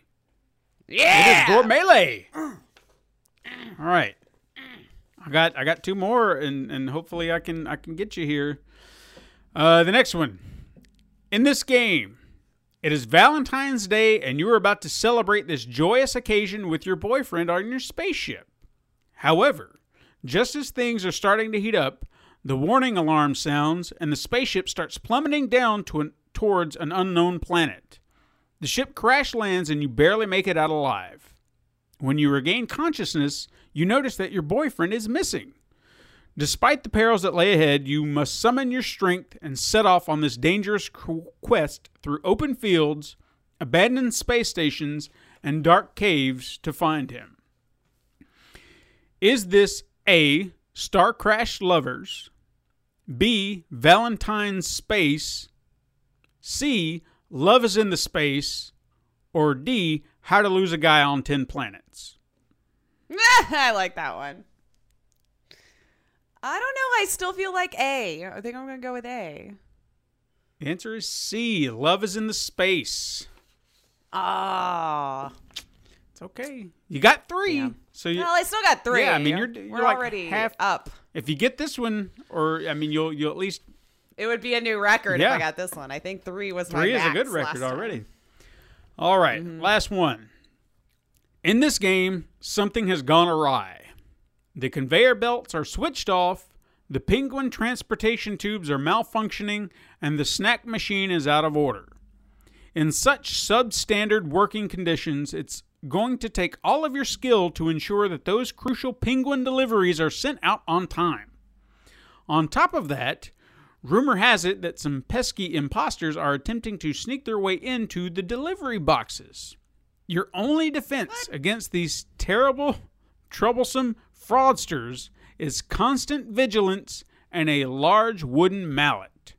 Yeah. It is gourmet. All right. I got I got two more and and hopefully I can I can get you here. Uh the next one. In this game, it is Valentine's Day and you are about to celebrate this joyous occasion with your boyfriend on your spaceship. However, just as things are starting to heat up, the warning alarm sounds and the spaceship starts plummeting down to an, towards an unknown planet. The ship crash lands and you barely make it out alive. When you regain consciousness, you notice that your boyfriend is missing. Despite the perils that lay ahead, you must summon your strength and set off on this dangerous quest through open fields, abandoned space stations, and dark caves to find him. Is this A. Star Crash Lovers, B. Valentine's Space, C. Love is in the Space, or D. How to Lose a Guy on 10 Planets? I like that one. I don't know. I still feel like A. I think I'm gonna go with A. The answer is C. Love is in the Space. Ah. It's okay. You got three. Damn. So you, Well, I still got three. Yeah, I mean, you're- We're you're like already half- up. if you get this one, or I mean, you'll you'll at least It would be a new record if I got this one. I think three was my Three is a good record time. All right, mm-hmm. last one. In this game, something has gone awry. The conveyor belts are switched off, the penguin transportation tubes are malfunctioning, and the snack machine is out of order. In such substandard working conditions, it's going to take all of your skill to ensure that those crucial penguin deliveries are sent out on time. On top of that, rumor has it that some pesky imposters are attempting to sneak their way into the delivery boxes. Your only defense against these terrible, troublesome fraudsters is constant vigilance and a large wooden mallet.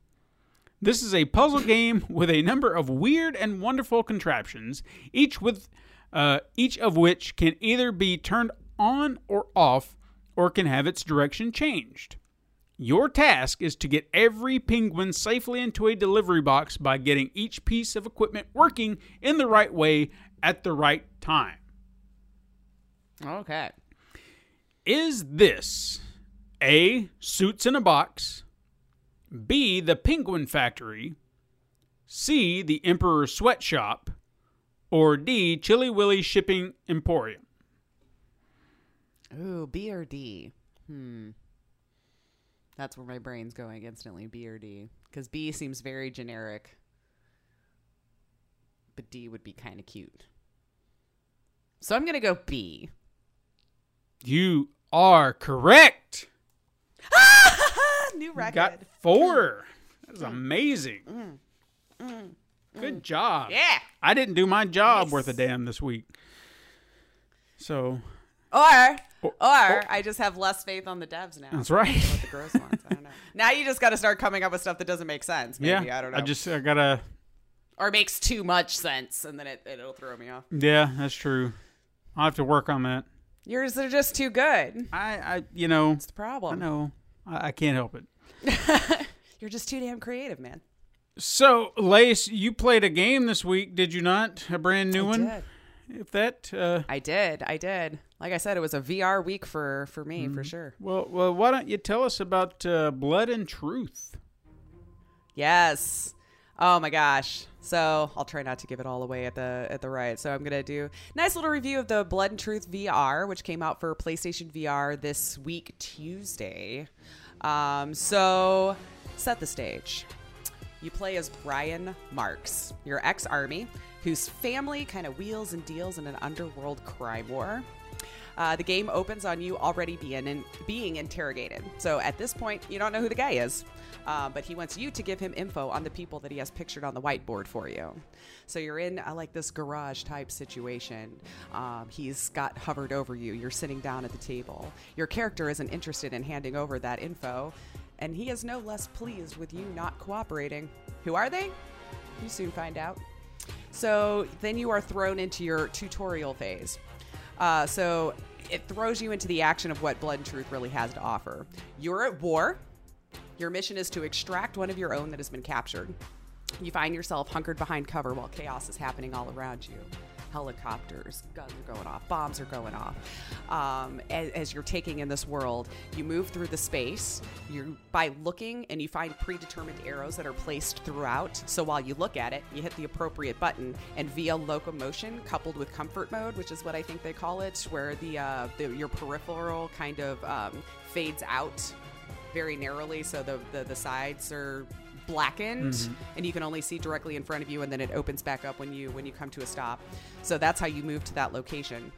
This is a puzzle game with a number of weird and wonderful contraptions, each with uh, each of which can either be turned on or off, or can have its direction changed. Your task is to get every penguin safely into a delivery box by getting each piece of equipment working in the right way at the right time. Okay. Is this A. Suits in a Box, B. The Penguin Factory, C. The Emperor Sweatshop, or D. Chilly Willy Shipping Emporium? Ooh, B or D? Hmm. That's where my brain's going instantly. B or D? Because B seems very generic, but D would be kind of cute. So I'm gonna go B. You are correct. New You record. got four. Mm. That's amazing. Mm. Mm. Good job. yeah. I didn't do my job worth a damn this week. So Or, Or- or I just have less faith on the devs now. that's right. The gross ones. I don't know. Now you just got to start coming up with stuff that doesn't make sense. Maybe yeah, I don't know. I just I gotta. or makes too much sense, and then it it'll throw me off. Yeah, that's true. I'll have to work on that. Yours are just too good. I, I you know, It's the problem. I know. I, I can't help it. You're just too damn creative, man. So, Lace, you played a game this week, did you not? A brand new I one. did. If that, uh, I did. I did. Like I said, it was a VR week for for me Mm-hmm. for sure. well, well, why don't you tell us about uh, Blood and Truth? Yes. Oh my gosh. So I'll try not to give it all away at the at the right. So I'm gonna do a nice little review of the Blood and Truth VR, which came out for PlayStation VR this week Tuesday. Um, so set the stage. You play as Ryan Marks, your ex army, whose family kind of wheels and deals in an underworld crime war. Uh, the game opens on you already being in, being interrogated. So at this point, you don't know who the guy is, uh, but he wants you to give him info on the people that he has pictured on the whiteboard for you. So you're in uh, like this garage type situation. Um, he's got hovered over you. You're sitting down at the table. Your character isn't interested in handing over that info, and he is no less pleased with you not cooperating. Who are they? You soon find out. So then you are thrown into your tutorial phase. Uh, so it throws you into the action of what Blood and Truth really has to offer. You're at war. Your mission is to extract one of your own that has been captured. You find yourself hunkered behind cover while chaos is happening all around you. Helicopters, guns are going off, bombs are going off. Um, as, as you're taking in this world, you move through the space. You by looking and you find predetermined arrows that are placed throughout. So while you look at it, you hit the appropriate button, and via locomotion coupled with comfort mode, which is what I think they call it, where the, uh, the your peripheral kind of um, fades out very narrowly, so the, the, the sides are blackened and you can only see directly in front of you and then it opens back up when you when you come to a stop. So that's how you move to that location.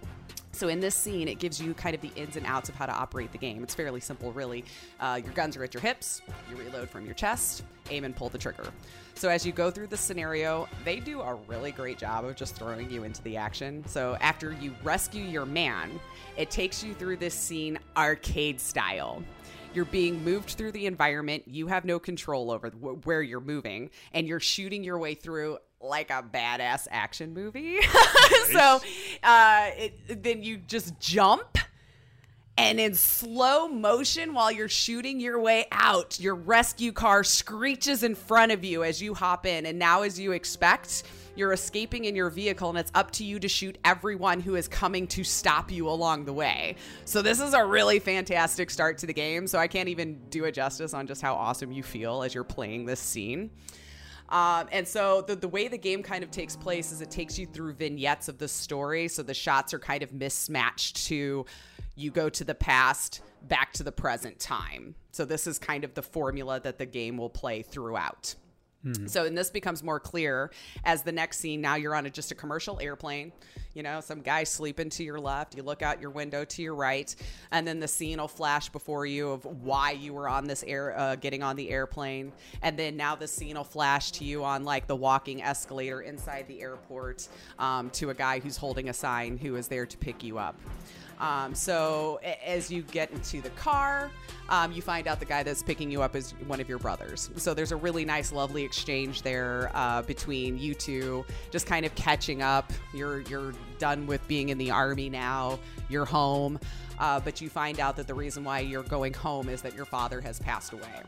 So in this scene it gives you kind of the ins and outs of how to operate the game. It's fairly simple really. Uh, your guns are at your hips you reload from your chest aim and pull the trigger. So as you go through the scenario they do a really great job of just throwing you into the action. So after you rescue your man it takes you through this scene arcade style you're being moved through the environment. You have no control over wh- where you're moving, and you're shooting your way through like a badass action movie. so uh, it, then you just jump. And in slow motion, while you're shooting your way out, your rescue car screeches in front of you as you hop in. And now, as you expect, you're escaping in your vehicle, and it's up to you to shoot everyone who is coming to stop you along the way. So, this is a really fantastic start to the game. So, I can't even do it justice on just how awesome you feel as you're playing this scene. Um, and so the, the way the game kind of takes place is it takes you through vignettes of the story. So the shots are kind of mismatched to you go to the past, back to the present time. So this is kind of the formula that the game will play throughout. So, and this becomes more clear as the next scene. Now you're on a, just a commercial airplane. You know, some guy sleeping to your left. You look out your window to your right, and then the scene will flash before you of why you were on this air, uh, getting on the airplane. And then now the scene will flash to you on like the walking escalator inside the airport um, to a guy who's holding a sign who is there to pick you up. Um, so as you get into the car, um, you find out the guy that's picking you up is one of your brothers. So there's a really nice, lovely exchange there uh, between you two, just kind of catching up. You're you're done with being in the army now. You're home, uh, but you find out that the reason why you're going home is that your father has passed away.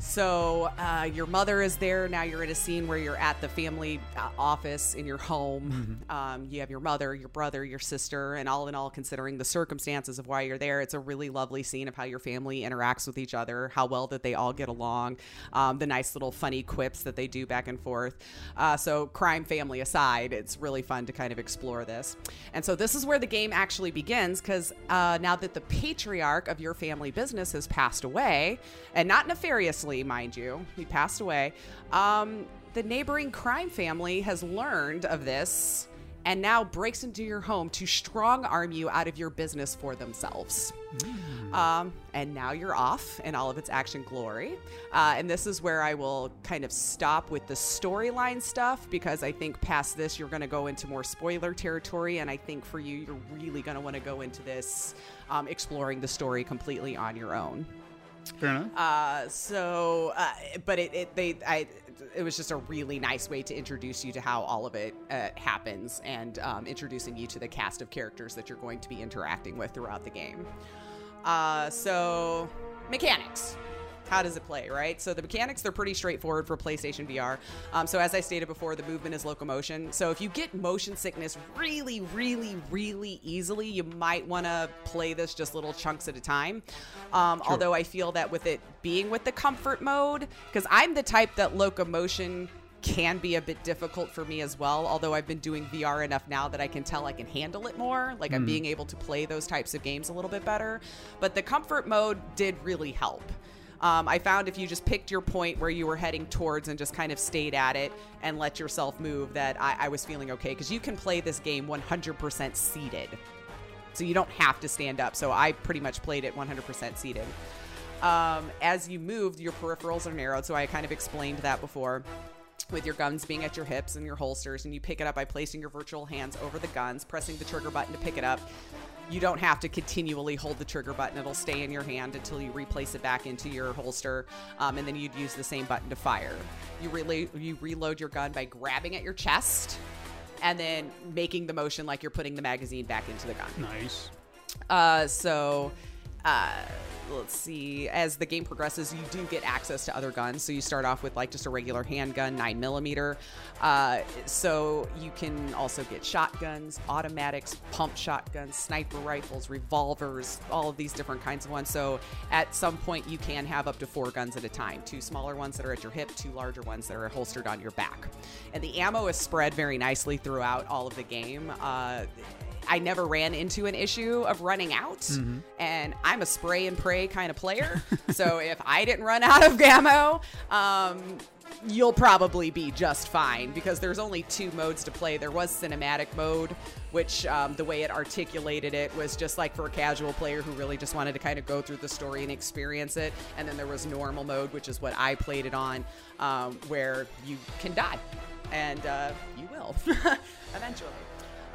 So uh, your mother is there. Now you're in a scene where you're at the family uh, office in your home. Um, you have your mother, your brother, your sister, and all in all, considering the circumstances of why you're there, it's a really lovely scene of how your family interacts with each other, how well that they all get along, um, the nice little funny quips that they do back and forth. Uh, so crime family aside, it's really fun to kind of explore this. And so this is where the game actually begins because uh, now that the patriarch of your family business has passed away, and not nefariously, mind you, he passed away. Um, the neighboring crime family has learned of this and now breaks into your home to strong arm you out of your business for themselves. Um, and now you're off in all of its action glory. Uh, and this is where I will kind of stop with the storyline stuff because I think past this, you're going to go into more spoiler territory. And I think for you, you're really going to want to go into this um, exploring the story completely on your own. Fair enough. Uh, so, uh, but it, it they I it was just a really nice way to introduce you to how all of it uh, happens and um, introducing you to the cast of characters that you're going to be interacting with throughout the game. Uh, so mechanics. How does it play, right? So the mechanics they're pretty straightforward for PlayStation VR. Um, so as I stated before, the movement is locomotion. So if you get motion sickness really, really, really easily, you might want to play this just little chunks at a time. Um, Although I feel that with it being with the comfort mode, because I'm the type that locomotion can be a bit difficult for me as well. Although I've been doing VR enough now that I can tell I can handle it more. Like I'm being able to play those types of games a little bit better. But the comfort mode did really help. Um, I found if you just picked your point where you were heading towards and just kind of stayed at it and let yourself move, that I, I was feeling okay. Because you can play this game 100% seated. So you don't have to stand up. So I pretty much played it 100% seated. Um, as you moved, your peripherals are narrowed. So I kind of explained that before with your guns being at your hips and your holsters, and you pick it up by placing your virtual hands over the guns, pressing the trigger button to pick it up. You don't have to continually hold the trigger button, it'll stay in your hand until you replace it back into your holster, um, and then you'd use the same button to fire. You, relo- you reload your gun by grabbing at your chest and then making the motion like you're putting the magazine back into the gun. Nice. Uh, so, uh, let's see. As the game progresses, you do get access to other guns. So you start off with like just a regular handgun, nine millimeter. Uh, so you can also get shotguns, automatics, pump shotguns, sniper rifles, revolvers, all of these different kinds of ones. So at some point, you can have up to four guns at a time. Two smaller ones that are at your hip, two larger ones that are holstered on your back. And the ammo is spread very nicely throughout all of the game. Uh, I never ran into an issue of running out, and I'm a spray and pray kind of player. so if I didn't run out of ammo, um, you'll probably be just fine because there's only two modes to play. There was cinematic mode, which um, the way it articulated it was just like for a casual player who really just wanted to kind of go through the story and experience it. And then there was normal mode, which is what I played it on, um, where you can die, and uh, you will eventually.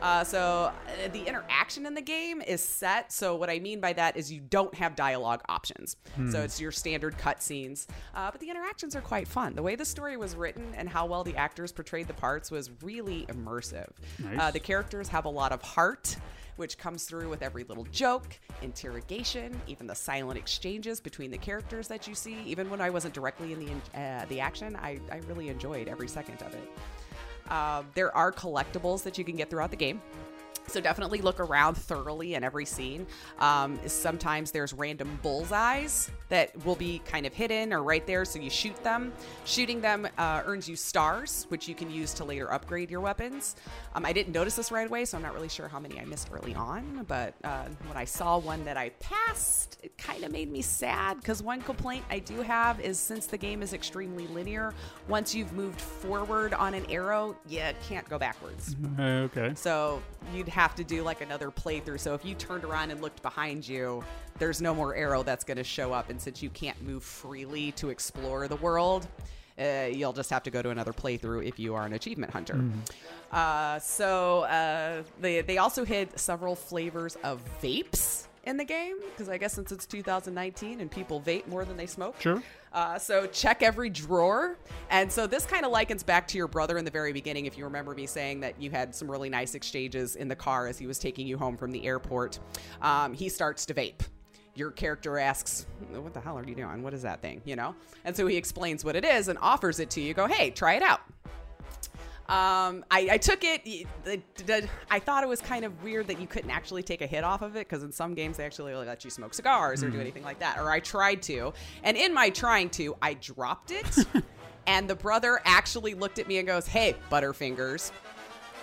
Uh, so uh, the interaction in the game is set. So what I mean by that is you don't have dialogue options. So it's your standard cutscenes. Uh, but the interactions are quite fun. The way the story was written and how well the actors portrayed the parts was really immersive. Nice. Uh, the characters have a lot of heart. Which comes through with every little joke, interrogation, even the silent exchanges between the characters that you see. Even when I wasn't directly in the uh, the action, I, I really enjoyed every second of it. Uh, there are collectibles that you can get throughout the game. So definitely look around thoroughly in every scene. Um, sometimes there's random bullseyes that will be kind of hidden or right there, so you shoot them. Shooting them uh, earns you stars, which you can use to later upgrade your weapons. Um, I didn't notice this right away, so I'm not really sure how many I missed early on. But uh, when I saw one that I passed, it kind of made me sad because one complaint I do have is since the game is extremely linear, once you've moved forward on an arrow, you can't go backwards. Uh, okay. So you'd have to do like another playthrough. So if you turned around and looked behind you, there's no more arrow that's going to show up. And since you can't move freely to explore the world, uh, you'll just have to go to another playthrough if you are an achievement hunter. Uh, so uh, they they also hid several flavors of vapes in the game because I guess since it's 2019 and people vape more than they smoke. Sure. Uh, so check every drawer. And so this kind of likens back to your brother in the very beginning. If you remember me saying that you had some really nice exchanges in the car as he was taking you home from the airport, um, he starts to vape. your character asks, "What the hell are you doing? What is that thing?" You know, and so he explains what it is and offers it to you. Go, hey, try it out. Um, I, I took it. I thought it was kind of weird that you couldn't actually take a hit off of it because in some games they actually let you smoke cigars or do anything like that. Or I tried to, and in my trying to, I dropped it, and the brother actually looked at me and goes, "Hey, Butterfingers,"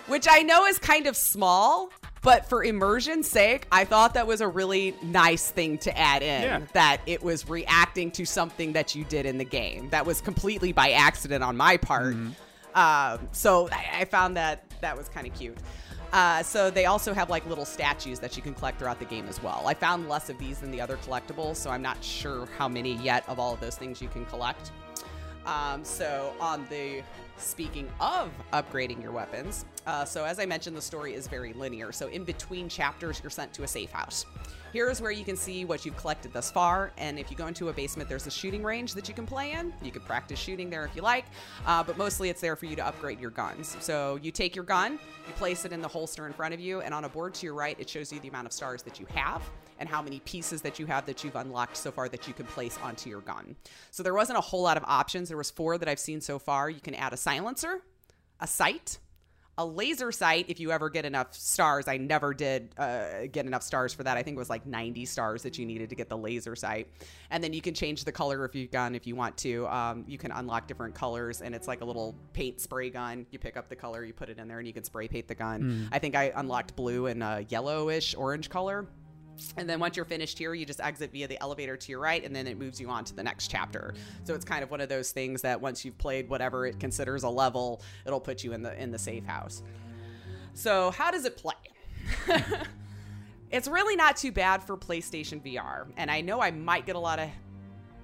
which I know is kind of small. But for immersion's sake, I thought that was a really nice thing to add in. Yeah. That it was reacting to something that you did in the game. That was completely by accident on my part. Um, so I, I found that that was kind of cute. Uh, so they also have like little statues that you can collect throughout the game as well. I found less of these than the other collectibles, so I'm not sure how many yet of all of those things you can collect. Um, so on the speaking of upgrading your weapons, uh, so as I mentioned, the story is very linear. So in between chapters, you're sent to a safe house. Here's where you can see what you've collected thus far. And if you go into a basement, there's a shooting range that you can play in. You can practice shooting there if you like, uh, but mostly it's there for you to upgrade your guns. So you take your gun, you place it in the holster in front of you, and on a board to your right, it shows you the amount of stars that you have and how many pieces that you have that you've unlocked so far that you can place onto your gun. So there wasn't a whole lot of options. There was four that I've seen so far. You can add a silencer, a sight, a laser sight if you ever get enough stars. I never did uh, get enough stars for that. I think it was like 90 stars that you needed to get the laser sight. And then you can change the color of your gun if you want to. Um, you can unlock different colors, and it's like a little paint spray gun. You pick up the color, you put it in there, and you can spray paint the gun. I think I unlocked blue and a yellowish orange color. And then once you're finished here, you just exit via the elevator to your right, and then it moves you on to the next chapter. So it's kind of one of those things that once you've played whatever it considers a level, it'll put you in the in the safe house. So how does it play? it's really not too bad for PlayStation VR, and I know I might get a lot of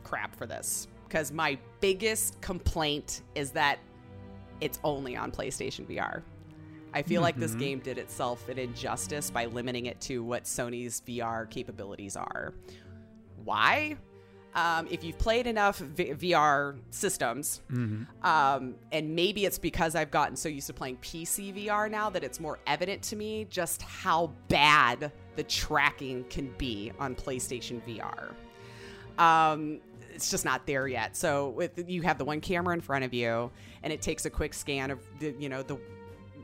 crap for this because my biggest complaint is that it's only on PlayStation VR. I feel like this game did itself an injustice by limiting it to what Sony's VR capabilities are. Why? Um, if you've played enough v- VR systems, um, and maybe it's because I've gotten so used to playing PC VR now that it's more evident to me just how bad the tracking can be on PlayStation VR um, it's just not there yet. So with you have the one camera in front of you, and it takes a quick scan of the you know the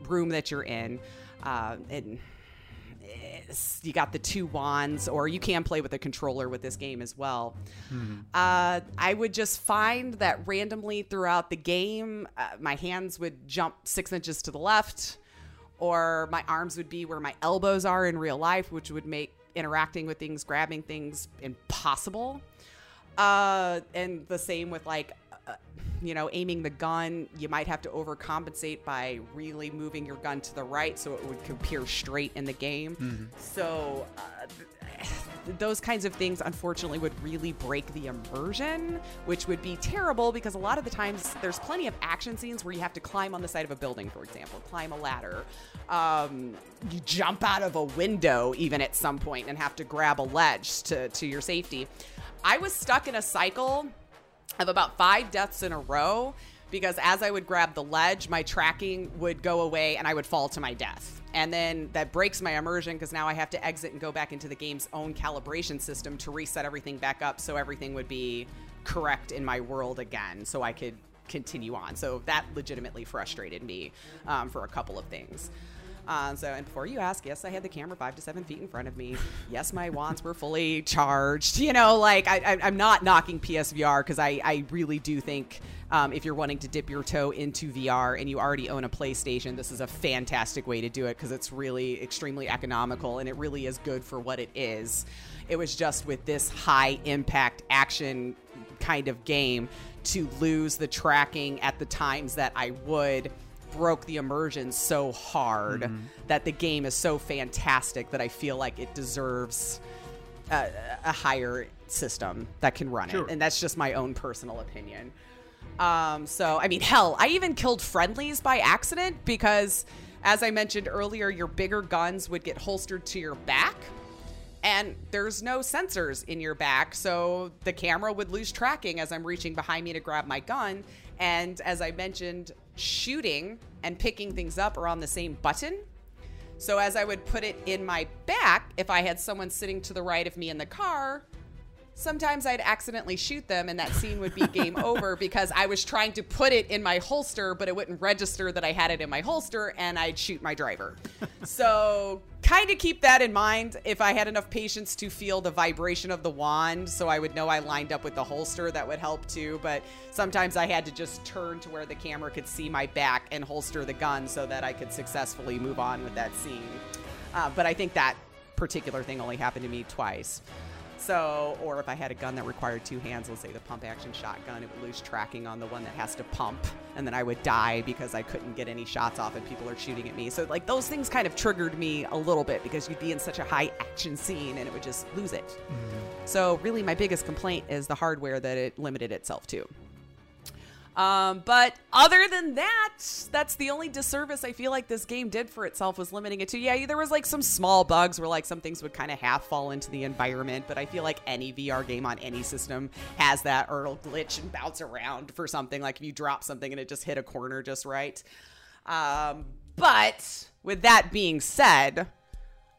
room that you're in, uh, and you got the two wands, or you can play with a controller with this game as well. Uh, I would just find that randomly throughout the game, uh, my hands would jump six inches to the left, or my arms would be where my elbows are in real life, which would make interacting with things, grabbing things impossible. Uh, and the same with like, you know, aiming the gun. You might have to overcompensate by really moving your gun to the right so it would appear straight in the game. So. Uh, th- those kinds of things unfortunately would really break the immersion which would be terrible because a lot of the times there's plenty of action scenes where you have to climb on the side of a building for example climb a ladder um, you jump out of a window even at some point and have to grab a ledge to, to your safety i was stuck in a cycle of about five deaths in a row because as I would grab the ledge, my tracking would go away and I would fall to my death. And then that breaks my immersion because now I have to exit and go back into the game's own calibration system to reset everything back up so everything would be correct in my world again so I could continue on. So that legitimately frustrated me um, for a couple of things. Uh, so, and before you ask, yes, I had the camera five to seven feet in front of me. Yes, my wands were fully charged. You know, like I, I'm not knocking PSVR because I, I really do think um, if you're wanting to dip your toe into VR and you already own a PlayStation, this is a fantastic way to do it because it's really extremely economical and it really is good for what it is. It was just with this high impact action kind of game to lose the tracking at the times that I would broke the immersion so hard that the game is so fantastic that I feel like it deserves a, a higher system that can run Sure. it. And that's just my own personal opinion. Um, so, I mean, hell, I even killed friendlies by accident because, as I mentioned earlier, your bigger guns would get holstered to your back. And there's no sensors in your back, so the camera would lose tracking as I'm reaching behind me to grab my gun. And as I mentioned, shooting and picking things up are on the same button. So as I would put it in my back, if I had someone sitting to the right of me in the car, sometimes I'd accidentally shoot them and that scene would be game over because I was trying to put it in my holster, but it wouldn't register that I had it in my holster and I'd shoot my driver. so, kind of keep that in mind. If I had enough patience to feel the vibration of the wand, so I would know I lined up with the holster, that would help too. But sometimes I had to just turn to where the camera could see my back and holster the gun so that I could successfully move on with that scene. Uh, but I think that particular thing only happened to me twice. So, or if I had a gun that required two hands, let's say the pump action shotgun, it would lose tracking on the one that has to pump, and then I would die because I couldn't get any shots off and people are shooting at me. So, like, those things kind of triggered me a little bit because you'd be in such a high action scene and it would just lose it. Mm-hmm. So, really, my biggest complaint is the hardware that it limited itself to. Um, but other than that, that's the only disservice I feel like this game did for itself was limiting it to. Yeah, there was like some small bugs where like some things would kind of half fall into the environment, but I feel like any VR game on any system has that, or it'll glitch and bounce around for something. Like if you drop something and it just hit a corner just right. Um, but with that being said,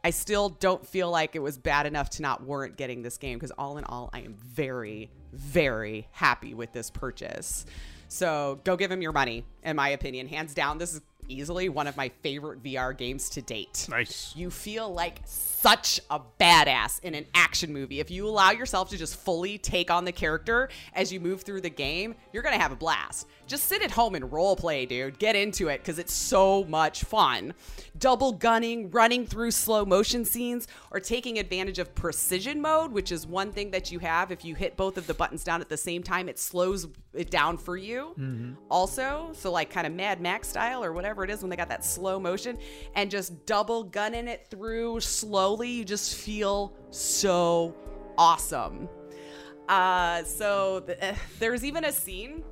I still don't feel like it was bad enough to not warrant getting this game because all in all, I am very, very happy with this purchase. So go give him your money, in my opinion. Hands down, this is easily one of my favorite VR games to date. Nice. You feel like such a badass in an action movie. If you allow yourself to just fully take on the character as you move through the game, you're going to have a blast. Just sit at home and role play, dude. Get into it because it's so much fun. Double gunning, running through slow motion scenes, or taking advantage of precision mode, which is one thing that you have. If you hit both of the buttons down at the same time, it slows it down for you. Also, so like kind of Mad Max style or whatever it is when they got that slow motion and just double gunning it through slowly, you just feel so awesome. Uh, so th- eh, there's even a scene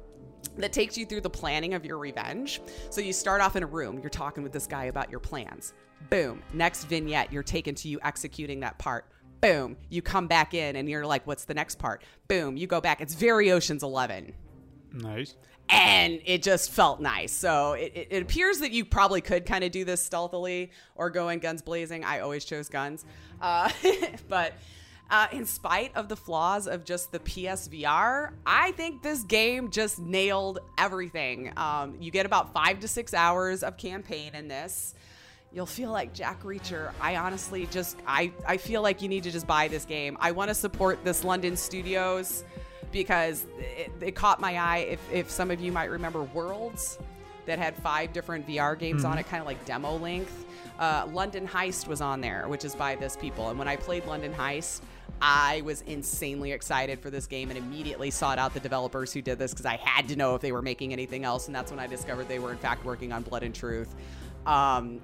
that takes you through the planning of your revenge. So you start off in a room, you're talking with this guy about your plans. Boom. Next vignette, you're taken to you executing that part. Boom. You come back in and you're like, what's the next part? Boom. You go back. It's very Ocean's 11 Nice. and it just felt nice. So it, it, it appears that you probably could kind of do this stealthily or go in guns blazing. I always chose guns, uh, but uh, in spite of the flaws of just the PSVR, I think this game just nailed everything. Um, you get about five to six hours of campaign in this. You'll feel like Jack Reacher. I honestly just I I feel like you need to just buy this game. I want to support this London Studios because it, it caught my eye. If, if some of you might remember Worlds, that had five different VR games on it, kind of like demo length. Uh, London Heist was on there, which is by this people. And when I played London Heist, I was insanely excited for this game and immediately sought out the developers who did this because I had to know if they were making anything else. And that's when I discovered they were, in fact, working on Blood and Truth. Um,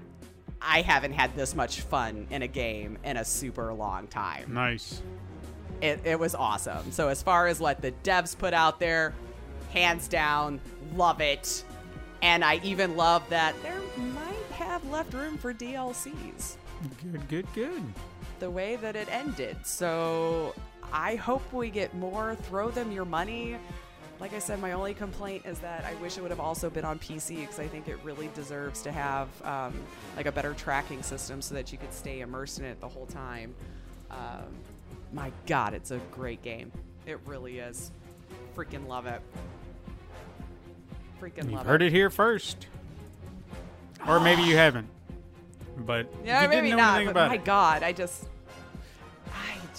I haven't had this much fun in a game in a super long time Nice. it, it was awesome. So as far as what the devs put out there, hands down, love it. And I even love that there might have left room for DLCs Good, good, good. The way that it ended. So I hope we get more. Throw them your money. Like I said, my only complaint is that I wish it would have also been on PC because I think it really deserves to have um, like a better tracking system so that you could stay immersed in it the whole time. Um, my God, it's a great game. It really is. Freaking love it. Freaking You've love heard it here first. Or maybe you haven't. But Yeah, you maybe didn't know not. But my it. God, I just,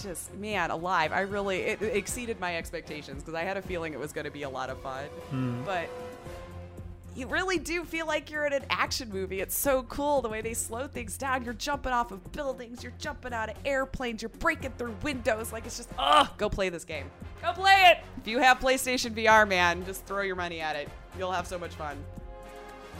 just, man, alive. I really it, it exceeded my expectations because I had a feeling it was going to be a lot of fun. Hmm. But you really do feel like you're in an action movie. It's so cool the way they slow things down. You're jumping off of buildings. You're jumping out of airplanes. You're breaking through windows. Like it's just, ugh. Go play this game. Go play it. If you have PlayStation VR, man, just throw your money at it. You'll have so much fun.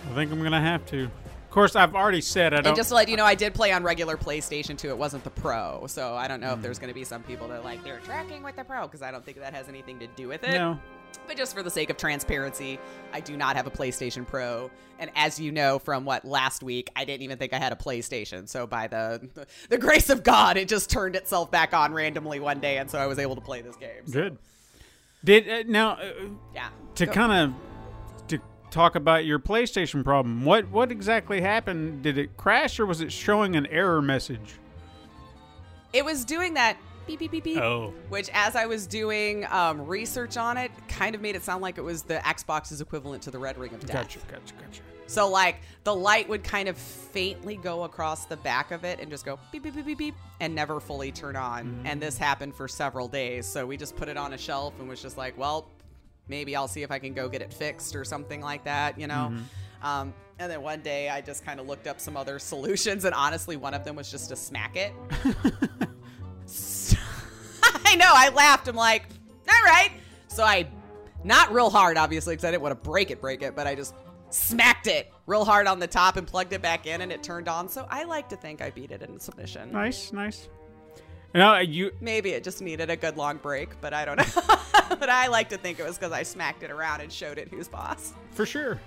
I think I'm going to have to. Of course, I've already said I don't. And just to let you know, I did play on regular PlayStation 2. It wasn't the Pro. So I don't know if there's going to be some people that are like, they're tracking with the Pro, because I don't think that has anything to do with it. no. But just for the sake of transparency, I do not have a PlayStation Pro. And as you know from what last week, I didn't even think I had a PlayStation. So by the the grace of God, it just turned itself back on randomly one day, and so I was able to play this game. So, Good. Did uh, now uh, yeah. to kind of talk about your PlayStation problem. What what exactly happened? Did it crash or was it showing an error message? It was doing that beep beep beep beep. Oh. Which, as I was doing um, research on it, kind of made it sound like it was the Xbox's equivalent to the Red Ring of Death. Gotcha, gotcha, gotcha. So like the light would kind of faintly go across the back of it and just go beep beep beep beep beep and never fully turn on. And this happened for several days. So we just put it on a shelf and was just like, well, maybe I'll see if I can go get it fixed or something like that, you know. Um, and then one day I just kind of looked up some other solutions, and honestly, one of them was just to smack it. I know. I laughed. I'm like, all right. So I, not real hard, obviously, because I didn't want to break it, break it, but I just smacked it real hard on the top and plugged it back in, and it turned on. So I like to think I beat it in submission. Nice, nice. No, you Maybe it just needed a good long break, but I don't know. but I like to think it was because I smacked it around and showed it who's boss. for sure.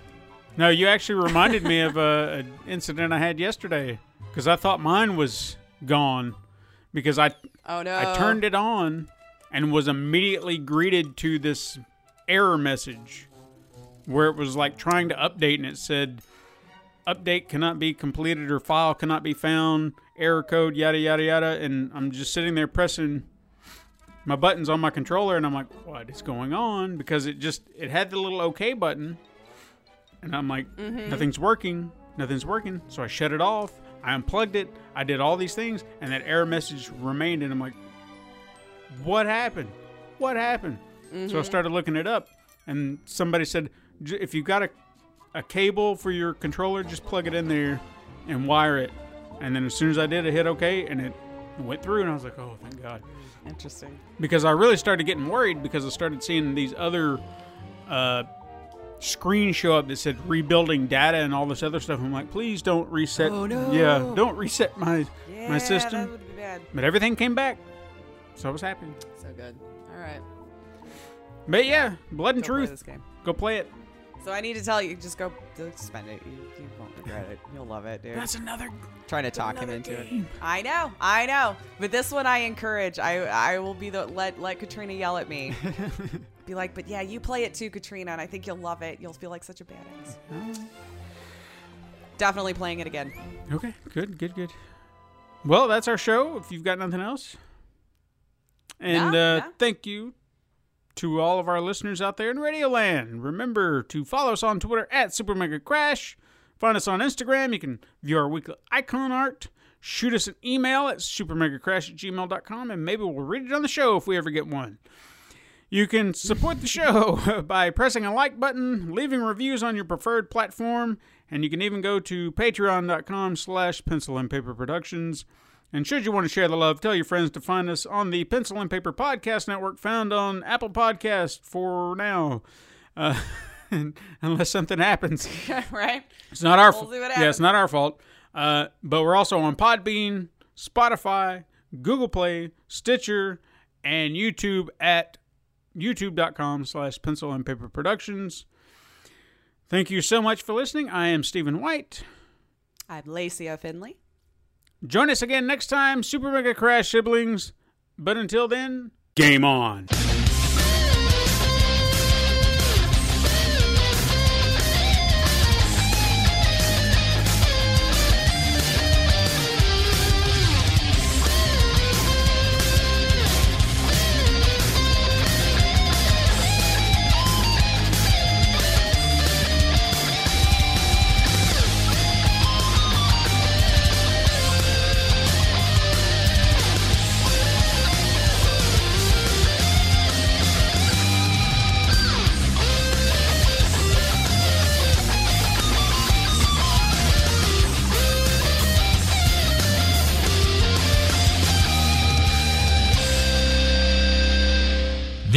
No, you actually reminded me of a, an incident I had yesterday because I thought mine was gone because I Oh no! I turned it on and was immediately greeted to this error message where it was like trying to update and it said update cannot be completed or file cannot be found, error code, yada, yada, yada. And I'm just sitting there pressing my buttons on my controller and I'm like, what is going on? Because it just, it had the little OK button. And I'm like, mm-hmm. nothing's working, nothing's working. So I shut it off. I unplugged it. I did all these things, and that error message remained. And I'm like, what happened? What happened? So I mm-hmm. started looking it up, and somebody said, "J- if you've got a, a cable for your controller, just plug it in there and wire it. And then as soon as I did, it hit OK, and it went through, and I was like, oh, thank God. Interesting. Because I really started getting worried because I started seeing these other uh, screens show up that said rebuilding data and all this other stuff. I'm like, please don't reset. Oh, no. Yeah, don't reset my Yeah, my That system. would be bad. But everything came back, so I was happy. So good. All right. But yeah, blood and Go play truth. game. Go play it. So I need to tell you, just go just spend it. You, you won't regret it. You'll love it, dude. That's another. trying to talk him into game. it. I know, I know. But this one I encourage. I I will be the let let Katrina yell at me. be like, but yeah, you play it too, Katrina, and I think you'll love it. You'll feel like such a badass. Definitely playing it again. Okay, good, good, good. Well, that's our show. If you've got nothing else, and No, uh, no. thank you to all of our listeners out there in Radioland. Remember to follow us on Twitter at Super Mega Crash. Find us on Instagram. You can view our weekly icon art. Shoot us an email at supermegacrash at gmail.com, and maybe we'll read it on the show if we ever get one. You can support the show by pressing a like button, leaving reviews on your preferred platform, and you can even go to patreon.com slash pencil and paper productions. And should you want to share the love, tell your friends to find us on the Pencil and Paper Podcast Network, found on Apple Podcast for now. Uh, unless something happens. right? It's not our We'll fault. Yeah, it's not our fault. Uh, but we're also on Podbean, Spotify, Google Play, Stitcher, and YouTube at youtube.com slash pencil and paper productions. Thank you so much for listening. I am Stephen White. I'm Lacey Finley. Join us again next time, Super Mega Crash Siblings. But until then, game on.